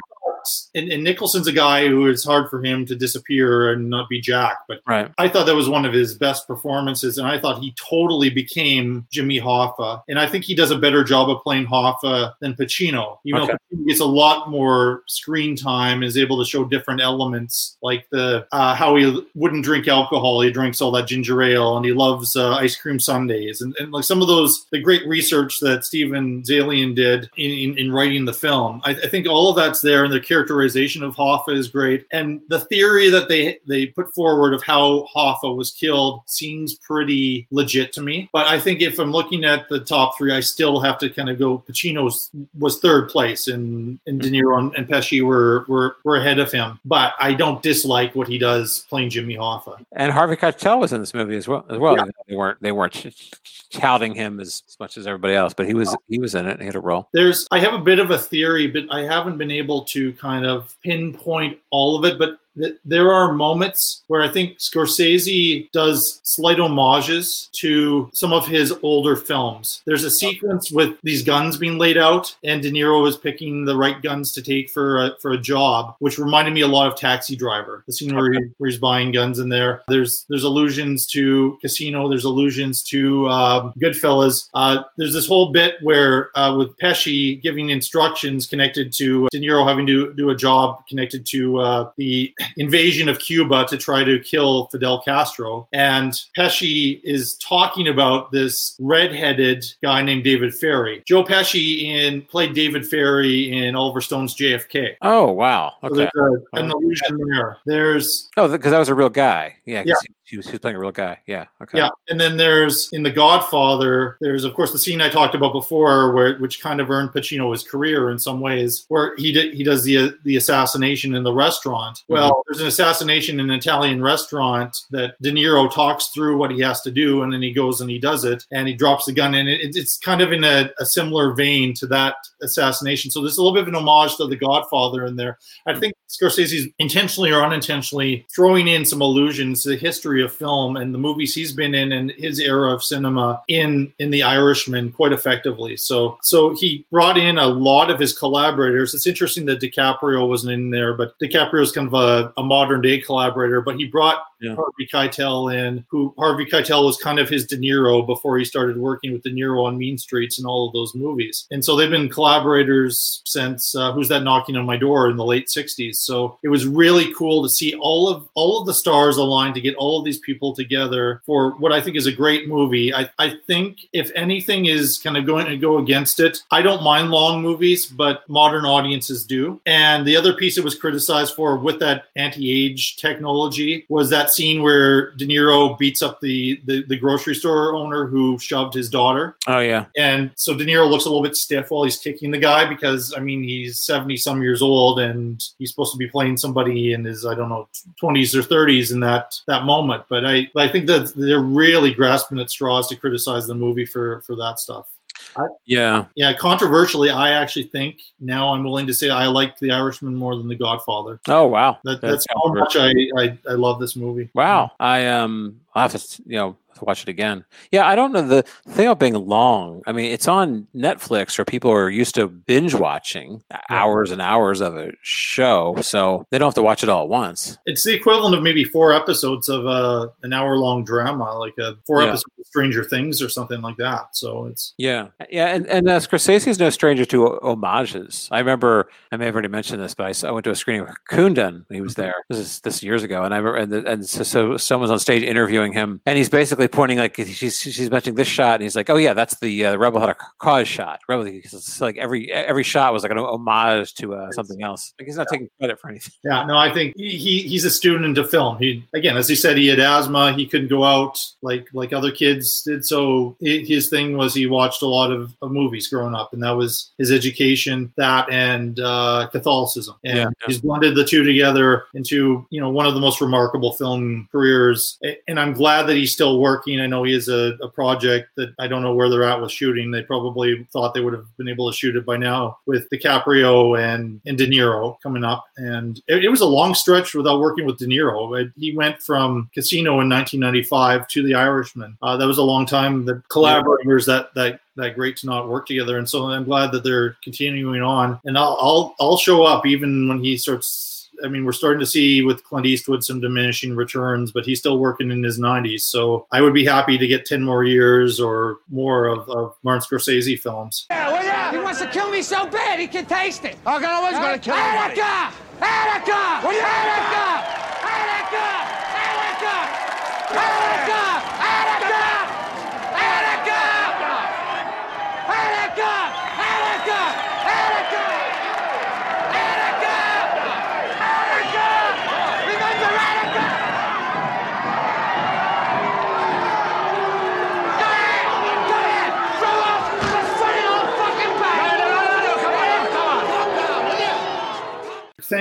and, and Nicholson's a guy who it's hard for him to disappear and not be Jack, but right. I thought that was one of his best performances, and I thought he totally became Jimmy Hoffa. And I think he does a better job of playing Hoffa than Pacino. You know, Okay. Pacino gets a lot more screen time, is able to show different elements, like the uh, how he wouldn't drink alcohol, he drinks all that ginger ale, and he loves uh, ice cream sundaes, and, and like some of those the great research that Steven Zaillian did in, in, in writing the film. I, I think all of that's there, and the characterization of Hoffa is great, and the theory that they they put forward of how Hoffa was killed seems pretty legit to me. But I think if I'm looking at the top three, I still have to kind of go. Pacino's was third place, and and De Niro and, and Pesci were, were were ahead of him. But I don't dislike what he does playing Jimmy Hoffa. And Harvey Keitel was in this movie as well. As well, Yeah. they weren't they weren't touting him as, as much as everybody else, but he was he was in it. and He had a role. There's I have a bit of a theory, but I haven't been able to kind of pinpoint all of it. But there are moments where I think Scorsese does slight homages to some of his older films. There's a sequence with these guns being laid out, and De Niro is picking the right guns to take for a, for a job, which reminded me a lot of Taxi Driver. The scene where, he, where he's buying guns in there. There's there's allusions to Casino. There's allusions to um, Goodfellas. Uh, there's this whole bit where uh, with Pesci giving instructions connected to De Niro having to do a job connected to uh, the invasion of Cuba to try to kill Fidel Castro. And Pesci is talking about this redheaded guy named David Ferrie. Joe Pesci in played David Ferrie in Oliver Stone's JFK. Oh wow. So Okay. there's a- an illusion there. There's Oh, because that was a real guy. Yeah. Yeah. He, he was, he was playing a real guy. Yeah. Okay. Yeah, and then there's in The Godfather. There's of course the scene I talked about before, where which kind of earned Pacino his career in some ways, where he did he does the the assassination in the restaurant. Mm-hmm. Well, there's an assassination in an Italian restaurant that De Niro talks through what he has to do, and then he goes and he does it, and he drops the gun, and it, it's kind of in a, a similar vein to that assassination. So there's a little bit of an homage to The Godfather in there. I mm. think Scorsese's intentionally or unintentionally throwing in some allusions to the history of film and the movies he's been in and his era of cinema in in The Irishman quite effectively. So so he brought in a lot of his collaborators. It's interesting that DiCaprio wasn't in there, but DiCaprio is kind of a, a modern day collaborator. But he brought Harvey Keitel in, who Harvey Keitel was kind of his De Niro before he started working with De Niro on Mean Streets and all of those movies. And so they've been collaborators since uh, Who's That Knocking on My Door in the late 60s. So it was really cool to see all of all of the stars align to get all of these people together for what I think is a great movie. I, I think if anything is kind of going to go against it, I don't mind long movies, but modern audiences do. And the other piece it was criticized for with that anti-age technology was that scene where De Niro beats up the, the, the grocery store owner who shoved his daughter. Oh yeah. And so De Niro looks a little bit stiff while he's kicking the guy because I mean he's seventy some years old and he's supposed to be playing somebody in his I don't know twenties or thirties in that that moment. But I I think that they're really grasping at straws to criticize the movie for for that stuff. I, Yeah. yeah, controversially, I actually think now I'm willing to say I like The Irishman more than The Godfather. Oh wow. That, that's how much I, I I love this movie. Wow. I um I'll have to you know watch it again. Yeah, I don't know the thing about being long. I mean, it's on Netflix where people are used to binge watching hours and hours of a show, so they don't have to watch it all at once. It's the equivalent of maybe four episodes of uh, an hour long drama, like a four Yeah. episodes of Stranger Things or something like that. So it's Yeah, yeah, and and uh, Scorsese is no stranger to homages. I remember I may have already mentioned this, but I went to a screening of Kundun. He was there. This is this years ago, and I remember, and, and so, so someone's on stage interviewing him, and he's basically pointing like she's she's mentioning this shot, and he's like, "Oh yeah, that's the uh, Rebel Had a Cause shot." Rebel, because it's like every every shot was like an homage to uh, something else. Like he's not taking credit for anything. Yeah, no, I think he, he he's a student into film. He again, as he said, he had asthma. He couldn't go out like like other kids did. So hi- his thing was he watched a lot of, of movies growing up, and that was his education. That and uh, Catholicism, and Yeah. he's blended the two together into you know one of the most remarkable film careers. And I'm glad that he's still working. I know he has a, a project that I don't know where they're at with shooting. They probably thought they would have been able to shoot it by now with DiCaprio and and De Niro coming up. And it, it was a long stretch without working with De Niro. It- he went from Casino in 1995 to The Irishman. Uh, that was a long time. The collaborators that that that great to not work together. And so I'm glad that they're continuing on. And I'll I'll, I'll show up even when he starts. I mean, we're starting to see with Clint Eastwood some diminishing returns, but he's still working in his 90s. So I would be happy to get 10 more years or more of, of Martin Scorsese films. Yeah, well, yeah. He wants to kill me so bad he can taste it. Oh, God, I was gonna kill anybody. Attica! Attica! What are you- Attica! Attica! Attica! Attica! Attica! Attica! Attica! Attica! Attica! Attica! Attica! Remember Attica! Go ahead! Go ahead! Throw off the funny old fucking bag! No, no, no, no, come on, come on!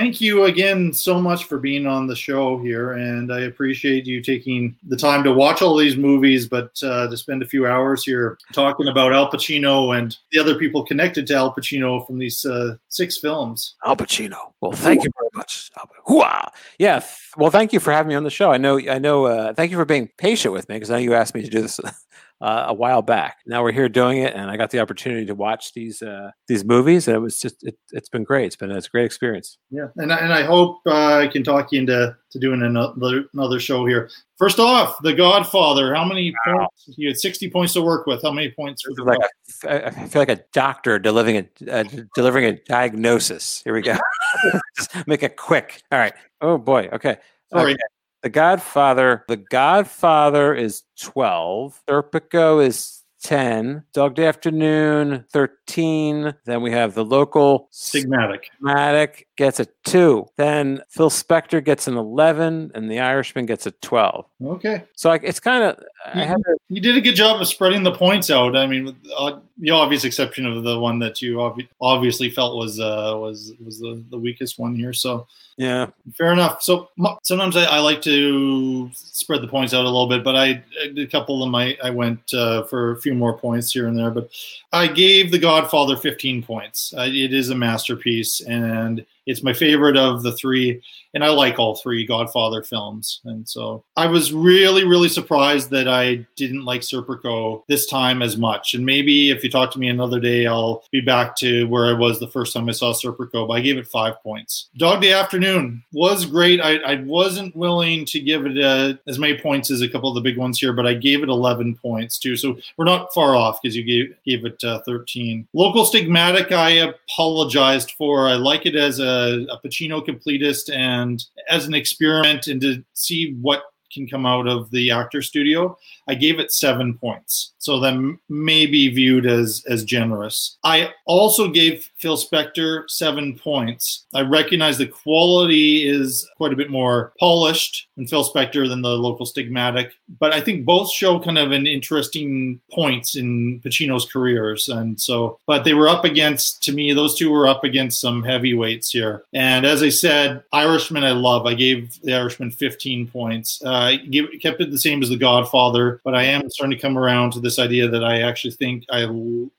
Thank you again so much for being on the show here. And I appreciate you taking the time to watch all these movies, but uh, to spend a few hours here talking about Al Pacino and the other people connected to Al Pacino from these uh, six films. Al Pacino. Well, thank you very much. Hooah! Yeah. th- Well, thank you for having me on the show. I know. I know. Uh, thank you for being patient with me because I know you asked me to do this uh, a while back. Now we're here doing it, and I got the opportunity to watch these uh, these movies, and it was just it, it's been great. It's been it's a great experience. Yeah, and I- and I hope uh, I can talk you into to doing another another show here. First off, The Godfather. How many points? You had sixty points to work with. How many points for the Like a, I I feel like a doctor delivering a uh, delivering a diagnosis. Here we go. just make it quick. All right. Oh boy. Okay. Sorry. Okay. The Godfather. The Godfather is twelve. Serpico is ten. Dog Day Afternoon thirteen. Then we have the local Stigmatic. Stigmatic gets a two. Then Phil Spector gets an eleven, and the Irishman gets a twelve. Okay. So like, it's kind of I You, a, you did a good job of spreading the points out. I mean, with uh, the obvious exception of the one that you obvi- obviously felt was uh, was was the, the weakest one here. So yeah. fair enough. So sometimes I, I like to spread the points out a little bit, but I, I did a couple of them. I, I went uh, for a few more points here and there, but I gave The Godfather 15 points. Uh, it is a masterpiece, and it's my favorite of the three. And I like all three Godfather films. And so I was really, really surprised that I didn't like Serpico this time as much. And maybe if you talk to me another day, I'll be back to where I was the first time I saw Serpico. But I gave it five points. Dog Day Afternoon was great. I, I wasn't willing to give it uh as many points as a couple of the big ones here, but I gave it 11 points too. So we're not far off because you gave gave it uh, 13. Local Stigmatic, I apologized for. I like it as a, a Pacino completist and as an experiment and to see what can come out of the actor studio. I gave it seven points, so that may be viewed as as generous. I also gave Phil Spector seven points. I recognize the quality is quite a bit more polished in Phil Spector than the local Stigmatic, but I think both show kind of an interesting points in Pacino's careers, and so. But they were up against, to me, those two were up against some heavyweights here. And as I said, Irishman I love. I gave the Irishman 15 points. Uh, kept it the same as The Godfather, but I am starting to come around to this idea that I actually think I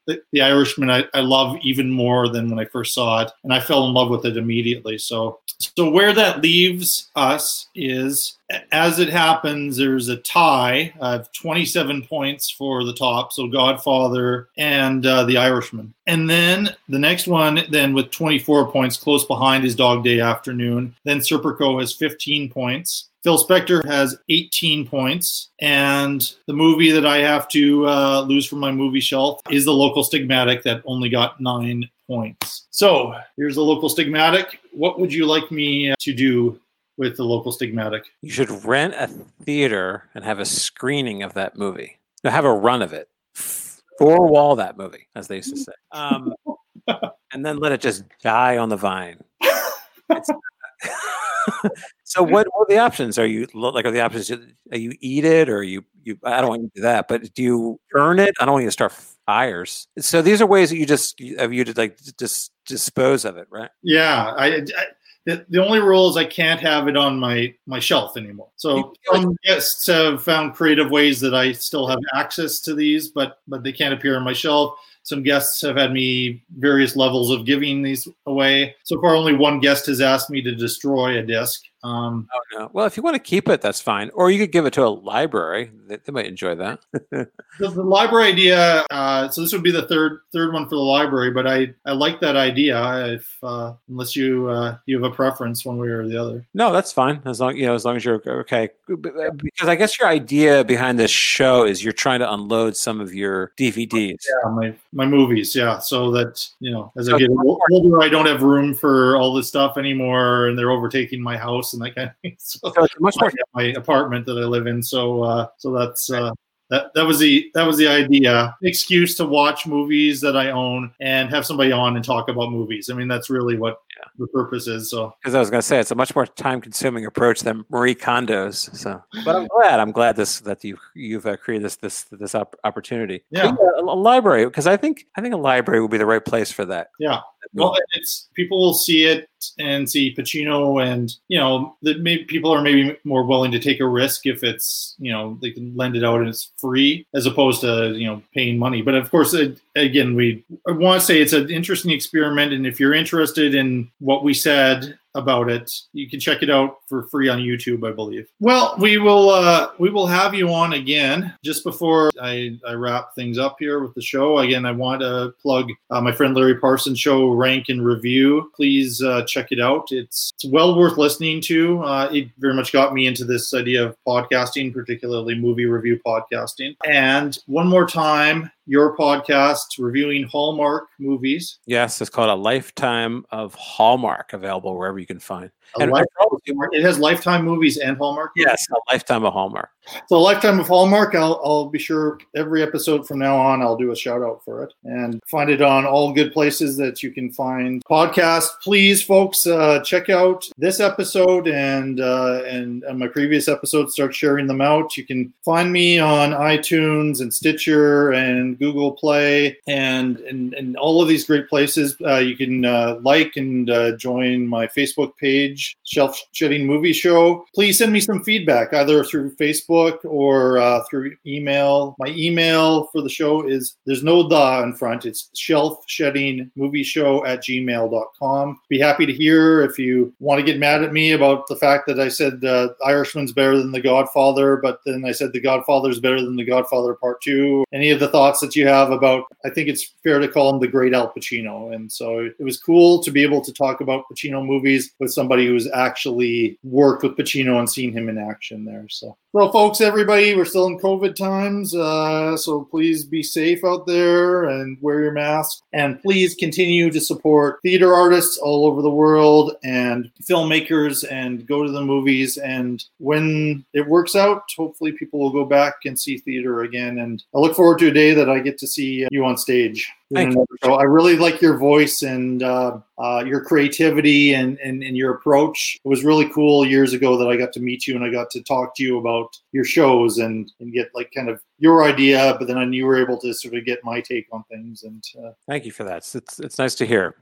the, the Irishman I, I love even more than when I first saw it, and I fell in love with it immediately. So, so where that leaves us is, as it happens, there's a tie of 27 points for the top. So Godfather and uh, The Irishman, and then the next one, then with 24 points, close behind is Dog Day Afternoon. Then Serpico has 15 points. Phil Spector has 18 points, and the movie that I have to uh, lose from my movie shelf is the local stigmatic that only got nine points. So here's the local stigmatic. What would you like me to do with the local stigmatic? You should rent a theater and have a screening of that movie. No, have a run of it. Four wall that movie, as they used to say. Um, and then let it just die on the vine. So what, what are the options? Are you like are the options? Are you eat it or you you? I don't want you to do that, but do you earn it? I don't want you to start fires. So these are ways that you just of you to like just dispose of it, right? Yeah, I, I the, the only rule is I can't have it on my my shelf anymore. So some guests have found creative ways that I still have access to these, but but they can't appear on my shelf. Some guests have had me various levels of giving these away. So far, only one guest has asked me to destroy a disc. Um, oh no! Well, if you want to keep it, that's fine. Or you could give it to a library; they, they might enjoy that. the, the library idea. Uh, so this would be the third third one for the library, but I I like that idea. If uh, unless you uh, you have a preference one way or the other. No, that's fine. As long you know, as long as you're okay. Because I guess your idea behind this show is you're trying to unload some of your DVDs. Yeah, my my movies. Yeah, so that you know, as I get older, I don't have room for all this stuff anymore, and they're overtaking my house and that kind of thing. So, so it's much more my apartment that I live in. So uh, so that's uh, that that was the that was the idea. Excuse to watch movies that I own and have somebody on and talk about movies. I mean, that's really what yeah. the purpose is. So because I was going to say it's a much more time consuming approach than Marie Kondo's. So, but I'm glad I'm glad this that you you've uh, created this this this op- opportunity. Yeah, a, a library because I think I think a library would be the right place for that. Yeah. Well, it's people will see it and see Pacino, and you know, that maybe people are maybe more willing to take a risk if it's you know they can lend it out and it's free as opposed to you know paying money. But of course, it, again, we I want to say it's an interesting experiment, and if you're interested in what we said about it. You can check it out for free on YouTube, I believe. Well, we will uh, we will have you on again just before I, I wrap things up here with the show. Again, I want to plug uh, my friend Larry Parsons' show, Rank and Review. Please uh, check it out. It's, it's well worth listening to. Uh, it very much got me into this idea of podcasting, particularly movie review podcasting. And one more time, your podcast reviewing Hallmark movies. Yes, it's called A Lifetime of Hallmark, available wherever you can find. A And- Lifetime- it has Lifetime movies and Hallmark. yes, A Lifetime of Hallmark. So Lifetime of Hallmark, I'll, I'll be sure every episode from now on, I'll do a shout out for it and find it on all good places that you can find podcasts. Please, folks, uh, check out this episode and, uh, and and my previous episodes. Start sharing them out. You can find me on iTunes and Stitcher and Google Play and and, and all of these great places. Uh, you can uh, like and uh, join my Facebook page, Shelf Shedding Movie Show. Please send me some feedback either through Facebook or uh, through email. My email for the show is there's no the in front. It's shelf shedding movie show at gmail.com. Be happy to hear if you want to get mad at me about the fact that I said uh, Irishman's better than The Godfather, but then I said The Godfather's better than The Godfather Part Two. Any of the thoughts that you have about, I think it's fair to call him the great Al Pacino. And so it was cool to be able to talk about Pacino movies with somebody who's actually worked with Pacino and seen him in action there. So, well, folks, everybody, we're still in COVID times, uh, so please be safe out there and wear your mask. And please continue to support theater artists all over the world and filmmakers and go to the movies. And when it works out, hopefully people will go back and see theater again. And I look forward to a day that I get to see you on stage. Thank you. So I really like your voice and uh, uh, your creativity and, and, and your approach. It was really cool years ago that I got to meet you and I got to talk to you about your shows and, and get like kind of your idea, but then you were able to sort of get my take on things. And uh, Thank you for that. It's, it's, it's nice to hear.